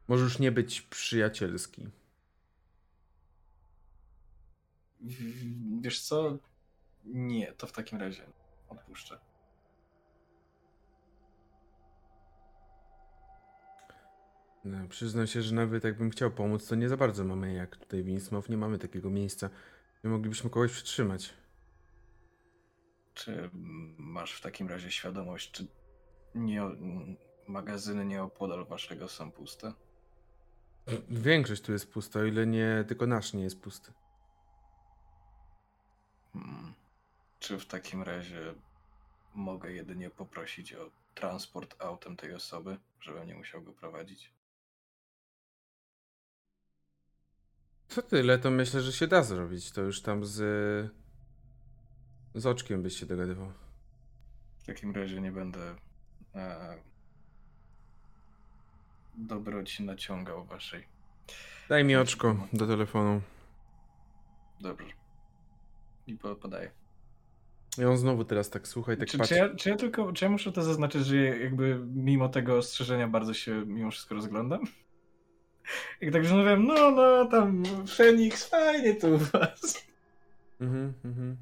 może już nie być przyjacielski. Wiesz co? Nie, to w takim razie odpuszczę. No, przyznam się, że nawet jakbym chciał pomóc, to nie za bardzo mamy jak tutaj w Innsmouth, nie mamy takiego miejsca, gdzie moglibyśmy kogoś przytrzymać. Czy masz w takim razie świadomość, czy nie, magazyny nieopodal waszego są puste? Większość tu jest pusta, o ile nie tylko nasz nie jest pusty. Hmm. Czy w takim razie mogę jedynie poprosić o transport autem tej osoby, żebym nie musiał go prowadzić? Co tyle, to myślę, że się da zrobić. To już tam z. z oczkiem byś się dogadywał. W takim razie nie będę e, dobroci naciągał waszej. Daj mi oczko do telefonu. Dobrze. I po- podaję. I on znowu teraz tak słuchaj, tak czy, patrzy. czy, ja, czy ja tylko, czy ja muszę to zaznaczyć, że jakby mimo tego ostrzeżenia bardzo się mimo wszystko rozglądam? Jak tak rozmawiam, no, no, tam Feniks, fajnie tu u was. Mhm, mhm.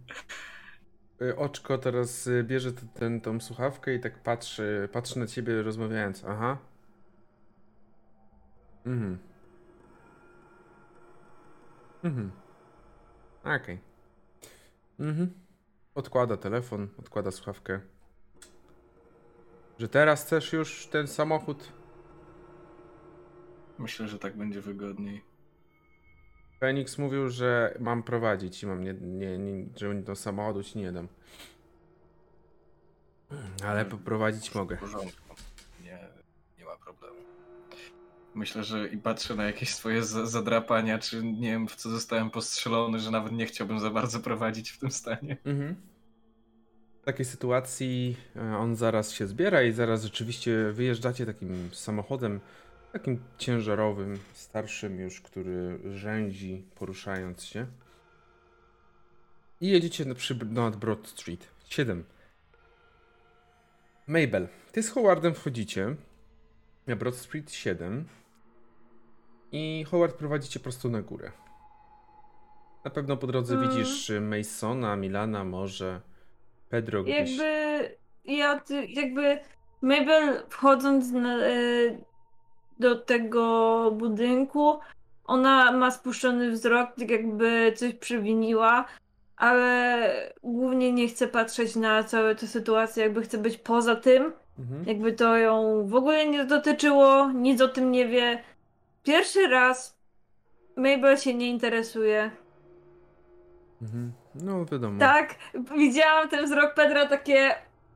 Y, Oczko teraz y, bierze t- ten, tą słuchawkę i tak patrzy, patrzy na ciebie rozmawiając. Aha. Mhm. Mhm. Okej. Mhm. Odkłada telefon, odkłada słuchawkę. Że teraz chcesz już ten samochód? Myślę, że tak będzie wygodniej. Fenix mówił, że mam prowadzić i mam nie, nie, nie że do samochodu ci nie dam. Ale poprowadzić mogę. W porządku. Nie, nie ma problemu. Myślę, że i patrzę na jakieś swoje za- zadrapania, czy nie wiem, w co zostałem postrzelony, że nawet nie chciałbym za bardzo prowadzić w tym stanie. Mhm. W takiej sytuacji e, on zaraz się zbiera i zaraz rzeczywiście wyjeżdżacie takim samochodem takim ciężarowym, starszym już, który rzędzi, poruszając się. I jedziecie na, przy, nad Broad Street. 7. Mabel, ty z Howardem wchodzicie na Broad Street 7 i Howard prowadzi cię prosto na górę. Na pewno po drodze Mm. widzisz y, Masona, Milana, może Pedro gdzieś. Jakby ja jakby Mabel wchodząc na, e, do tego budynku, ona ma spuszczony wzrok, tak jakby coś przewiniła, ale głównie nie chce patrzeć na całą tę sytuację, jakby chce być poza tym, Mhm. jakby to ją w ogóle nie dotyczyło, nic o tym nie wie. Pierwszy raz Mabel się nie interesuje. Mhm. No wiadomo. Tak, widziałam ten wzrok Pedra takie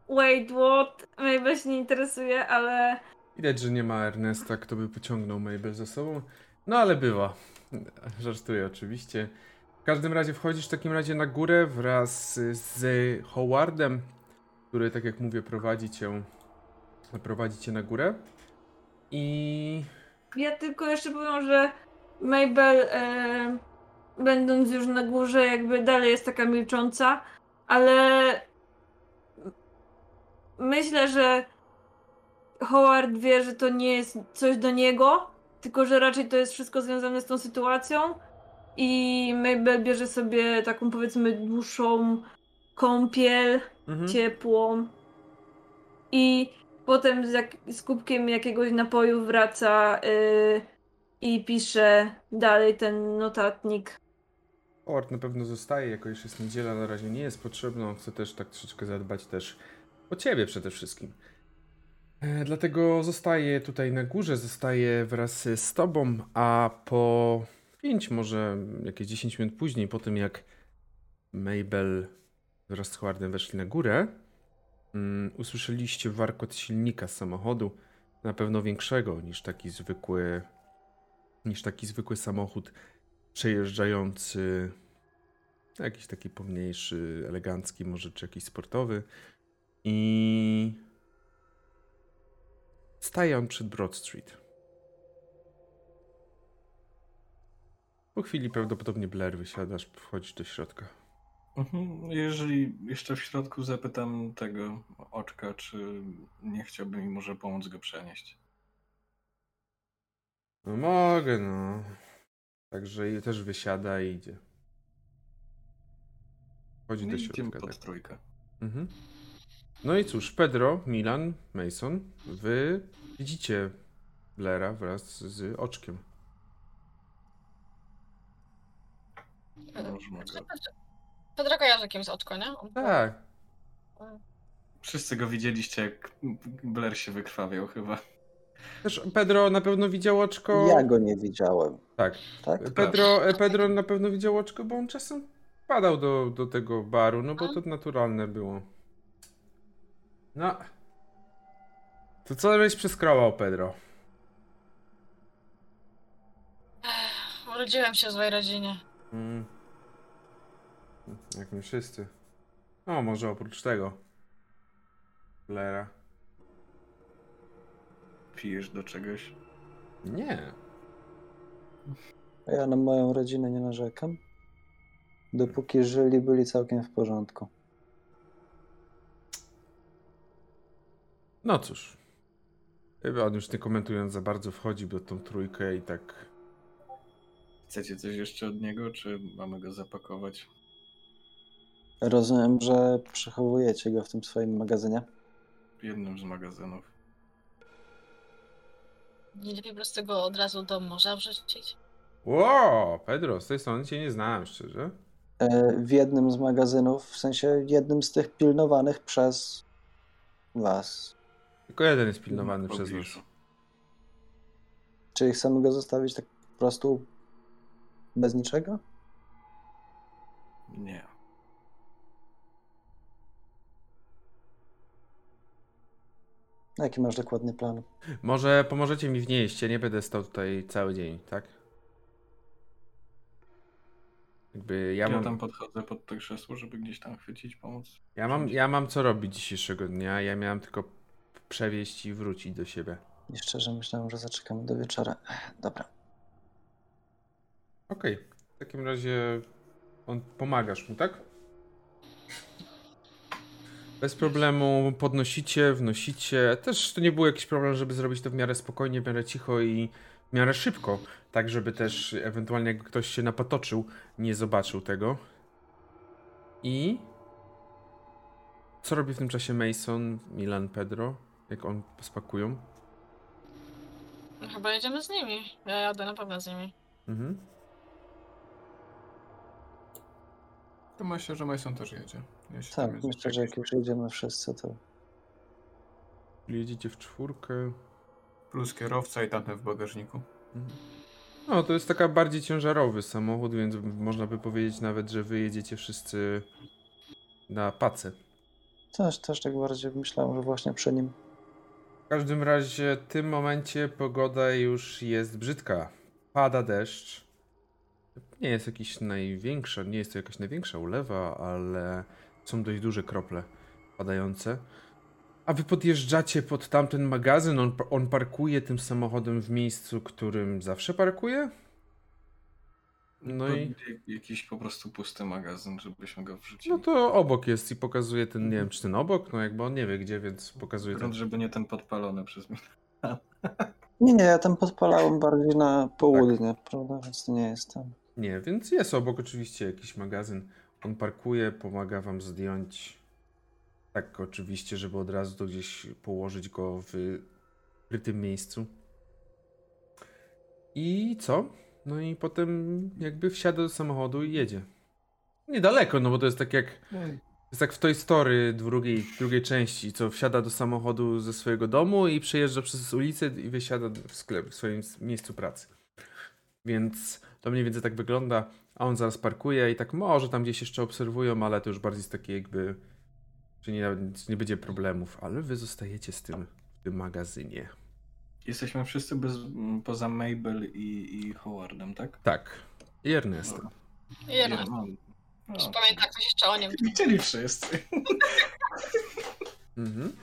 wait, what? Mabel się nie interesuje, ale Widać, że nie ma Ernesta, kto by pociągnął Mabel za sobą. No ale bywa. Żartuję oczywiście. W każdym razie wchodzisz w takim razie na górę wraz z Howardem, który, tak jak mówię, prowadzi cię, prowadzi cię na górę. I ja tylko jeszcze powiem, że Mabel e, będąc już na górze jakby dalej jest taka milcząca, ale myślę, że Howard wie, że to nie jest coś do niego, tylko że raczej to jest wszystko związane z tą sytuacją i Mabel bierze sobie taką powiedzmy dłuższą kąpiel, mhm. ciepłą. I potem z, jak, z kubkiem jakiegoś napoju wraca y, i pisze dalej ten notatnik. Howard na pewno zostaje, jako już jest niedziela, na razie nie jest potrzebny. On chce też tak troszeczkę zadbać też o ciebie przede wszystkim. E, Dlatego zostaje tutaj na górze, zostaje wraz z tobą, a po 5, może jakieś 10 minut później, po tym jak Mabel wraz z Howardem weszli na górę, mm, usłyszeliście warkot silnika samochodu, na pewno większego niż taki zwykły, niż taki zwykły samochód przejeżdżający jakiś taki pomniejszy, elegancki, może czy jakiś sportowy. I staje on przed Broad Street. Po chwili prawdopodobnie Blair wysiadasz, wchodzisz do środka. Mhm. Jeżeli jeszcze w środku zapytam tego oczka, czy nie chciałby mi może pomóc go przenieść. No mogę, no. Także i też wysiada i idzie. Wchodzi do I idziemy środka. pod Tak. trójkę. Mhm. No i cóż, Pedro, Milan, Mason, wy widzicie Blaira wraz z oczkiem. Można go. Pedro kojarzy kimś oczko, nie? On- Tak. Wszyscy go widzieliście, jak Blair się wykrwawiał chyba. Też Pedro na pewno widział oczko. Ja go nie widziałem, Tak. tak? Pedro, e, Pedro na pewno widział oczko, bo on czasem padał do, do tego baru, no bo to naturalne było. No. To co żeś przeskrobał, Pedro? Urodziłem się w złej rodzinie. Mm. Jak my wszyscy. No, może oprócz tego. Lera. Pijesz do czegoś. Nie. Ja na moją rodzinę nie narzekam. Dopóki żyli, byli całkiem w porządku. No cóż. Chyba on już nie komentując za bardzo wchodzi do tą trójkę i tak. Chcecie coś jeszcze od niego, czy mamy go zapakować? Rozumiem, że przechowujecie go w tym swoim magazynie. W jednym z magazynów. Nie lepiej po prostu go od razu do morza wrzucić? Ło, Pedro, z tej strony cię nie znałem, szczerze. E, W jednym z magazynów, w sensie jednym z tych pilnowanych przez was. Tylko jeden jest pilnowany przez nas. Czyli chcemy go zostawić tak po prostu bez niczego? Nie. Jaki masz dokładnie plan? Może pomożecie mi wnieść, ja nie będę stał tutaj cały dzień, tak? Jakby ja Ja, mam, tam podchodzę pod to krzesło, żeby gdzieś tam chwycić, pomóc. ja mam, ja mam co robić dzisiejszego dnia, ja miałem tylko przewieźć i wrócić do siebie. I szczerze myślałem, że zaczekamy do wieczora. Dobra. Okej, w takim razie on pomagasz mu, tak? Bez problemu podnosicie, wnosicie. Też to nie był jakiś problem, żeby zrobić to w miarę spokojnie, w miarę cicho i w miarę szybko. Tak, żeby też ewentualnie jakby ktoś się napatoczył, nie zobaczył tego. I co robi w tym czasie Mason, Milan, Pedro? Jak on spakują? No, chyba jedziemy z nimi. Ja jadę na pewno z nimi. Mhm. To myślę, że Mason też jedzie. Ja się tam Tak, jest- myślę, że jak już jedziemy wszyscy, to Czyli jedziecie w czwórkę. Plus kierowca i tamten w bagażniku. Mhm. No, to jest taka bardziej ciężarowy samochód, więc można by powiedzieć nawet, że wy jedziecie wszyscy na pacę. też, też tak bardziej myślałem, że właśnie przy nim. W każdym razie w tym momencie pogoda już jest brzydka. Pada deszcz. Nie jest jakiś największa, nie jest to jakaś największa ulewa, ale są dość duże krople padające. A wy podjeżdżacie pod tamten magazyn, on, on parkuje tym samochodem w miejscu, którym zawsze parkuje? No To i... jak- Jakiś po prostu pusty magazyn, żebyśmy go wrzucili. No to obok jest i pokazuje ten, nie wiem, czy ten obok, no jakby on nie wie gdzie, więc pokazuje ten... Żeby nie ten podpalony przez mnie. Nie, nie, ja tam podpalałem bardziej na południe, prawda? Więc to nie jest tam. Nie, więc jest obok oczywiście jakiś magazyn. On parkuje, pomaga wam zdjąć. Tak, oczywiście, żeby od razu to gdzieś położyć go w krytym miejscu. I co? No i potem jakby wsiada do samochodu i jedzie. Niedaleko, no bo to jest tak jak jest tak w Toy Story drugiej, drugiej części, co wsiada do samochodu ze swojego domu i przejeżdża przez ulicę i wysiada w sklep, w swoim miejscu pracy. Więc to mniej więcej tak wygląda, a on zaraz parkuje i tak może tam gdzieś jeszcze obserwują, ale to już bardziej z takiej jakby, że nie, nie będzie problemów, ale wy zostajecie z tym w tym magazynie. Jesteśmy wszyscy bez, poza Mabel i, i Howardem, tak? Tak. I Ernestem. No, no, Pamiętam ktoś jeszcze o nim. Czyli wszyscy. Mhm.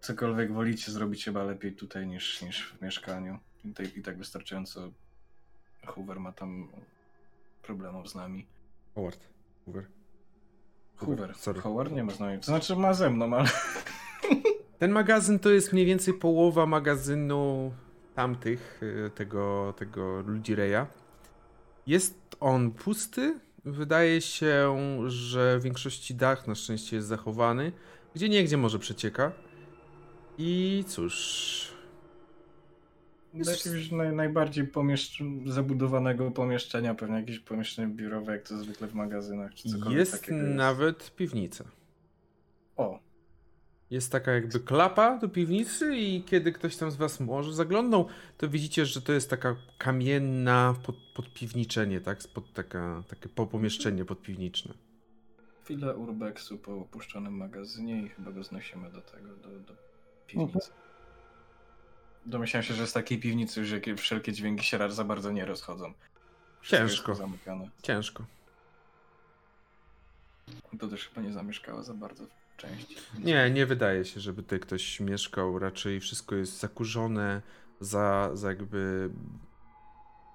Cokolwiek wolicie zrobić chyba lepiej tutaj niż, niż w mieszkaniu. I tak, I tak wystarczająco Hoover ma tam problemów z nami. Howard. Hoover. Hoover. Sorry. Howard nie ma z nami. To znaczy ma ze mną, ale Ten magazyn to jest mniej więcej połowa magazynu tamtych, y, tego, tego ludzi Reja. Jest on pusty. Wydaje się, że w większości dach na szczęście jest zachowany. Gdzie niegdzie może przecieka. I cóż. Do jakiegoś naj, najbardziej pomieszcz- zabudowanego pomieszczenia, pewnie jakieś pomieszczenie biurowe, jak to zwykle w magazynach, czy cokolwiek Jest takiego nawet piwnica. O, Jest taka jakby klapa do piwnicy i kiedy ktoś tam z was może zaglądnął, to widzicie, że to jest taka kamienna pod, podpiwniczenie, tak? Pod taka, takie po- pomieszczenie podpiwniczne. chwilę urbexu po opuszczonym magazynie i chyba go znosimy do tego, do, do piwnicy. Domyślałem się, że z takiej piwnicy już jakie wszelkie dźwięki się za bardzo nie rozchodzą. Ciężko. Zamykane. Ciężko. To też chyba nie zamieszkała za bardzo w części. Nie, nie wydaje się, żeby tutaj ktoś mieszkał. Raczej wszystko jest zakurzone, za, za jakby.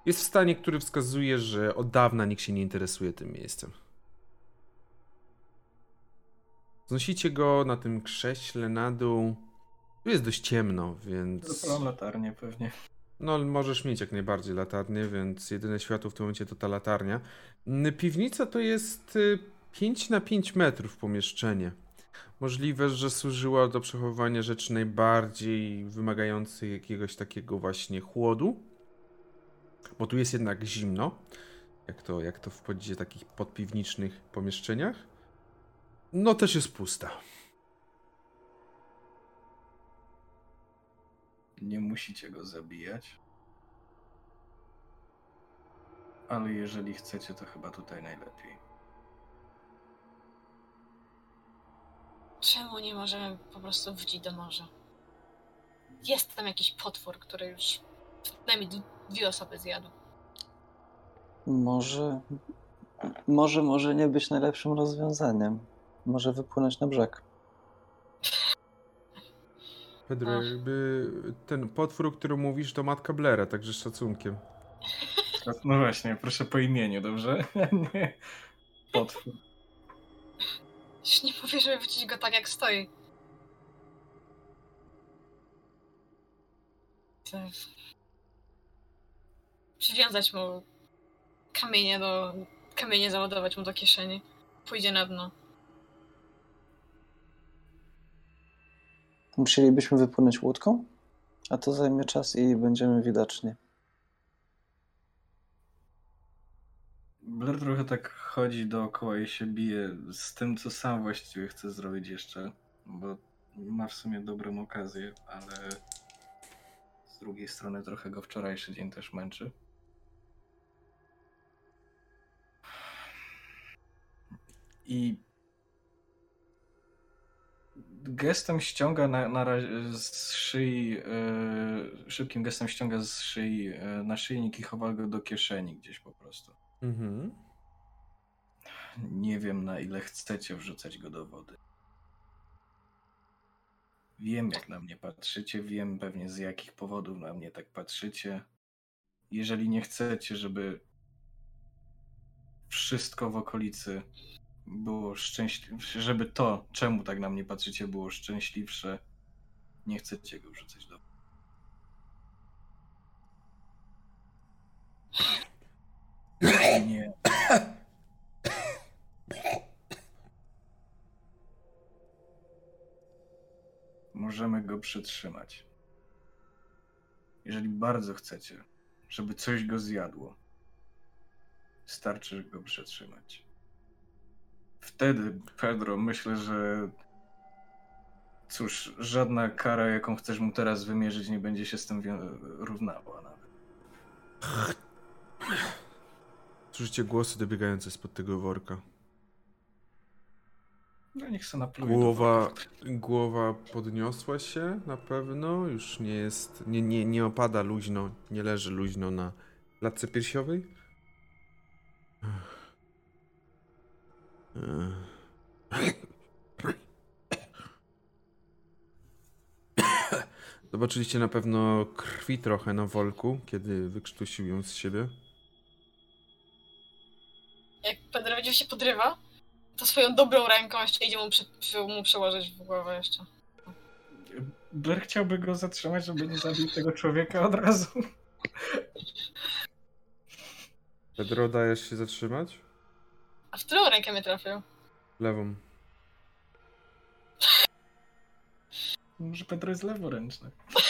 Jest w stanie, który wskazuje, że od dawna nikt się nie interesuje tym miejscem. Znosicie go na tym krześle na dół. Tu jest dość ciemno, więc. Zapalam latarnię pewnie. No, możesz mieć jak najbardziej latarnię, więc jedyne światło w tym momencie to ta latarnia. Piwnica to jest y, 5 na 5 metrów pomieszczenie. Możliwe, że służyła do przechowywania rzeczy najbardziej wymagających jakiegoś takiego właśnie chłodu. Bo tu jest jednak zimno, jak to, jak to w takich podpiwniczych pomieszczeniach. No też jest pusta. Nie musicie go zabijać. Ale jeżeli chcecie, to chyba tutaj najlepiej. Czemu nie możemy po prostu wrócić do morza? Jest tam jakiś potwór, który już przynajmniej dwie osoby zjadł. Może, może, może nie być najlepszym rozwiązaniem. może wypłynąć na brzeg. Pedro, Ach. jakby ten potwór, o którym mówisz, to matka Blera, także z szacunkiem. No właśnie, proszę po imieniu, dobrze? Nie. Potwór. Już nie mówię, żeby wrócić go tak jak stoi. Przywiązać mu kamienie do... kamienie załadować mu do kieszeni. Pójdzie na dno. Musielibyśmy wypłynąć łódką, a to zajmie czas i będziemy widoczni. Blair trochę tak chodzi dookoła i się bije z tym, co sam właściwie chce zrobić jeszcze, bo ma w sumie dobrą okazję, ale z drugiej strony trochę go wczorajszy dzień też męczy. I gestem ściąga na, na razie z szyi, e, szybkim gestem ściąga z szyi e, naszyjnik i chowa go do kieszeni gdzieś po prostu. Mhm. Nie wiem na ile chcecie wrzucać go do wody. Wiem jak na mnie patrzycie, wiem pewnie z jakich powodów na mnie tak patrzycie. Jeżeli nie chcecie, żeby wszystko w okolicy było szczęśliwsze, żeby to, czemu tak na mnie patrzycie, było szczęśliwsze, nie chcecie go wrzucać do. Nie. Możemy go przytrzymać. Jeżeli bardzo chcecie, żeby coś go zjadło, starczy go przytrzymać. Wtedy, Pedro, myślę, że cóż, żadna kara, jaką chcesz mu teraz wymierzyć, nie będzie się z tym równała nawet. Słyszycie głosy dobiegające spod tego worka. No niech se napluje. Głowa, głowa podniosła się na pewno, już nie jest, nie, nie, nie opada luźno, nie leży luźno na klatce piersiowej. Zobaczyliście na pewno krwi trochę na wolku, kiedy wykrztusił ją z siebie. Jak Pedro będzie się podrywa, to swoją dobrą ręką jeszcze idzie mu, przy, przy, mu przełożyć w głowę jeszcze. Blair chciałby go zatrzymać, żeby nie zabił tego człowieka od razu. Pedro, dajesz się zatrzymać? A w którą rękę mnie trafił? Lewą. Może Pedro jest leworęczny.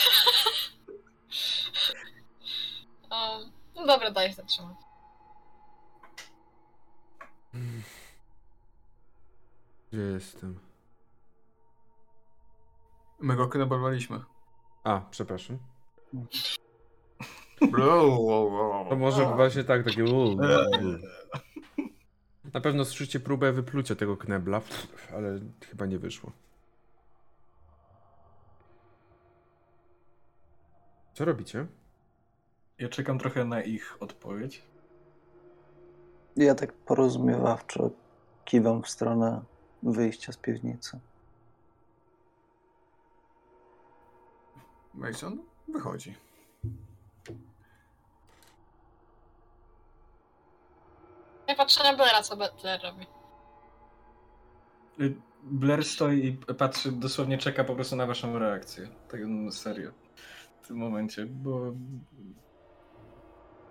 Um, no dobra, daj się zatrzymać. Gdzie jestem? My go knebolowaliśmy. A, przepraszam. To To może właśnie tak, takie. Na pewno słyszycie próbę wyplucia tego knebla, ale chyba nie wyszło. Co robicie? Ja czekam trochę na ich odpowiedź. Ja tak porozumiewawczo kiwam w stronę wyjścia z piwnicy. Mason wychodzi. Ja patrzę na Blaira, co Blair robi. Y, Blair stoi i patrzy, dosłownie czeka po prostu na waszą reakcję. Tak no, serio. W tym momencie, bo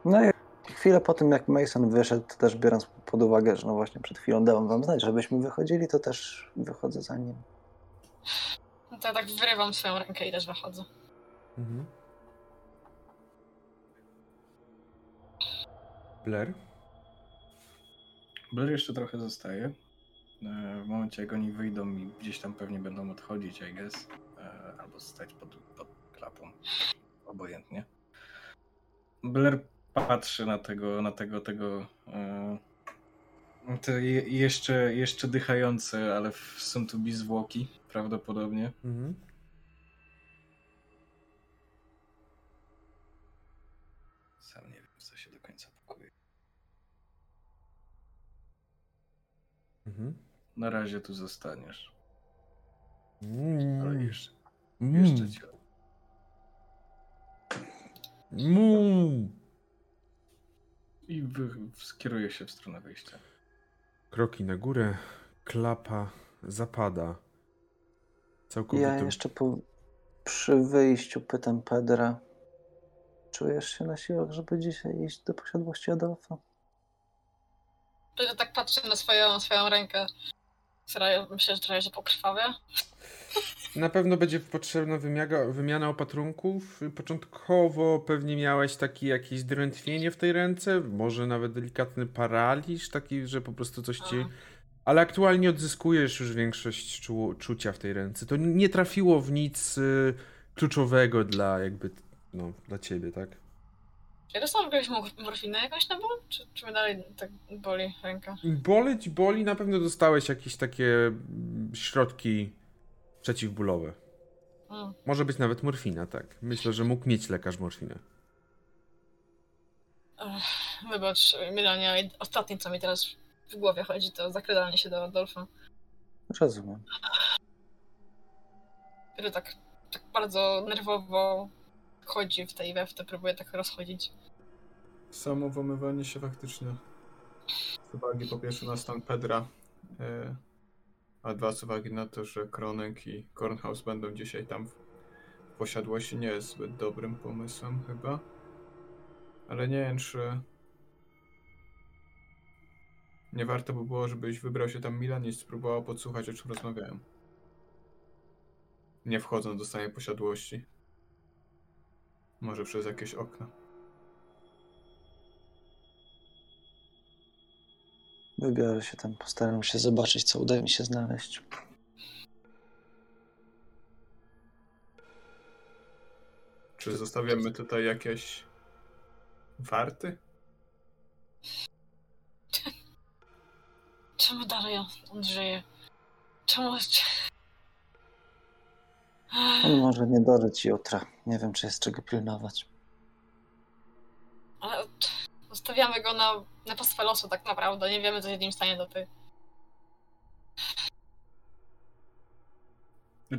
No i chwilę po tym, jak Mason wyszedł, to też biorąc pod uwagę, że no właśnie przed chwilą dałem wam znać, żebyśmy wychodzili, to też wychodzę za nim. No to ja tak wyrywam swoją rękę i też wychodzę. Mhm. Blair? Blair jeszcze trochę zostaje. E, W momencie jak oni wyjdą i gdzieś tam pewnie będą odchodzić, I guess. E, Albo stać pod, pod klapą. Obojętnie. Blair patrzy na tego, na tego, tego e, te je, jeszcze, jeszcze dychające, ale są tu zwłoki prawdopodobnie. Mhm. Mhm. na razie tu zostaniesz. Mm. Ale jeszcze, Mm. jeszcze cię. Mu. I wy, skieruje się w stronę wyjścia. Kroki na górę, klapa zapada. Ja Całkowitym. jeszcze po, przy wyjściu pytam Pedra. Czujesz się na siłach, żeby dzisiaj iść do posiadłości Adolfa? Wtedy tak patrzę na swoją, swoją rękę, która myślę, że trochę się pokrwawia. Na pewno będzie potrzebna wymiana, wymiana opatrunków. Początkowo pewnie miałeś takie jakieś drętwienie w tej ręce, może nawet delikatny paraliż, taki, że po prostu coś ci... Aha. Ale aktualnie odzyskujesz już większość czu, czucia w tej ręce. To nie trafiło w nic y, kluczowego dla jakby, no, dla ciebie, tak? Czy dostałam jakąś mor- morfinę jakąś na ból? Czy, czy mnie dalej tak boli ręka? Boleć, boli, na pewno dostałeś jakieś takie środki przeciwbólowe. Mm. Może być nawet morfina, tak. Myślę, że mógł mieć lekarz morfinę. Ech, wybacz, Milania, i ostatnie co mi teraz w głowie chodzi, to zakradanie się do Adolfa, Rozumiem. który tak, tak bardzo nerwowo chodzi w tej we w te, próbuje tak rozchodzić. Samo włamywanie się faktycznie. Z uwagi po pierwsze na stan Pedra, e, a dwa z uwagi na to, że Kronek i Kornhaus będą dzisiaj tam w w posiadłości, nie jest zbyt dobrym pomysłem chyba. Ale nie wiem, czy nie warto by było, żebyś wybrał się tam Milan i spróbował podsłuchać, o czym rozmawiają. Nie wchodząc do samej posiadłości. Może przez jakieś okna. Wybiorę się tam, postaram się zobaczyć, co uda mi się znaleźć. Czy zostawiamy tutaj jakieś warty? Czemu dalej on żyje? Czemu... On może nie dożyć jutra. Nie wiem, czy jest czego pilnować. Ale zostawiamy go na, na pastwę losu tak naprawdę, nie wiemy co się z nim stanie do tej.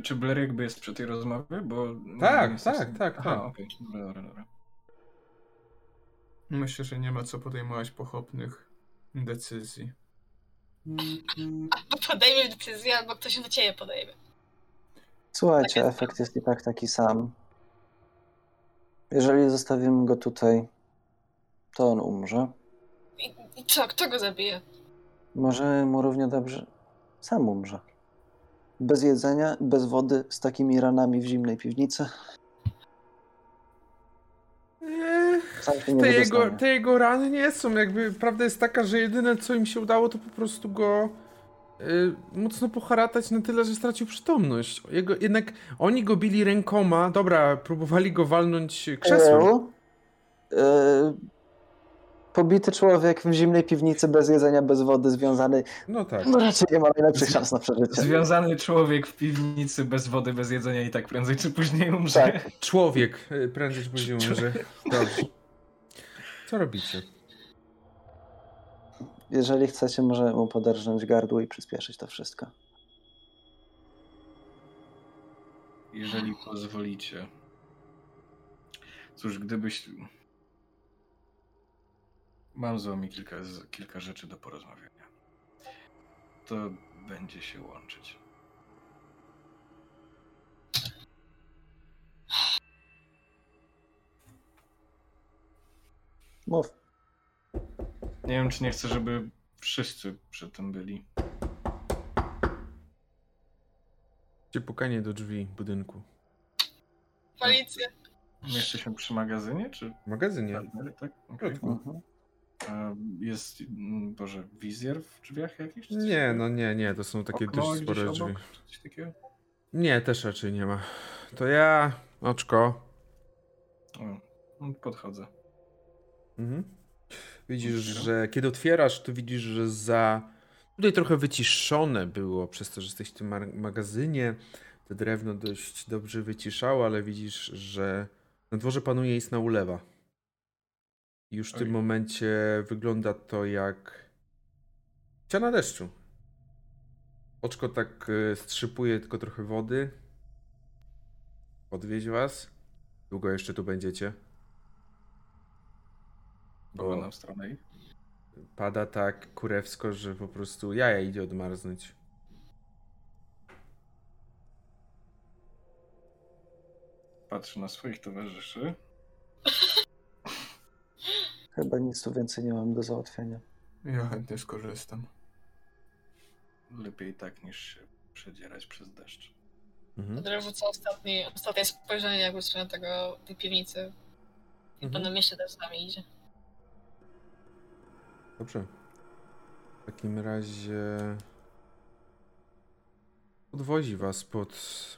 Czy Blair jakby jest przy tej rozmowie? Bo Tak, nie jest- tak, tak, Aha, tak. okej. Dobra, dobra, dobra. Myślę, że nie ma co podejmować pochopnych decyzji. Albo podejmie decyzję, albo ktoś na ciebie podejmie. Słuchajcie, Tak efekt jest i tak taki sam. Jeżeli zostawimy go tutaj, to on umrze. I, I co, kto go zabije? Może mu równie dobrze sam umrze. Bez jedzenia, bez wody, z takimi ranami w zimnej piwnicy. Te, jego, te jego rany nie są. Jakby prawda jest taka, że jedyne co im się udało, to po prostu go mocno poharatać na tyle, że stracił przytomność. Jego, jednak oni go bili rękoma. Dobra, próbowali go walnąć krzesłem. E, pobity człowiek w zimnej piwnicy, bez jedzenia, bez wody, związany. No tak. No raczej nie ma najlepszych szans na przeżycie. Związany człowiek w piwnicy bez wody, bez jedzenia i tak prędzej czy później umrze. Tak. Człowiek y, prędzej czy później umrze. Dobrze. Co robicie? Jeżeli chcecie, może mu poderżnąć gardło i przyspieszyć to wszystko. Jeżeli pozwolicie. Cóż, gdybyś. Mam z wami kilka, kilka rzeczy do porozmawiania. To będzie się łączyć. Mów. Nie wiem, czy nie chcę, żeby wszyscy przy tym byli. Gdzie pukanie do drzwi budynku? Policję. Jesteśmy przy magazynie, czy W magazynie. tak? Mhm. A Jest, mm, Boże, wizjer w drzwiach jakiś? Nie, no nie, nie, to są takie Okno dość spore obok, drzwi. takiego? Nie, też raczej nie ma. To ja, oczko. O, podchodzę. Mhm. Widzisz, że kiedy otwierasz, to widzisz, że za. Tutaj trochę wyciszone było przez to, że jesteś w tym magazynie. To drewno dość dobrze wyciszało, ale widzisz, że na dworze panuje istna ulewa. Już w tym Oj. momencie wygląda to jak ściana deszczu. Oczko tak y, strzypuje tylko trochę wody. Odwieźć was. Długo jeszcze tu będziecie? Bo na stronę ich. pada tak kurewsko, że po prostu jaja idzie odmarznąć. Patrzę na swoich towarzyszy. Chyba nic tu więcej nie mam do załatwienia. Ja chętnie skorzystam. Lepiej tak niż się przedzierać przez deszcz. Mhm. Wtedy rzucę ostatni, ostatnie spojrzenie jakby w stronę tego, tej piwnicy. I Mhm. będę mieście też z nami idzie. Dobrze. W takim razie podwozi was pod,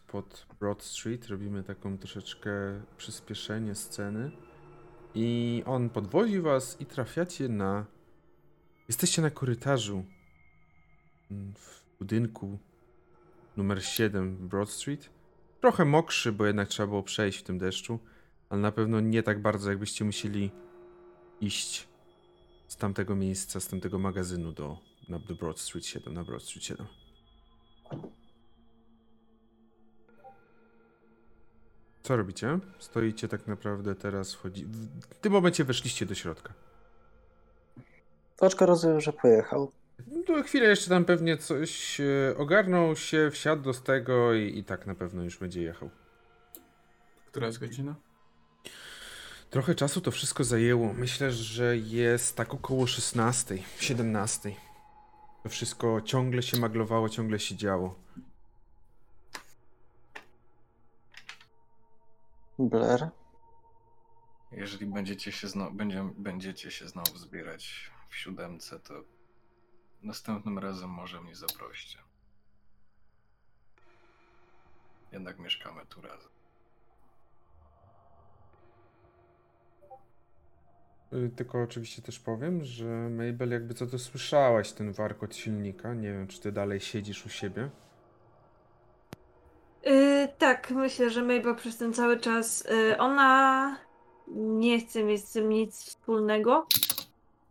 pod Broad Street. Robimy taką troszeczkę przyspieszenie sceny. I on podwozi was i trafiacie na... Jesteście na korytarzu w budynku numer 7 Broad Street. Trochę mokrzy, bo jednak trzeba było przejść w tym deszczu, ale na pewno nie tak bardzo, jakbyście musieli iść z tamtego miejsca, z tamtego magazynu do, na, do Broad Street 7, na Broad Street 7. Co robicie? Stoicie tak naprawdę teraz, wchodzi... W tym momencie weszliście do środka. Oczko rozumiem, że pojechał. No, chwilę jeszcze tam pewnie coś e, ogarnął się, wsiadł z tego i, i tak na pewno już będzie jechał. Która jest godzina? Trochę czasu to wszystko zajęło. Myślę, że jest tak około 16, 17. To wszystko ciągle się maglowało, ciągle się działo. Blair. Jeżeli będziecie się, znowu, będzie, będziecie się znowu zbierać w siódemce, to następnym razem może mnie zaproście. Jednak mieszkamy tu razem. Tylko oczywiście też powiem, że Mabel, jakby co to słyszałaś ten warkot silnika. Nie wiem, czy ty dalej siedzisz u siebie. Yy, tak, myślę, że Mabel przez ten cały czas yy, ona nie chce mieć z tym nic wspólnego.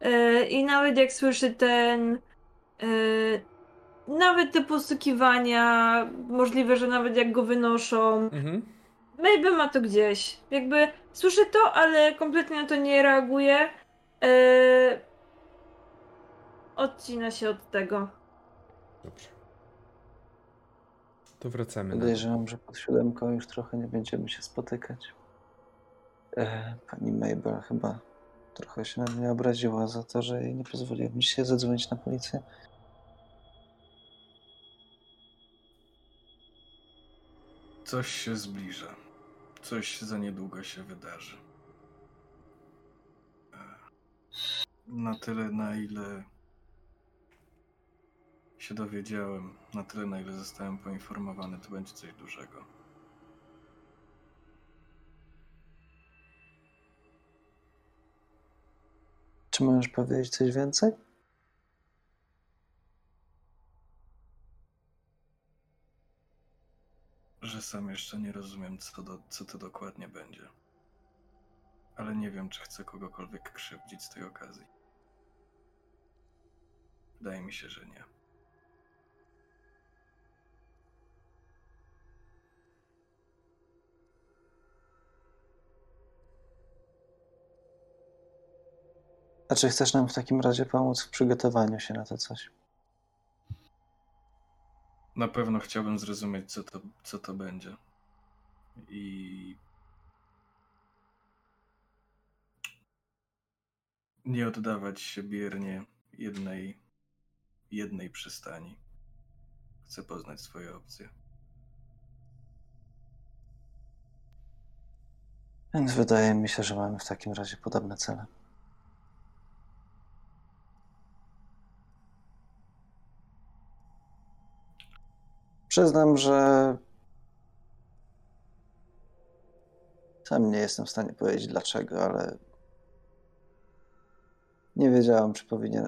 Yy, I nawet jak słyszy ten. Yy, nawet te postukiwania, możliwe, że nawet jak go wynoszą, Mhm. Mabel ma to gdzieś. Jakby słyszy to, ale kompletnie na to nie reaguje. Yy, odcina się od tego. Dobrze. To wracamy Podejrzewam, że pod siódemką już trochę nie będziemy się spotykać. E, pani Mabel chyba trochę się na mnie obraziła za to, że jej nie pozwoliłem dzisiaj zadzwonić na policję. Coś się zbliża. Coś za niedługo się wydarzy. E, Na tyle, na ile się dowiedziałem, na tyle, na ile zostałem poinformowany, to będzie coś dużego. Czy możesz powiedzieć coś więcej? Że sam jeszcze nie rozumiem, co, do, co to dokładnie będzie. Ale nie wiem, czy chcę kogokolwiek krzywdzić z tej okazji. Wydaje mi się, że nie. A czy chcesz nam w takim razie pomóc w przygotowaniu się na to coś? Na pewno chciałbym zrozumieć, co to, co to będzie. I. Nie oddawać się biernie jednej, jednej przystani. Chcę poznać swoje opcje. Więc wydaje mi się, że mamy w takim razie podobne cele. Przyznam, że sam nie jestem w stanie powiedzieć dlaczego, ale nie wiedziałam, czy powinien.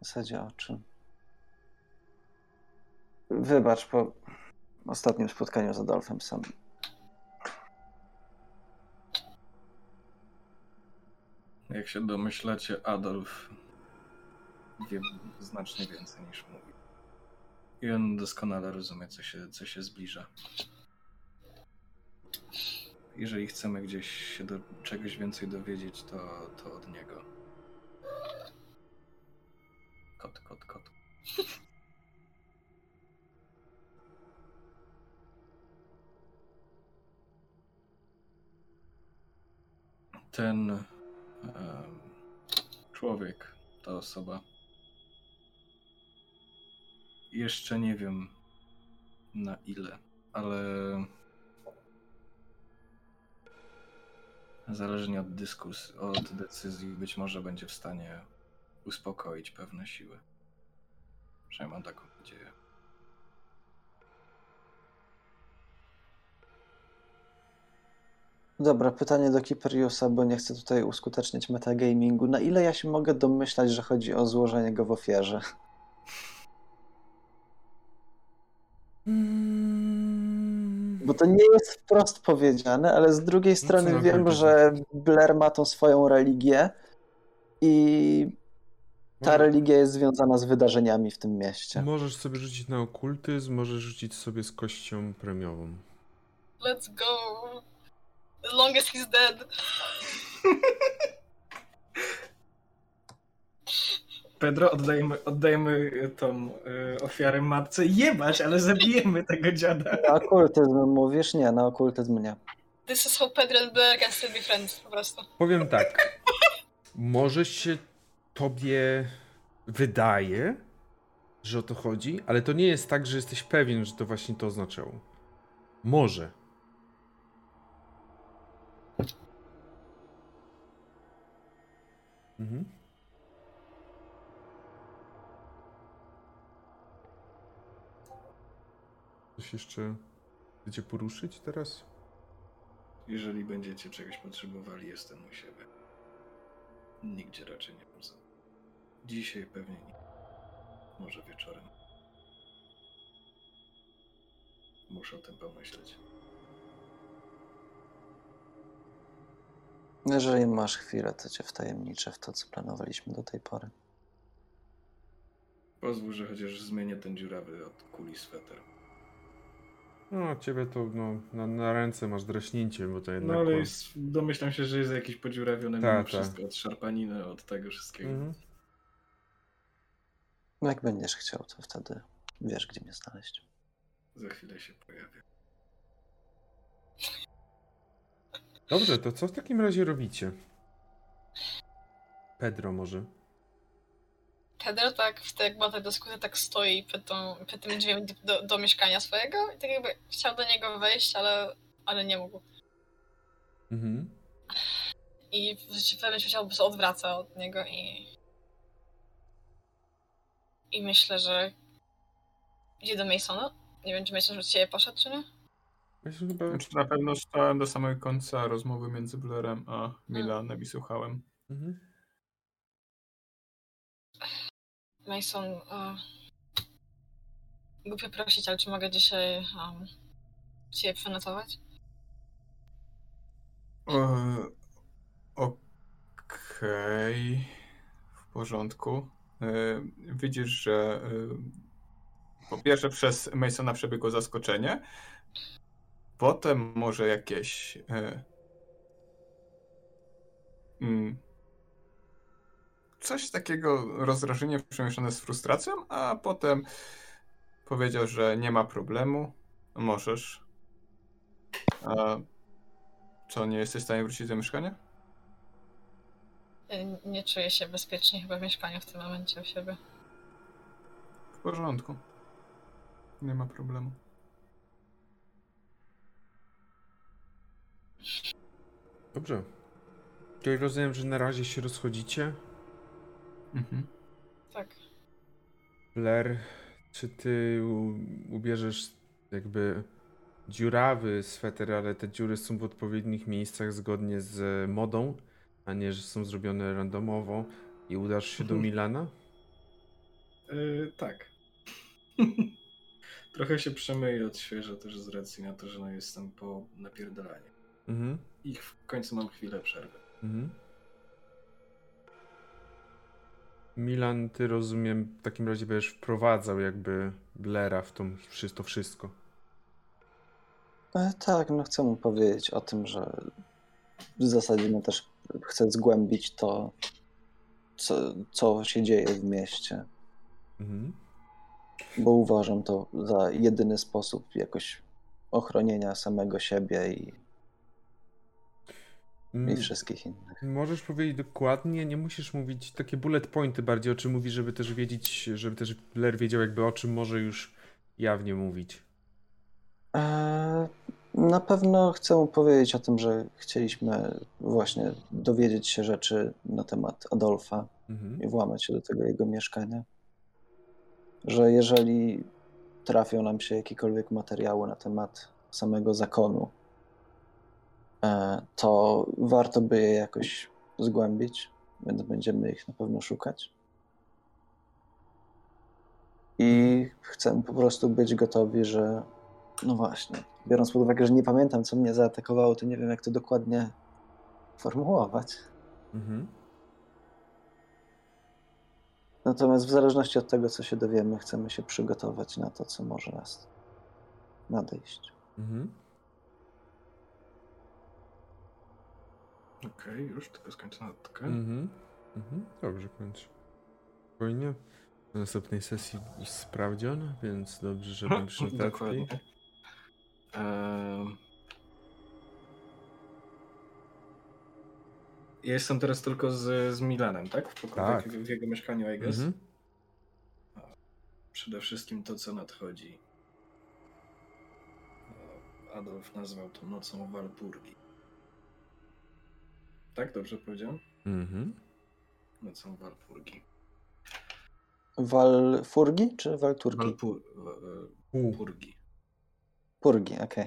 W zasadzie o czym. Wybacz, po ostatnim spotkaniu z Adolfem sam Jak się domyślacie, Adolf wie znacznie więcej niż mówi. I on doskonale rozumie, co się, co się zbliża. Jeżeli chcemy gdzieś się do czegoś więcej dowiedzieć, to, to od niego. Kot, kot, kot. Ten em, człowiek, ta osoba. Jeszcze nie wiem na ile, ale zależnie od dyskusji, od decyzji, być może będzie w stanie uspokoić pewne siły. Przynajmniej mam taką nadzieję. Dobra, pytanie do Kiperiusa, bo nie chcę tutaj uskutecznić metagamingu. Na ile ja się mogę domyślać, że chodzi o złożenie go w ofierze? Bo to nie jest wprost powiedziane, ale z drugiej strony co wiem, że Blair ma tą swoją religię i ta Może- religia jest związana z wydarzeniami w tym mieście. Możesz sobie rzucić na okultyzm, możesz rzucić sobie z kością premiową. Let's go. As long as he's dead. Pedro, oddajemy, oddajemy tą y, ofiarę matce. Jebać, ale zabijemy tego dziada. Na okultyzm mówisz? Nie, na okultyzm nie. This is how Pedro and Blair can still be friends, po prostu. Powiem tak. Może się tobie wydaje, że o to chodzi, ale to nie jest tak, że jesteś pewien, że to właśnie to oznaczało. Może. Mhm. Coś jeszcze chcecie poruszyć teraz? Jeżeli będziecie czegoś potrzebowali, jestem u siebie. Nigdzie raczej nie poza. Dzisiaj pewnie nie. Może wieczorem. Muszę o tym pomyśleć. Jeżeli masz chwilę, to cię wtajemniczę w to, co planowaliśmy do tej pory. Pozwól, że chociaż zmienię ten dziurawy od kuli sweter. No, ciebie to no, na, na ręce masz draśnięcie, bo to jednak. No ale jest, domyślam się, że jest jakiś podziurawiony Tak, mimo tak. wszystko od szarpaniny, od tego wszystkiego. Mhm. No jak będziesz chciał, to wtedy wiesz, gdzie mnie znaleźć. Za chwilę się pojawię. Dobrze, to co w takim razie robicie? Pedro może. Pedro tak, w tej, jak była ta dyskusja, tak stoi przed, tą, przed tym drzwiami do, do, do mieszkania swojego i tak jakby chciał do niego wejść, ale, ale nie mógł. Mhm. I w pewnym się odwraca od niego i... I myślę, że idzie do Masona. Nie wiem, czy Mason już od siebie poszedł, czy nie? Myślę, chyba. Znaczy, na pewno stałem do samego końca rozmowy między Blairem a Milanem i słuchałem. Mhm. Mason, e, głupio prosić, ale czy mogę dzisiaj um, ciebie przenocować? E, Okej, w porządku. E, Widzisz, że e, po pierwsze przez Masona przebiegło zaskoczenie, potem może jakieś mm, coś takiego rozdrażnienie przemieszane z frustracją, a potem powiedział, że nie ma problemu, możesz. A co, nie jesteś w stanie wrócić do mieszkania? Ja Nie czuję się bezpiecznie chyba w mieszkaniu w tym momencie u siebie. W porządku. Nie ma problemu. Dobrze. Czyli rozumiem, że na razie się rozchodzicie. Mhm. Tak. Blair, czy ty ubierzesz jakby dziurawy sweter, ale te dziury są w odpowiednich miejscach zgodnie z modą, a nie, że są zrobione randomowo i udasz się do Mhm. Milana? Yy, tak. Trochę się przemyję od świeża też z racji na to, że no jestem po napierdalaniu. Mhm. I w końcu mam chwilę przerwy. Mhm. Milan, ty rozumiem, w takim razie będziesz wprowadzał jakby Blera w tą, w to wszystko. E, tak, no chcę mu powiedzieć o tym, że w zasadzie no też chcę zgłębić to, co, co się dzieje w mieście. Mhm. Bo uważam to za jedyny sposób jakoś ochronienia samego siebie i, i mm. wszystkich innych. Możesz powiedzieć dokładnie, nie musisz mówić takie bullet pointy bardziej, o czym mówi, żeby też wiedzieć, żeby też Blair wiedział jakby o czym może już jawnie mówić. Eee, na pewno chcę powiedzieć o tym, że chcieliśmy właśnie dowiedzieć się rzeczy na temat Adolfa mhm. i włamać się do tego jego mieszkania. Że jeżeli trafią nam się jakiekolwiek materiały na temat samego zakonu, e, to warto by je jakoś zgłębić, będziemy ich na pewno szukać. I chcę po prostu być gotowi, że no właśnie, biorąc pod uwagę, że nie pamiętam, co mnie zaatakowało, to nie wiem, jak to dokładnie formułować. Mhm. Natomiast w zależności od tego, co się dowiemy, chcemy się przygotować na to, co może nas nadejść. Mhm. Okej, okay, już tylko skończę notkę. Mhm. Mhm. Dobrze, kończ. Spokojnie. Na następnej sesji sprawdzion, więc dobrze, żeby przy Dokładnie. Eee... Ja jestem teraz tylko z, z Milanem, tak? W pokoju, tak. W, w jego mieszkaniu, I guess. Mhm. Przede wszystkim to, co nadchodzi. Adolf nazwał to nocą Walpurgi. Tak, dobrze powiedziałem? Mhm. Nocą Walpurgi. Walfurgi czy Walturgi? Walpurgi. Purgi, okej. Okay.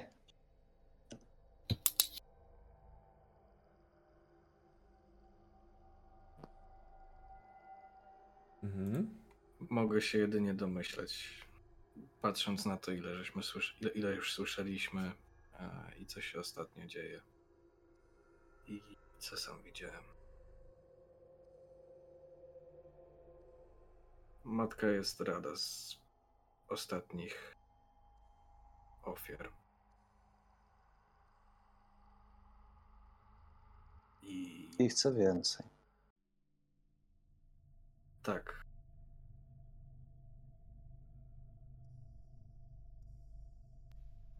Mhm. Mogę się jedynie domyśleć, patrząc na to, ile, żeśmy słysz- ile, ile już słyszeliśmy e, i co się ostatnio dzieje. I co sam widziałem. Matka jest rada z ostatnich ofiar. I... I chcę więcej. Tak.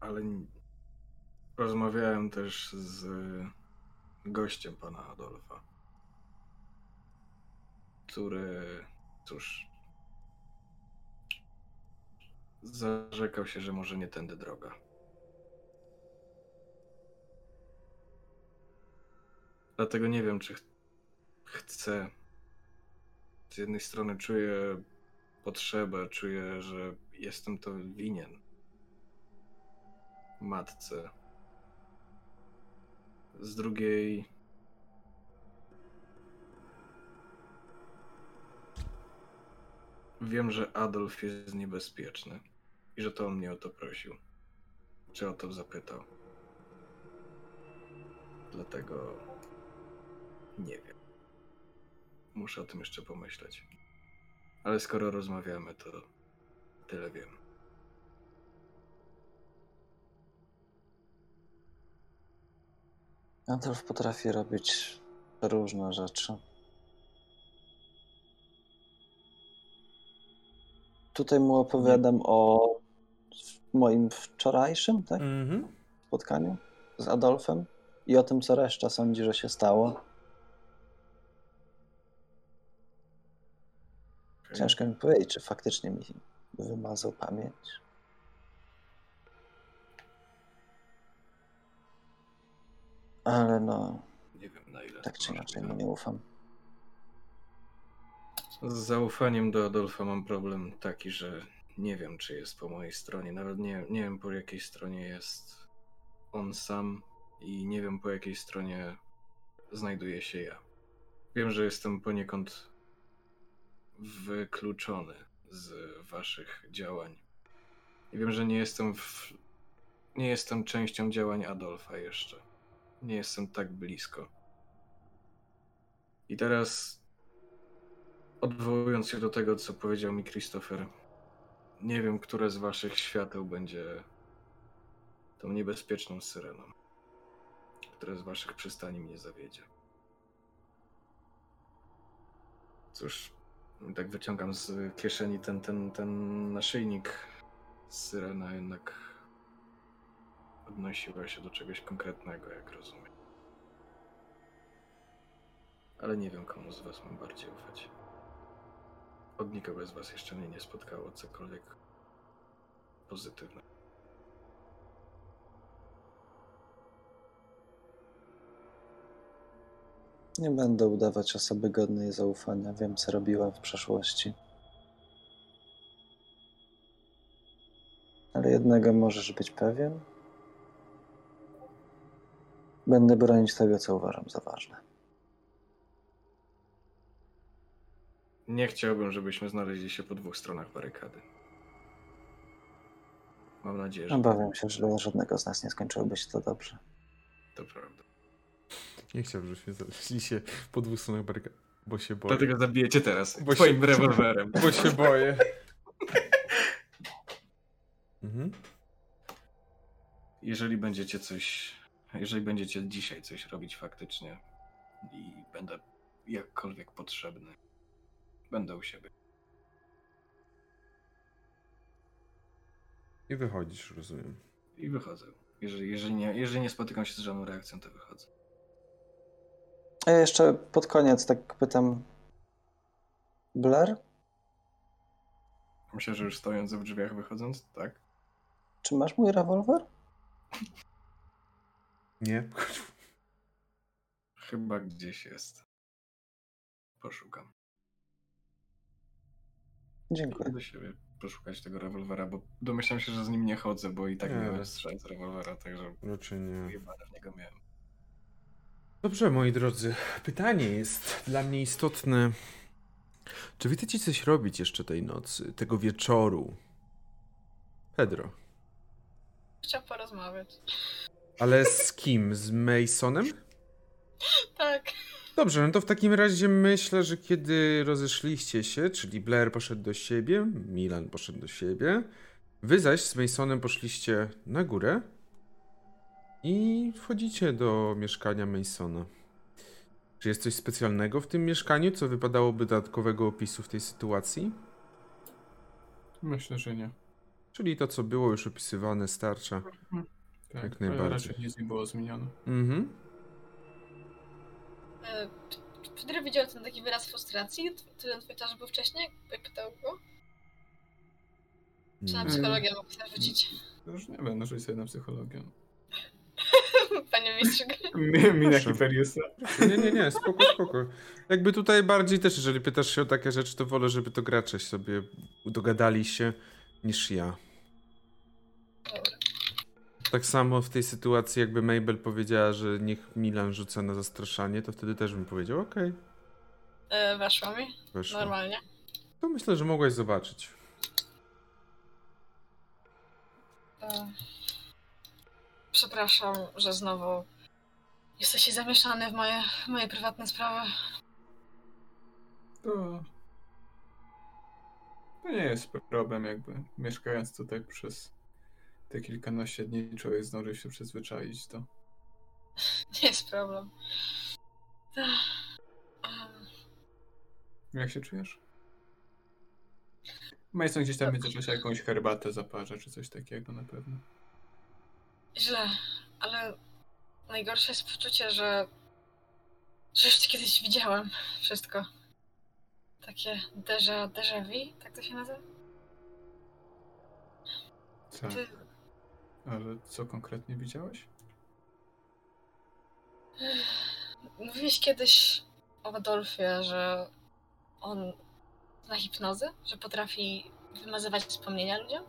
Ale rozmawiałem też z gościem pana Adolfa, który, cóż, zarzekał się, że może nie tędy droga. Dlatego nie wiem, czy ch chcę. Z jednej strony czuję potrzebę, czuję, że jestem to winien matce. Z drugiej wiem, że Adolf jest niebezpieczny i że to on mnie o to prosił. Czy o to zapytał. Dlatego nie wiem. Muszę o tym jeszcze pomyśleć. Ale skoro rozmawiamy, to tyle wiem. Adolf potrafi robić różne rzeczy. Tutaj mu opowiadam o moim wczorajszym tak? Mm-hmm. spotkaniu z Adolfem i o tym, co reszta sądzi, że się stało. Ciężko mi powiedzieć, czy faktycznie mi wymazał pamięć. Ale no. Nie wiem na ile. Tak czy inaczej, mu nie ufam. Z zaufaniem do Adolfa mam problem taki, że nie wiem, czy jest po mojej stronie. Nawet nie, nie wiem, po jakiej stronie jest on sam i nie wiem, po jakiej stronie znajduje się ja. Wiem, że jestem poniekąd wykluczony z waszych działań. I wiem, że nie jestem w... nie jestem częścią działań Adolfa jeszcze. Nie jestem tak blisko. I teraz Odwołując się do tego, co powiedział mi Christopher, nie wiem, które z waszych świateł będzie tą niebezpieczną syreną. Które z waszych przystani mnie zawiedzie. Cóż, tak wyciągam z kieszeni ten, ten, ten naszyjnik. Syrena jednak odnosiła się do czegoś konkretnego, jak rozumiem. Ale nie wiem, komu z was mam bardziej ufać. Od nikogo z was jeszcze mnie nie spotkało cokolwiek pozytywne. Nie będę udawać osoby godnej zaufania. Wiem, co robiłam w przeszłości. Ale jednego możesz być pewien. Będę bronić tego, co uważam za ważne. Nie chciałbym, żebyśmy znaleźli się po dwóch stronach barykady. Mam nadzieję, że Obawiam się, że dla żadnego z nas nie skończyłoby się to dobrze. to prawda. Nie chciałbym, żebyśmy znaleźli się po dwóch stronach barykady, bo się boję. Dlatego zabijecie teraz. Bo twoim się- rewolwerem. Bo się boję. Mhm. Jeżeli będziecie coś. Jeżeli będziecie dzisiaj coś robić faktycznie i będę jakkolwiek potrzebny, będę u siebie. I wychodzisz, rozumiem. I wychodzę. Jeżeli, jeżeli, nie, jeżeli nie spotykam się z żadną reakcją, to wychodzę. A ja jeszcze pod koniec tak pytam. Blair, Myślę, że już stojąc w drzwiach wychodząc, tak? czy masz mój rewolwer? Nie? Chyba gdzieś jest. Poszukam. Dziękuję. Do siebie poszukać tego rewolwera, bo domyślam się, że z nim nie chodzę, bo i tak Nie. miałem strzelać z rewolwera, także Raczej nie. w niego miałem. Dobrze, moi drodzy. Pytanie jest dla mnie istotne. Czy wy chcecie coś robić jeszcze tej nocy, tego wieczoru? Pedro. Chciał porozmawiać. Ale z kim? Z Masonem? Tak. Dobrze, no to w takim razie myślę, że kiedy rozeszliście się, czyli Blair poszedł do siebie, Milan poszedł do siebie, wy zaś z Masonem poszliście na górę i wchodzicie do mieszkania Masona. Czy jest coś specjalnego w tym mieszkaniu, co wypadałoby dodatkowego opisu w tej sytuacji? Myślę, że nie. Czyli to, co było już opisywane, starcza. Tak, Jak ale najbardziej. Raczej nic nie było zmienione. Mhm. E, Pedro widział ten taki wyraz frustracji, który twój twarz był wcześniej, jak pytał go? Czy na Mm. psychologię mógł sobie rzucić? Już nie wiem, no rzuć sobie na psychologię. Panie mistrzu. Mi- Mina Proszę. Kiperiusa. Nie, nie, nie, spoko, spoko. Jakby tutaj bardziej też, jeżeli pytasz się o takie rzeczy, to wolę, żeby to gracze sobie dogadali się, niż ja. Tak samo w tej sytuacji, jakby Mabel powiedziała, że niech Milan rzuca na zastraszanie, to wtedy też bym powiedział, okej, E, Weszło mi, weszło. normalnie. To myślę, że mogłaś zobaczyć. E, Przepraszam, że znowu jesteście zamieszany w moje, w moje prywatne sprawy. To... To nie jest problem jakby. Mieszkając tutaj przez te kilkanaście dni człowiek zdąży się przyzwyczaić do... Nie jest problem. Em, Jak się czujesz? Mason gdzieś tam w międzyczasie jakąś herbatę zaparza, czy coś takiego na pewno. Źle, ale najgorsze jest poczucie, że, że już kiedyś widziałem wszystko. Takie déjà, déjà vu, tak to się nazywa? Tak, Ty, ale co konkretnie widziałeś? mówiłeś kiedyś o Adolfie, że on zna hipnozy, że potrafi wymazywać wspomnienia ludziom?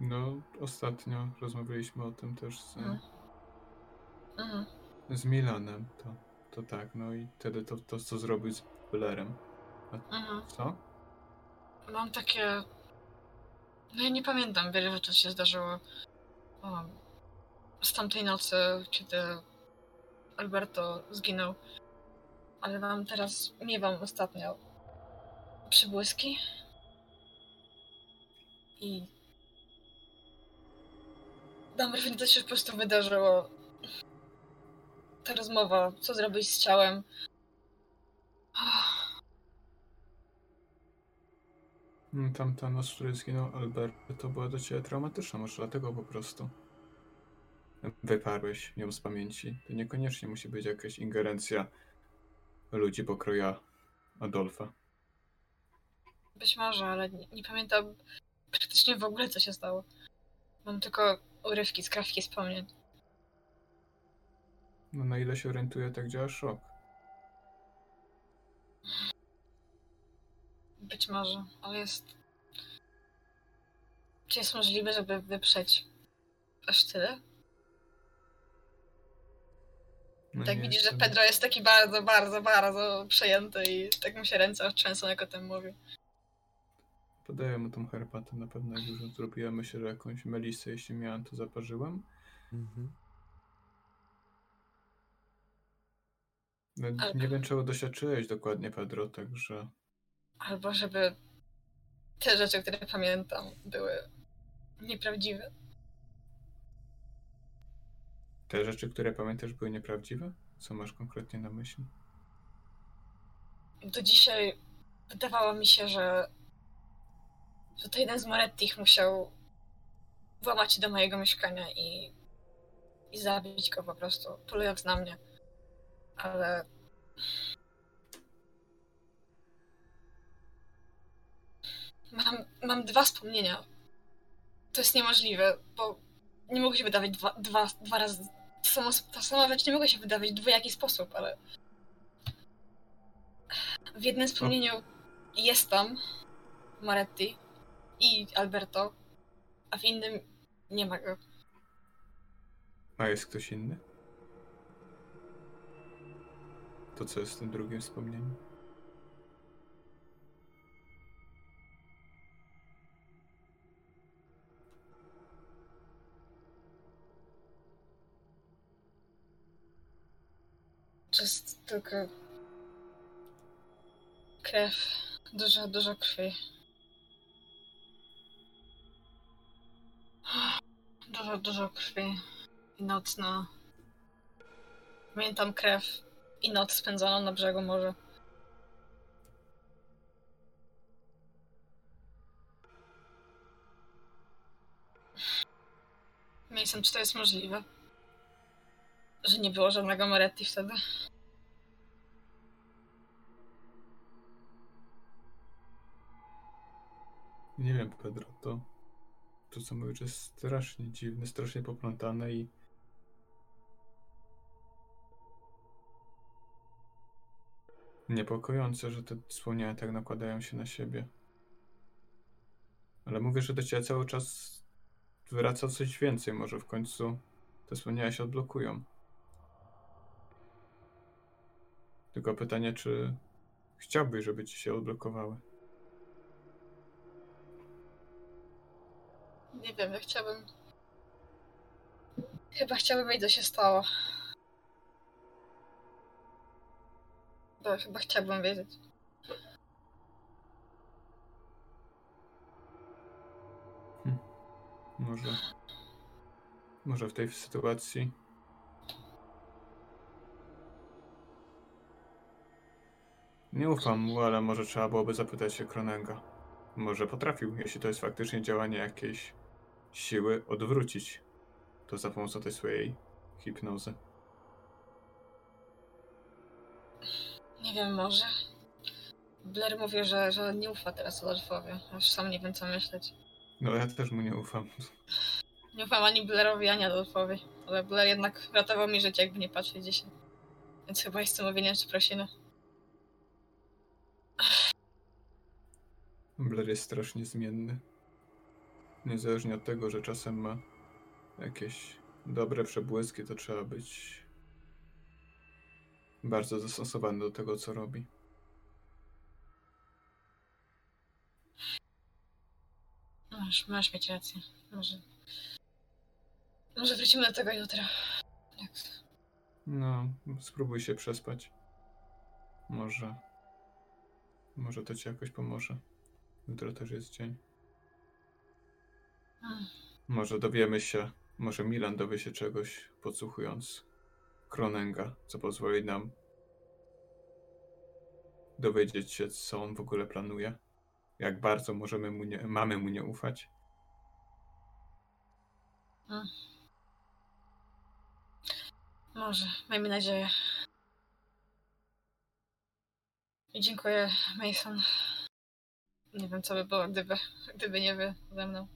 No, ostatnio rozmawialiśmy o tym też z, Mhm. Mhm. z Milanem, to, to tak, no i wtedy to, to co zrobił z Blerem. Mhm. Co? Mam takie. No ja nie pamiętam wiele rzeczy, się zdarzyło o, z tamtej nocy, kiedy Alberto zginął. ale mam teraz, miewam ostatnio przybłyski. I mam wrażenie, że to się po prostu wydarzyło. Ta rozmowa, co zrobić z ciałem. Mm, Tamta noc, w której zginął Albert, to była do ciebie traumatyczna, może dlatego po prostu wyparłeś ją z pamięci. To niekoniecznie musi być jakaś ingerencja ludzi pokroja Adolfa. Być może, ale nie, nie pamiętam praktycznie w ogóle, co się stało. Mam tylko urywki, skrawki wspomnień. No na ile się orientuję, tak działa szok. Być może, ale jest. Czy jest możliwe, żeby wyprzeć aż tyle? No tak widzisz, że Pedro jest taki bardzo, bardzo, bardzo przejęty i tak mu się ręce trzęsą, jak o tym mówi. Podaję mu tą herbatę, na pewno jak już zrobiłem, myślę, że jakąś melisę, jeśli miałem, to zaparzyłem. Mhm. No, Nie wiem, czego doświadczyłeś dokładnie, Pedro, także... Albo żeby te rzeczy, które pamiętam, były nieprawdziwe. Te rzeczy, które pamiętasz, były nieprawdziwe? Co masz konkretnie na myśli? Do dzisiaj wydawało mi się, że, to jeden z Morettich musiał włamać się do mojego mieszkania i, i zabić go po prostu, polując na mnie. Ale mam, mam dwa wspomnienia. To jest niemożliwe, bo nie mogło się wydawać dwa, dwa, dwa razy. To samo, ta sama rzecz nie mogła się wydawać w dwojaki sposób, ale w jednym wspomnieniu jest tam Moretti i Alberto, a w innym nie ma go. A jest ktoś inny? To co jest w tym drugim wspomnieniu? Jest tylko krew. Dużo, dużo krwi. Dużo, dużo krwi. I nocna. Pamiętam krew i noc spędzoną na brzegu morza. Mason, czy to jest możliwe? Że nie było żadnego Moretti wtedy? Nie wiem, Pedro, to... To co mówisz jest strasznie dziwne, strasznie poplątane i... Niepokojące, że te wspomnienia tak nakładają się na siebie. Ale mówię, że do ciebie cały czas wraca coś więcej. Może w końcu te wspomnienia się odblokują. Tylko pytanie, czy chciałbyś, żeby ci się odblokowały? Nie wiem, ja chciałabym. Chyba chciałabym wiedzieć, co się stało. Bo chyba chciałabym wiedzieć. Może. Może w tej sytuacji. Nie ufam mu, ale może trzeba byłoby zapytać się Kronenga. Może potrafił, jeśli to jest faktycznie działanie jakiejś siły, odwrócić to za pomocą tej swojej hipnozy. Nie wiem, może. Blair mówi, że, że nie ufa teraz Adolfowi. Już sam nie wiem, co myśleć. No ja też mu nie ufam. Nie ufam ani Blairowi, ani Adolfowi. Ale Blair jednak ratował mi życie, jakby nie patrzeć dzisiaj. Więc chyba jest co mówienia przeprosiny. Blair jest strasznie zmienny. Niezależnie od tego, że czasem ma jakieś dobre przebłyski, to trzeba być bardzo zastosowany do tego, co robi. Masz, masz mieć rację. Może. Może wrócimy do tego jutra. Jak... No, spróbuj się przespać. Może. Może to ci jakoś pomoże. Jutro też jest dzień. Może dowiemy się, może Milan dowie się czegoś, podsłuchując Kronenga, co pozwoli nam dowiedzieć się, co on w ogóle planuje. Jak bardzo możemy mu nie, mamy mu nie ufać. Może, miejmy nadzieję. I dziękuję, Mason. Nie wiem, co by było, gdyby, gdyby nie wy ze mną.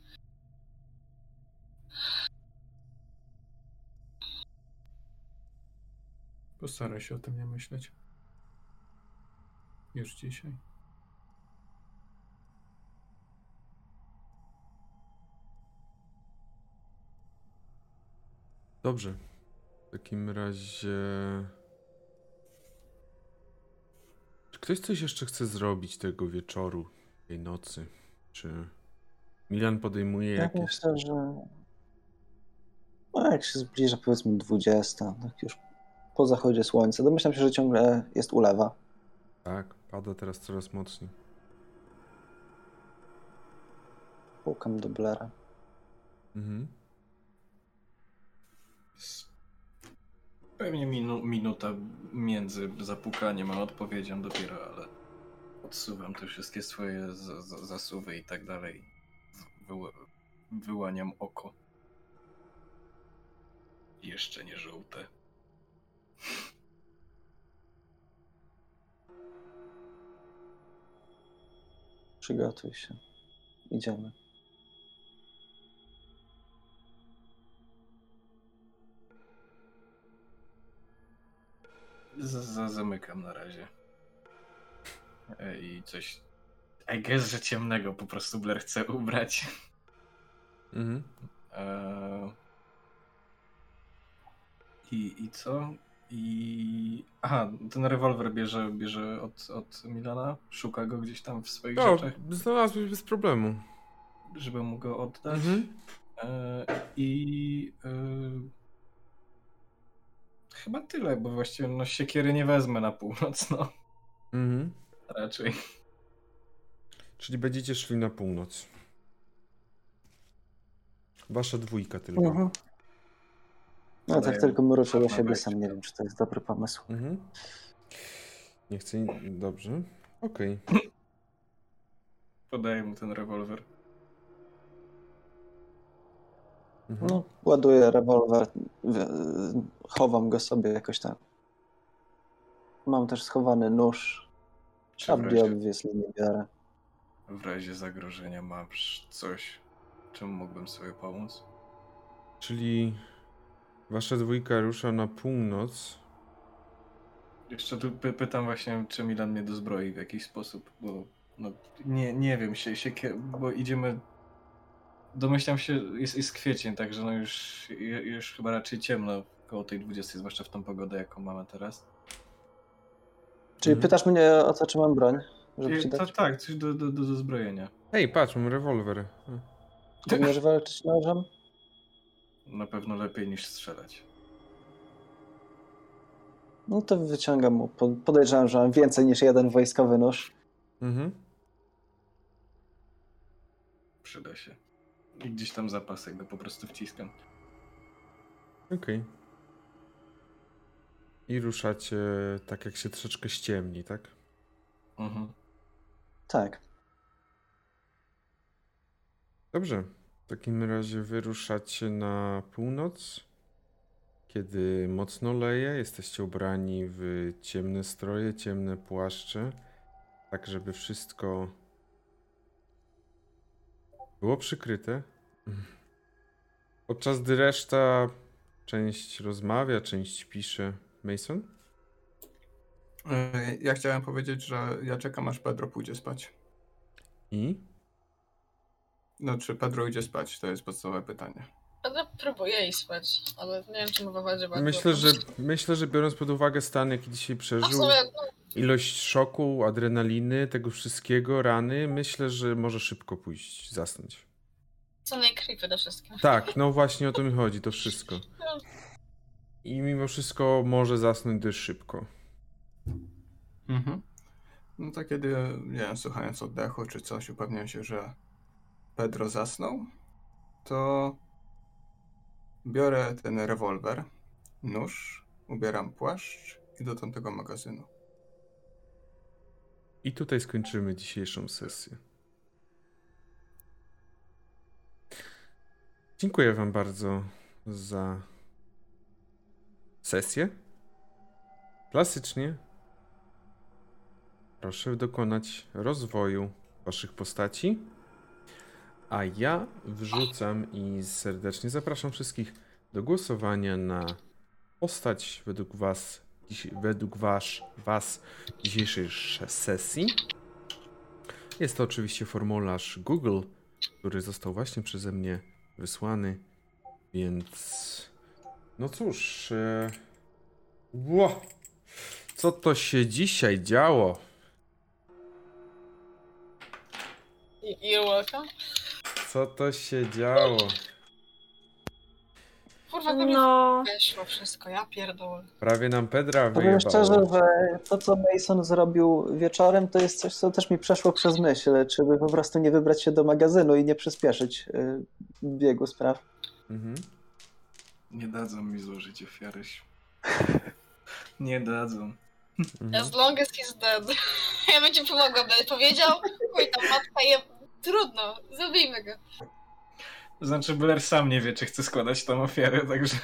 Postaraj się o tym nie myśleć. Już dzisiaj. Dobrze. W takim razie. Czy ktoś coś jeszcze chce zrobić tego wieczoru, tej nocy? Czy Milan podejmuje Ja jakieś. myślę, że no jak się zbliża powiedzmy 20, tak już po zachodzie słońca, domyślam się, że ciągle jest ulewa. Tak, pada teraz coraz mocniej. Pukam do Blera. Mhm. Pewnie minu, minuta między zapukaniem a odpowiedzią dopiero, ale odsuwam te wszystkie swoje zasuwy i tak dalej. Wyła, wyłaniam oko. Jeszcze nie żółte. Przygotuj się. Idziemy. Z, z, zamykam na razie. E, I coś. I guess, że ciemnego po prostu Blair chce ubrać. Mhm. Eee, I, I co? I. Aha, ten rewolwer bierze, bierze od, od Milana, szuka go gdzieś tam w swoich No, rzeczach, znalazłeś bez problemu. żeby mu go oddać. Mhm. Eee, I. eee, chyba tyle, bo właściwie no, siekiery nie wezmę na północ, no. Mhm. Raczej. Czyli będziecie szli na północ. Wasza dwójka tylko. Mhm. No tak tylko mruczę do siebie, sam nie wiem, czy to jest dobry pomysł. Mhm. Nie chcę. Dobrze. Okej. Podaję mu ten rewolwer. Mhm. No, ładuję rewolwer, chowam go sobie jakoś tam. Mam też schowany nóż. Czy w razie, w razie zagrożenia masz coś, czym mógłbym sobie pomóc? Czyli wasza dwójka rusza na północ. Jeszcze tu py pytam właśnie, czy Milan mnie dozbroi w jakiś sposób, bo no, nie, nie wiem, się, się, bo idziemy, domyślam się, jest, jest kwiecień, także no już, ju- już chyba raczej ciemno koło tej 20, zwłaszcza w tą pogodę, jaką mamy teraz. Czyli Mhm. pytasz mnie o to, czy mam broń? Żeby ci dać? tak, coś do, do, do dozbrojenia. Hej, patrz, mam rewolwer. Czy umiesz walczyć nożem? Na pewno lepiej niż strzelać. No to wyciągam mu. Po- Podejrzewam, że mam więcej niż jeden wojskowy nóż. Mhm. Przyda się. I gdzieś tam zapasek go po prostu wciskam. Okej. I ruszacie tak, jak się troszeczkę ściemni, tak? Mhm. Tak. Dobrze. W takim razie wyruszacie na północ. Kiedy mocno leje, jesteście ubrani w ciemne stroje, ciemne płaszcze, tak żeby wszystko było przykryte. Podczas gdy reszta część rozmawia, część pisze. Mason? E, Ja chciałem powiedzieć, że ja czekam aż Pedro pójdzie spać. I? No, czy Pedro idzie spać? To jest podstawowe pytanie. Będę próbuję jej spać, ale nie wiem, czy mu wychodzi bardzo. Myślę, że myślę, że biorąc pod uwagę stan, jaki dzisiaj No przeżył, sumie, no, ilość szoku, adrenaliny, tego wszystkiego, rany, myślę, że może szybko pójść, zasnąć. co najkrwi przede wszystkim. Tak, no właśnie o to mi chodzi, to wszystko. I mimo wszystko może zasnąć dość szybko. Mhm. No to kiedy, nie wiem, słuchając oddechu czy coś, upewniam się, że Pedro zasnął, to biorę ten rewolwer, nóż, ubieram płaszcz i do tamtego magazynu. I tutaj skończymy dzisiejszą sesję. Dziękuję Wam bardzo za sesję. Klasycznie proszę dokonać rozwoju Waszych postaci. A ja wrzucam i serdecznie zapraszam wszystkich do głosowania na postać według Was, według wasz, Was dzisiejszej sz- sesji. Jest to oczywiście formularz Google, który został właśnie przeze mnie wysłany, więc no cóż, e... Ło! co to się dzisiaj działo? You're welcome. Co to się działo? Kurwa, no. No, weszło wszystko, ja pierdolę. Prawie nam Pedra Powiem wyjebało. szczerze, że to, co Mason zrobił wieczorem, to jest coś, co też mi przeszło przez myśl, czy by po prostu nie wybrać się do magazynu i nie przyspieszyć y, biegu spraw. Mhm. Nie dadzą mi złożyć ofiary. Nie dadzą. Mhm. As long as he's dead. Ja bym ci pomogła, będę powiedział, chuj tam matka je... Trudno, zabijmy go. To znaczy, Blair sam nie wie, czy chce składać tą ofiarę, także...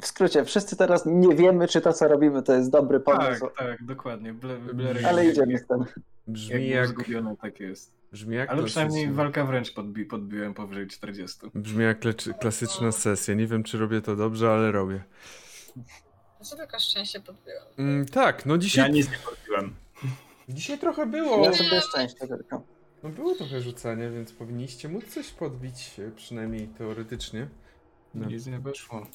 W skrócie, wszyscy teraz nie wiemy, czy to, co robimy, to jest dobry Tak, pomysł, tak, dokładnie. Blair, Blair ale idziemy z tym. Brzmi Jak zgubiony, tak jest. brzmi jak Ale przynajmniej klasyczna- walka wręcz podbi podbiłem powyżej 40. Brzmi jak klasyczna sesja. Nie wiem, czy robię to dobrze, ale robię. Co tylko szczęście podbiłam. Mm, tak, no dzisiaj, Ja nic nie podbiłem. dzisiaj trochę było. Ja sobie szczęście tylko. No było trochę rzucania, więc powinniście móc coś podbić, przynajmniej teoretycznie. No. Nic nie wyszło.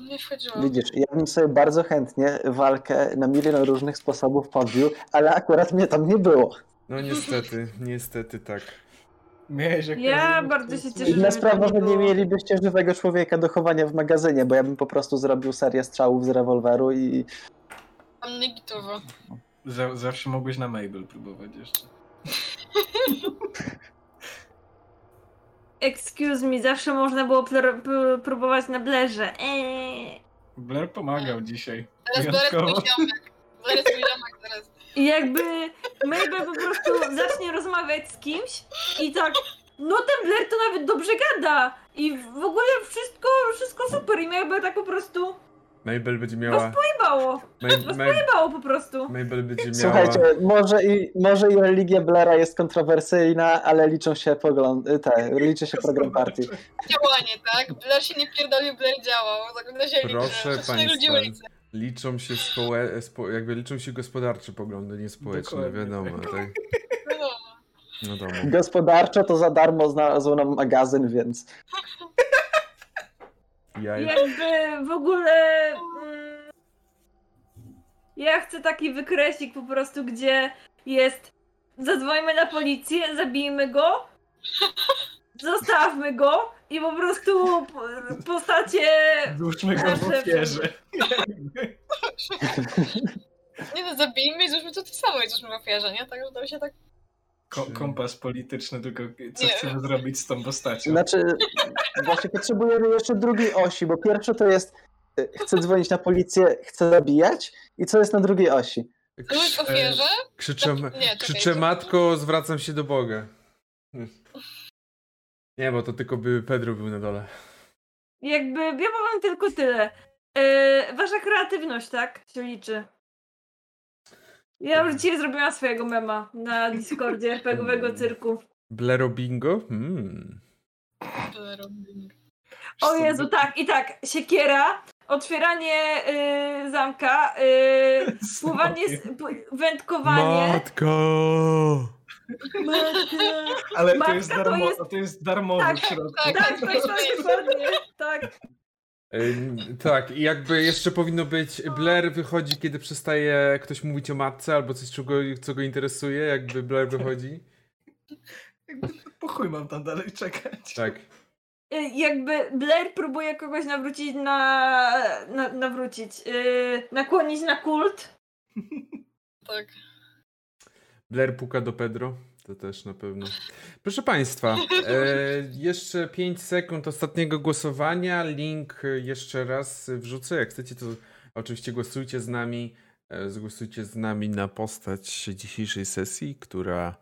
Nie wchodziło. Widzisz, ja bym sobie bardzo chętnie walkę na milion różnych sposobów podbił, ale akurat mnie tam nie było. No niestety, niestety tak. Miałeś. Ja bardzo się cieszę, Inna sprawa, że nie mielibyście żywego człowieka do chowania w magazynie, bo ja bym po prostu zrobił serię strzałów z rewolweru i Tam nie gitowo. Za zawsze mogłeś na Mabel próbować jeszcze. excuse me, zawsze można było pr- pr- próbować na blerze. Eee. Blair pomagał dzisiaj. Teraz Blair jest. Blair jest mój ziomek teraz. I jakby Mabel po prostu zacznie rozmawiać z kimś i tak, no ten Blair to nawet dobrze gada i w ogóle wszystko, wszystko super i Mabel tak po prostu Mabel będzie miała... jebało, Ma- Ma- jebało po prostu. Mabel będzie miała... Słuchajcie, może i, może i religia Blaira jest kontrowersyjna, ale liczą się poglądy, te, liczy się program partii. Działanie, tak? Blair się nie pierdolił, Blair działał. Tak na ziemi. Proszę państwa. Liczą się społe... spo... jakby liczą się gospodarcze poglądy, nie społeczne, Dokładnie. wiadomo, tak? Wiadomo. No domu. Gospodarczo to za darmo znalazł nam magazyn, więc Ja... Jakby w ogóle. Mm, ja chcę taki wykresik po prostu, gdzie jest. Zadzwońmy na policję, zabijmy go, zostawmy go i po prostu postacie. Złóżmy go w ofierze. Nie no, zabijmy i zróbmy to to samo i zróbmy w ofierze, nie? Tak, że to się tak... Ko kompas polityczny, tylko co Nie. chcemy zrobić z tą postacią. znaczy właśnie potrzebujemy jeszcze drugiej osi, bo pierwsze to jest y, chcę dzwonić na policję, chcę zabijać i co jest na drugiej osi? W ofierze? Krzyczę, Nie, czekaj, krzyczę matko, zwracam się do Boga. Nie, bo to tylko by Pedro był na dole. Jakby. Ja powiem tylko tyle. Yy, wasza kreatywność, tak? Się liczy. Ja już dzisiaj zrobiłam swojego mema na Discordzie RPGowego cyrku. Blero bingo? Hmm. O Jezu, tak, i tak, siekiera, otwieranie y, zamka, y, pływanie, wędkowanie. Matko! Matka. Ale to Matka jest, to darmo, jest- to jest darmowy Tak, w środku. tak, Tak, tak, tak, dokładnie, tak. Tak, i jakby jeszcze powinno być, Blair wychodzi, kiedy przestaje ktoś mówić o matce albo coś, czego, co go interesuje, jakby Blair wychodzi. Po chuj mam tam dalej czekać. Tak. y, jakby Blair próbuje kogoś nawrócić na, na nawrócić, yy, nakłonić na kult. Tak. Blair puka do Pedro. To też na pewno. Proszę Państwa, e, jeszcze 5 sekund ostatniego głosowania. Link jeszcze raz wrzucę. Jak chcecie, to oczywiście głosujcie z nami. E, zgłosujcie z nami na postać dzisiejszej sesji, która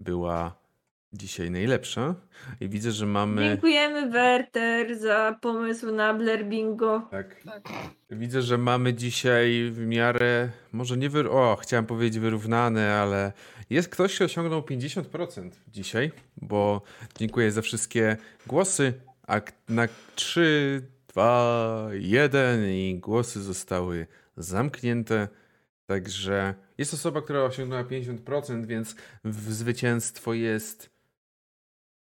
była dzisiaj najlepsza. I widzę, że mamy. Dziękujemy Werter za pomysł na Blair Bingo. Tak. Tak. Widzę, że mamy dzisiaj w miarę, może nie wyr... O, chciałem powiedzieć wyrównane, ale jest ktoś, kto osiągnął 50% dzisiaj, bo dziękuję za wszystkie głosy. A na 3, 2, 1 i głosy zostały zamknięte. Także jest osoba, która osiągnęła 50%, więc w zwycięstwo jest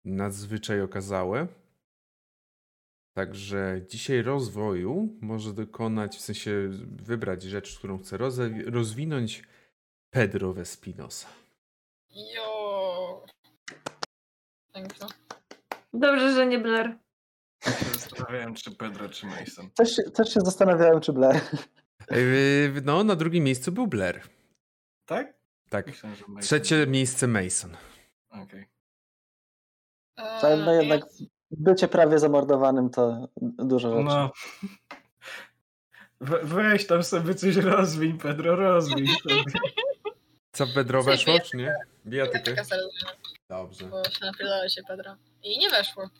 nadzwyczaj okazałe. Także dzisiaj rozwoju może dokonać, w sensie wybrać rzecz, którą chce rozwinąć Pedro Vespinosa. Jo. Piękno. Dobrze, że nie Blair. Zastanawiałem, czy Pedro, czy Mason. Też, się- też się zastanawiałem, czy Blair. Yy, No, na drugim miejscu był Blair. Tak? Tak. Mason. Trzecie miejsce Mason. Okej. Ale no Eee, jednak bycie prawie zamordowanym to dużo rzeczy. No. We, weź tam sobie coś rozwiń, Pedro, rozwiń sobie. Co Pedro weszło, czy nie? Ja Bijatykę. Dobrze. bo się napierdala się Pedro. I nie weszło.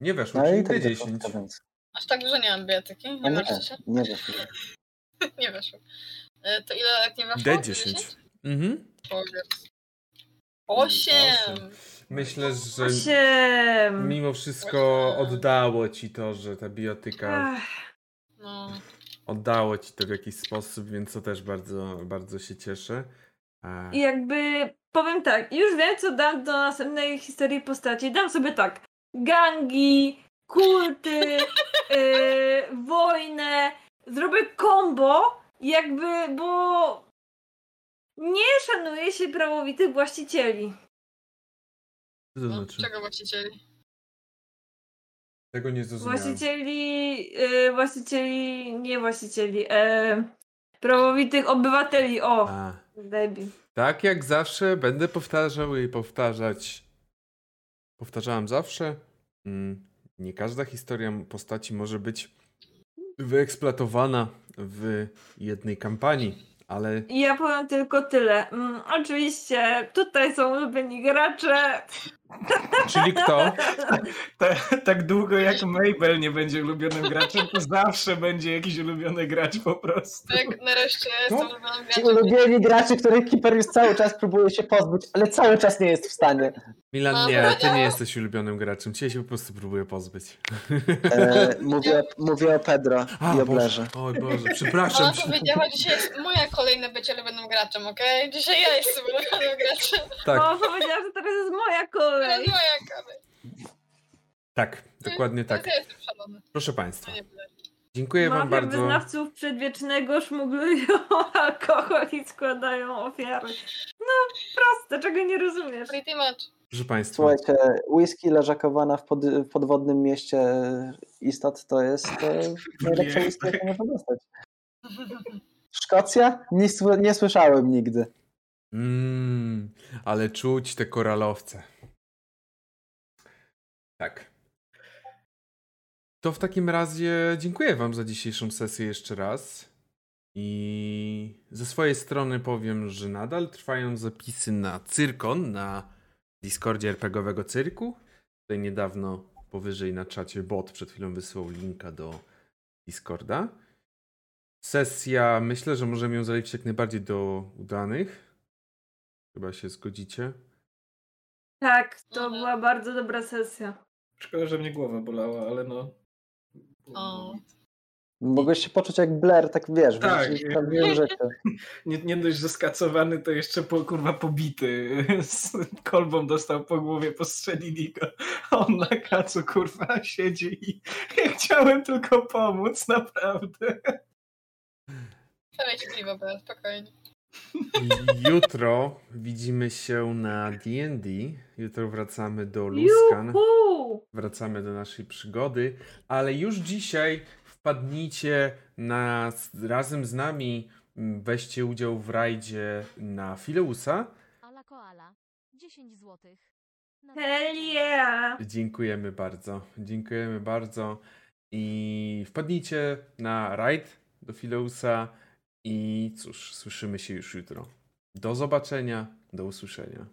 Nie weszło, No czyli i tak D10. do więc. Aż tak dużo nie mam bijatyki. Nie nie, martwcie się. nie wiesz. Nie weszło. E, To ile jak nie weszło? D10. Mhm. Powiedz. Osiem! Myślę, że Osiem. mimo wszystko oddało ci to, że ta biotyka Ach, No. oddało ci to w jakiś sposób, więc to też bardzo, bardzo się cieszę. A, I jakby powiem tak, już wiem, co dam do następnej historii postaci. Dam sobie tak. Gangi, kulty, yy, wojnę. Zrobię combo, jakby, bo nie szanuje się prawowitych właścicieli. Co to no. znaczy? Czego właścicieli? Tego nie zrozumiałem. Właścicieli, yy, właścicieli, nie właścicieli, yy, prawowitych obywateli. O, A, debil. tak jak zawsze będę powtarzał i powtarzać. Powtarzałem zawsze. Mm, nie każda historia postaci może być wyeksploatowana w jednej kampanii, ale Ja powiem tylko tyle. Mm, oczywiście, tutaj są ulubieni gracze. Czyli kto? Ta, tak długo jak Mabel nie będzie ulubionym graczem, to zawsze będzie jakiś ulubiony gracz po prostu. Tak, nareszcie jestem ulubionym Ci graczem. ulubieni gracze, których Keeper już cały czas próbuje się pozbyć, ale cały czas nie jest w stanie. Milan, No, nie, ty powiedziałam. nie jesteś ulubionym graczem. Cię się po prostu próbuję pozbyć. E, mówię, mówię o Pedro A, i o Boże, oj Boże, przepraszam. Ona powiedziała, dzisiaj jest moja kolejne bycie ulubionym graczem, okej? Dzisiaj ja jestem ulubionym graczem. Tak, O, powiedziała, że teraz jest moja kolej. Kolej. tak, dokładnie tak. Proszę Państwa, dziękuję Wam Mafia bardzo. wyznawców przedwiecznego szmuglują alkohol i składają ofiary. No, proste, czego nie rozumiesz. Pretty much. Proszę Państwa, Słuchajcie, whisky leżakowana w, pod, w podwodnym mieście istot to jest e, najlepsze whisky, jakie można dostać. Szkocja? Nie, nie słyszałem nigdy. mm, ale czuć te koralowce. Tak. To w takim razie dziękuję Wam za dzisiejszą sesję jeszcze raz. I ze swojej strony powiem, że nadal trwają zapisy na Cyrkon, na Discordzie RPGowego Cyrku. Tutaj niedawno powyżej na czacie bot przed chwilą wysłał linka do Discorda. Sesja, myślę, że możemy ją zaliczyć jak najbardziej do udanych. Chyba się zgodzicie. Tak, to Mhm. była bardzo dobra sesja. Szkoda, że mnie głowa bolała, ale no. O. Mogłeś się poczuć jak Blair, tak wiesz, Tak. wrócić w prawdziwe życie. Nie, nie dość, że skacowany, to jeszcze po, kurwa pobity. Z kolbą dostał po głowie, postrzelili go. A On na kacu kurwa siedzi i ja chciałem tylko pomóc, naprawdę. Piwo, bo spokojnie. Jutro widzimy się na D&D. Jutro wracamy do Luskan. Juhu! Wracamy do naszej przygody, ale już dzisiaj wpadnijcie na, razem z nami, weźcie udział w rajdzie na Fileusa. Ala Koala. 10 złotych. Na Hell yeah! Dziękujemy bardzo. Dziękujemy bardzo. I wpadnijcie na rajd do Fileusa. I cóż, słyszymy się już jutro. Do zobaczenia, do usłyszenia.